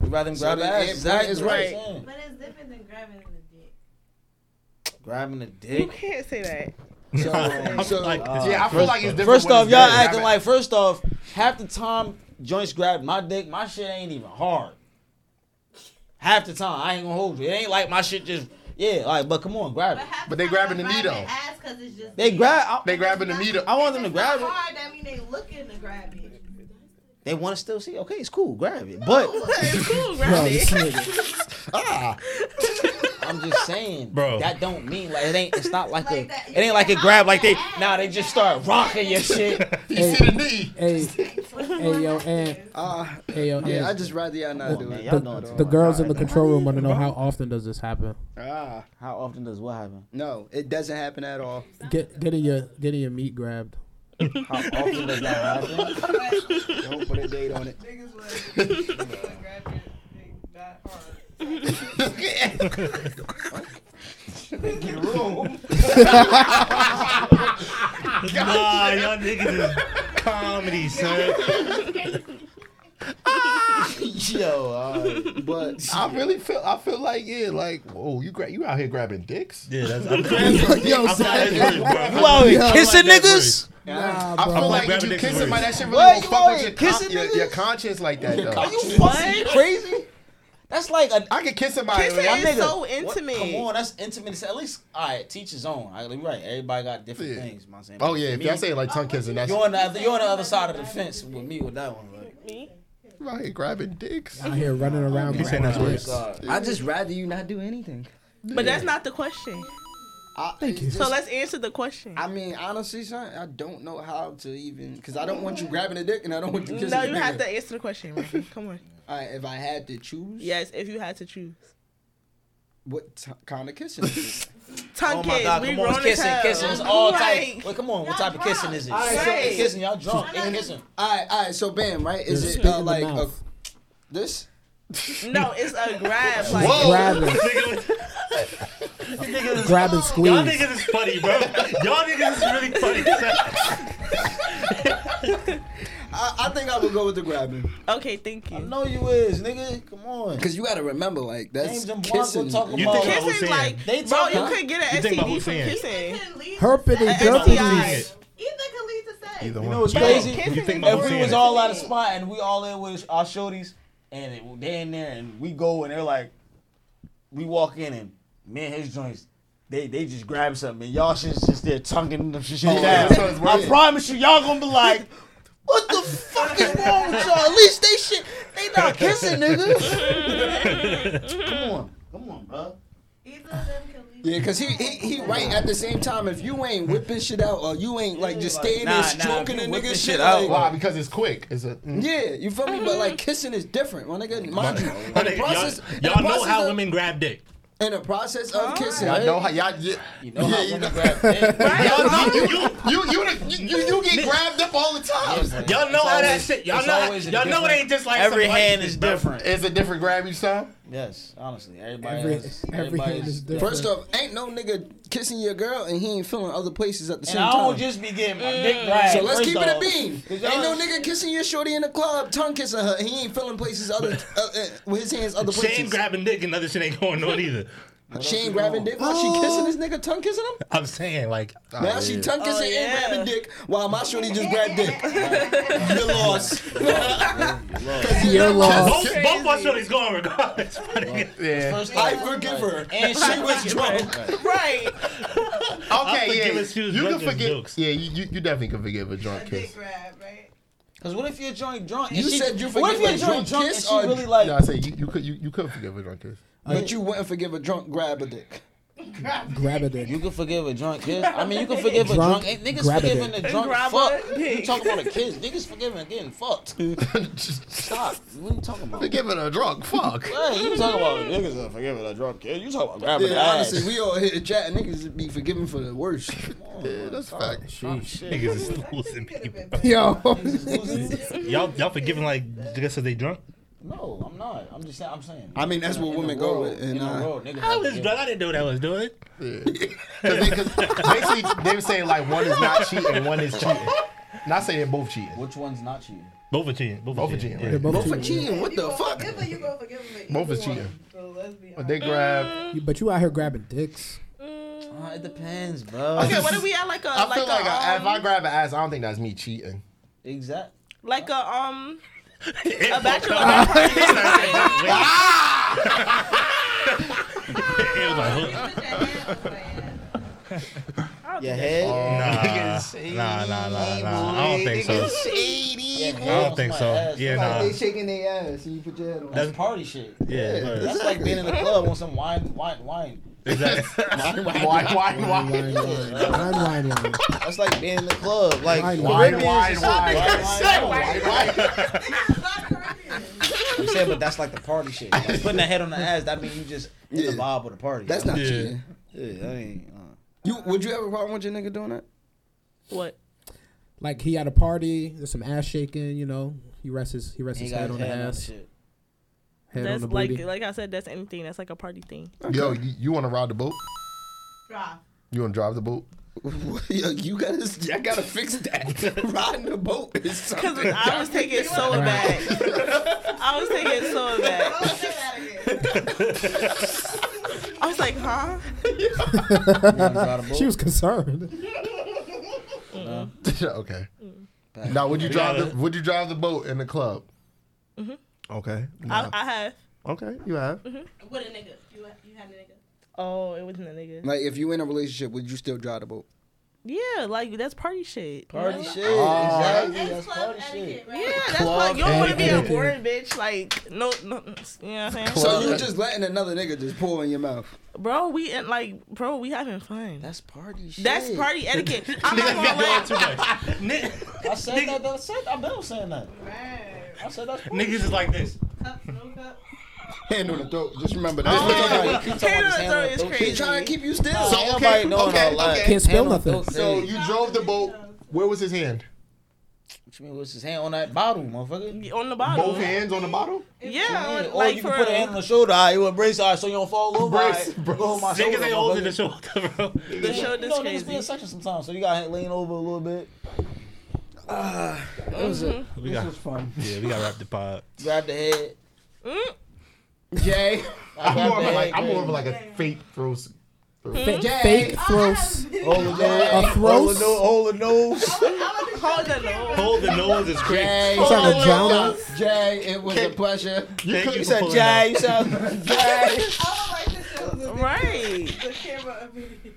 You rather than So grab then ass? Ed Exactly is what I'm right. But it's different than grabbing the dick. Grabbing the dick. You can't say that. <laughs> so, <laughs> so like, uh, yeah, I feel like it's different. First off, y'all acting Grab like first off, half the time joints grab my dick, my shit ain't even hard. Half the time, I ain't gonna hold you. It ain't like my shit just yeah, like but come on, grab it. half But they time grabbing the grab needle. their it's just They grab. I, They grabbing the needle. I want them to grab it's it. not hard, that mean they looking to grab it. They want to still see. Okay, it's cool, grab it. But it's cool, <laughs> grab Bro, it. Ah, I'm just saying, Bro. that don't mean like it ain't. It's not like, Like a. that. It ain't like a grab like they. Now they just start rocking your shit. you see the knee? Hey, hey, yo, and uh, <laughs> hey, yo, yeah, I just rather y'all not do it. y'all the, the girls in the control room want to know how often does this happen? Ah, How often does what happen? no, it doesn't happen at all. Get getting your getting your meat grabbed. How often does that happen? Don't put a date on it. Niggas was grab your dick that hard. Nah, y'all niggas is comedy, son. Yo, alright. But I really feel. I feel like yeah, like whoa, you gra- you out here grabbing dicks? Yeah, that's. <laughs> I'm grabbing. Yo, I'm son. grabbing words, bro. You out here Yo, kissing like that niggas? Nah, I bro. feel like like, grabbing you kiss is somebody, that shit really What? won't You fuck out with here your, kissing con- your, your conscience like that though. Are you fucking crazy? That's like a. I can kiss somebody. Kissing like, is nigga, so What? intimate. Come on, that's intimate. At least, all right, teach his own. I, you're right. Everybody got different Yeah. things. Man, I'm saying. Oh yeah, For if me, y'all say like tongue kissing, that's you're on the other, you're on the other side of the fence with me with that one. Like, Me? you out here grabbing dicks. out here running oh around. You saying that's grabbing weird? dicks. God. I just rather you not do anything. But that's not the question. I, Thank you. it's So let's answer the question. I mean, honestly, son, I don't know how to even because I don't want you grabbing a dick and I don't want you kissing. No, a you have to answer the question, Rocky. <laughs> Come on. All right, if I had to choose, Yes, if you had to choose. what t- kind of kissing? is it? <laughs> Tongue Oh my kiss, God! Come on, kissing, kissing. It's all type. Wait, come on. What type of kissing is it? drunk. It's Right. kissing. Y'all drunk. Ain't kissing. all right, all right. So, bam, right? Is Just it uh, like a, this? No, it's a grab. Like, Grabbing, <laughs> Niggas- grab and squeeze. Y'all squeeze. niggas is funny, bro. Y'all niggas is really funny. I, I think I would go with the grabbing Okay, thank you. I know you is, nigga. Come on. because you got to remember, like that's James kissing. talking You about. think about Kissing, Hussein. like, They bro, talking- you could get You an think STD from kissing. Could lead Herping to and sex. derping. STIs. Either could lead to sex. Either You one. know what's crazy? You think If we was all out of spot and we all in with our shorties, and it, they in there and we go and they're like, we walk in and me and his joints, they they just grab something and y'all shit's just there tonguing them shit Oh, down. that's I promise you, y'all gonna be like. What the fuck is wrong with y'all? At least they shit, they not kissing, nigga. <laughs> come on, come on, bro. Either of them could lead Yeah, cause he, he he right at the same time. If you ain't whipping shit out or you ain't like just staying Nah, there nah, stroking if a you whipping nigga shit shit out, like, Why? Because it's quick. It's a. mm. Yeah, you feel me? But like kissing is different, my nigga. Mind you, in the Y'all, process, y'all know process how of- women grab dick. In the process of kissing, Y'all right? know how y'all. Yeah, You know how yeah, you women know. grab dick. <laughs> Y'all know you you you you you, you get grabbed up all the time. Y'all know It's how that shit. Y'all know. Y'all know it ain't just like Every hand is bro. different. It's a different grab you saw. Yes, honestly, everybody. Every- has, <laughs> every everybody is is different. First off, ain't no nigga kissing your girl and he ain't feeling other places at the And same I time. I don't just be getting my dick grabbed. so let's first keep it a off. bean. 'Cause Ain't no nigga kissing your shorty in the club, tongue kissing her, and he ain't feeling places other <laughs> uh, uh, with his hands other Shane places. grabbing dick and other shit ain't going on either. <laughs> She ain't grabbing dick while she kissing this oh. nigga, tongue kissing him. I'm saying like Now she oh, tongue Oh, kissing yeah. and grabbing dick while my shorty just grabbed dick. <laughs> you lost. <laughs> You're lost. both, both my shorties going regardless. <laughs> Yeah. I forgive her. And she was drunk. Right. Okay, yeah. her, she was You can forgive. Yeah, you, you, you definitely can forgive a drunk A kiss. dick grab, right? Cause what if you're joint drunk? and You she- said you What if forgive you're a joint drunk drunk and she really like? No, I say you, you could you, you could forgive a drunk kiss. But you wouldn't forgive a drunk grab a dick. Grab a dick. You can forgive a drunk kiss. I mean, you can forgive a Drunk, drunk. Ain't niggas grab a forgiving dick. the drunk Grab a fuck. dick. You talking about a kiss? Niggas forgiving getting fucked. <laughs> Just stop. What are you talking about? Forgiving a drunk. Fuck. <laughs> Hey, you talking about niggas are forgiving a drunk kiss? You talking about grabbing Yeah, the honestly, ass? we all hit the chat and niggas be forgiven for the worst. Yeah, that's a fact. Niggas is losing people. <laughs> Yo. Y'all y'all forgiving like just because they drunk? No, I'm not. I'm just saying. I'm saying. I mean, that's In what in women go world- with, In and, the uh, world, I was forgiving. drunk. I didn't know what I was doing. Because <laughs> basically they were saying like one is not cheating, one is cheating. Not saying they're both cheating. Which one's not cheating? Both are cheating. Both, Both are are cheating. cheating, yeah. They're both Both for cheating. cheating. What the fuck? Forgive her, you go forgive her. Both is Either one. cheating. So let's be But they grab. You- But you out here grabbing dicks. Uh, it depends, bro. Okay, what if we had like a I like feel like a, I- if um, I grab an ass, I don't think that's me cheating. Exact. like a um a bachelor party. It was like, Your head. nah, nah, nah, nah, nah. I don't think so. I don't think so. Yeah, nah. They shaking their ass. You put your head on. That's party shit. Yeah, word. That's like being in the club on some wine, wine, wine. Exactly. <laughs> Why, why, why, Wine, wine, wine, wine, wine. That's like being in the club, like Wine, wine, wine, wine. Wine, wine, wine. It's not Caribbean. I'm saying, but that's like the party shit. <laughs> Like putting that head on the ass, that means you just in the Yeah. vibe of the party. That's not Yeah. cheating. Yeah, I mean, uh, You would you have a problem with your nigga doing that? What? Like he at a party, there's some ass shaking, you know. He rests his he rests he his got head his on the head on ass, shit. Head That's on the like booty. like I said, that's anything. That's like a party thing. Yo, you, you want to ride the boat? Drive. You want to drive the boat? <laughs> Yo, you gotta, I gotta fix that. <laughs> Riding the boat is something. Because. I was taking so bad. I was taking so bad. Don't say that again. I was like, huh? You wanna drive the? <laughs> She was concerned. okay. Now, would you drive the Would you drive the boat in the club? Mhm. Okay. I, I have. okay, you have. Mm-hmm. With a nigga. You, you had a nigga. Oh, it wasn't a nigga. Like, if you in a relationship, would you still drive the boat? Yeah, like that's party shit. Party shit. Oh. exactly. It's That's club party shit. etiquette, right? Yeah, that's Club like you don't want to be a boring bitch. Like no, no, you know what I'm saying? So you just letting another nigga just pull in your mouth? bro, we and like, bro, we having fun. That's party shit. That's party etiquette. <laughs> I'm not gonna let. too much. <laughs> Ni- I said that. I said. I've been saying that. Right. I said that's Niggas is like this. Cup. Hand on the throat. Just oh, remember that. Oh, Keep talking Taylor about this hand on the throat. He crazy. trying to keep you still. So, ain't okay, nobody knowing okay, all that. okay. Can't spill Hand on the nothing. So you drove the boat. Where was his hand? What you mean? What's his hand on that bottle, motherfucker? on the bottle. Both hands on the bottle. Yeah, or like you for can put a hand on the shoulder. All right, you embrace. All right, so you don't fall over. Brace, all right, brace. Go hold my shoulder. Niggas ain't holding the shoulder, bro. <laughs> The You shoulder's know, niggas be in section sometimes, so you gotta lean over a little bit. Uh, it mm-hmm. was a, We this got, was fun. yeah, we got wrap the pod. Grab the head. Mm. Jay. I I'm more of head, like I'm more of like a fake throw. throw. Mm-hmm. Fake, Jay. fake throws. Hold oh, the nose. A Hold the nose. Hold the nose. Hold the nose. Hold the nose is crazy. Jay. You trying to drown us? Jay, it was a pleasure. You Thank could- you You said Jay. up. You said <laughs> Jay. I don't like this show. The, Right. the camera immediately.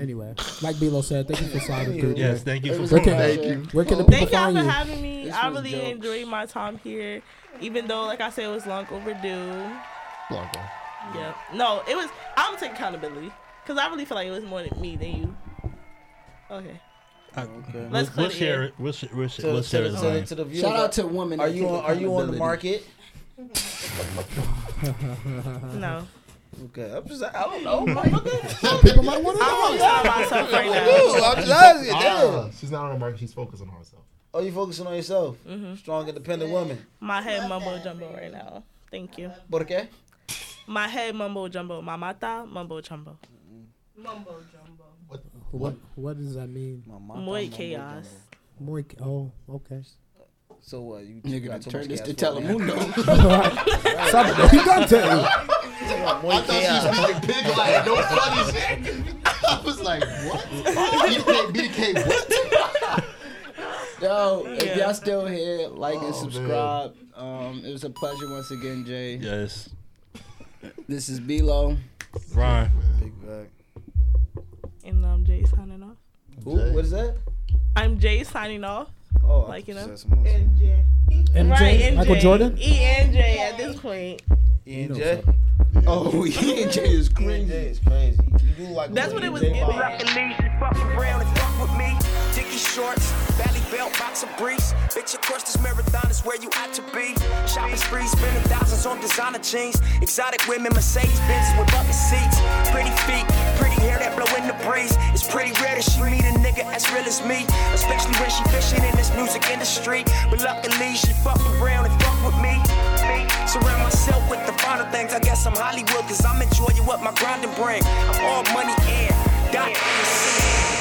Anyway, like B-Lo said, thank you for sliding through. Yes, thank you for Where can, Thank you. where can the people Thank y'all for you? having me. This I really dope. enjoyed my time here, even though, like I said, it was long overdue. Blanco. Yeah. No, it was. I'm gonna take accountability because I really feel like it was more than me than you. Okay. Okay. Let's We'll clear share it. it. We'll, sh- we'll, sh- To, we'll to, share the, his to, the, line. to the viewers. Shout out to women. Are you on, are you on the market? <laughs> <laughs> No. Okay, I'm just I don't know. motherfucker. Some people might want to I'm know. on myself right now. Ooh, I'm just asking. Damn. She's not on the market. She's focusing on herself. Oh, you focusing on yourself? Mm-hmm. Strong, independent woman. My head mumbo jumbo right now. Thank you. Por qué? My head mumbo jumbo. My mata mumbo jumbo. Mumbo jumbo. What What does that mean? Mama, Muy mama, chaos. More. Oh, okay. So what? You Nigga, got to too turn much this to gas for <laughs> <laughs> it. Telemundo. Sábado gigante. I thought she was speaking pig like no funny shit. I was like, what? BDK, BDK, what? <laughs> Yo, if Yeah. y'all still here, like Oh, and subscribe. Um, it was a pleasure once again, Jay. Yes. This is B-Lo. Ron. Big back. And I'm Jay signing off. Who? What is that? I'm Jay signing off. Oh, Like, you know. said some more. NJ. MJ, Michael Jordan. E and J at this point. E and J. Oh, <laughs> E and J is and crazy. J is crazy. You do like That's what it and was J giving. vibe. Luckily, she fuck around and fuck with me. Dickie shorts, belly belt, boxer briefs. Bitch, of course, this marathon is where you ought to be. Shopping spree, spending thousands on designer jeans. Exotic women, Mercedes Benz with bucket seats. Pretty feet, pretty hair that blow in the breeze. It's pretty rare that she meet a nigga as real as me. Especially when she fishing in this music industry. But luckily, she fuck around and fuck with me. Surround myself with the finer things. I guess I'm Hollywood, cause I'm enjoying what my grinding brings. I'm all money and dot. Yeah.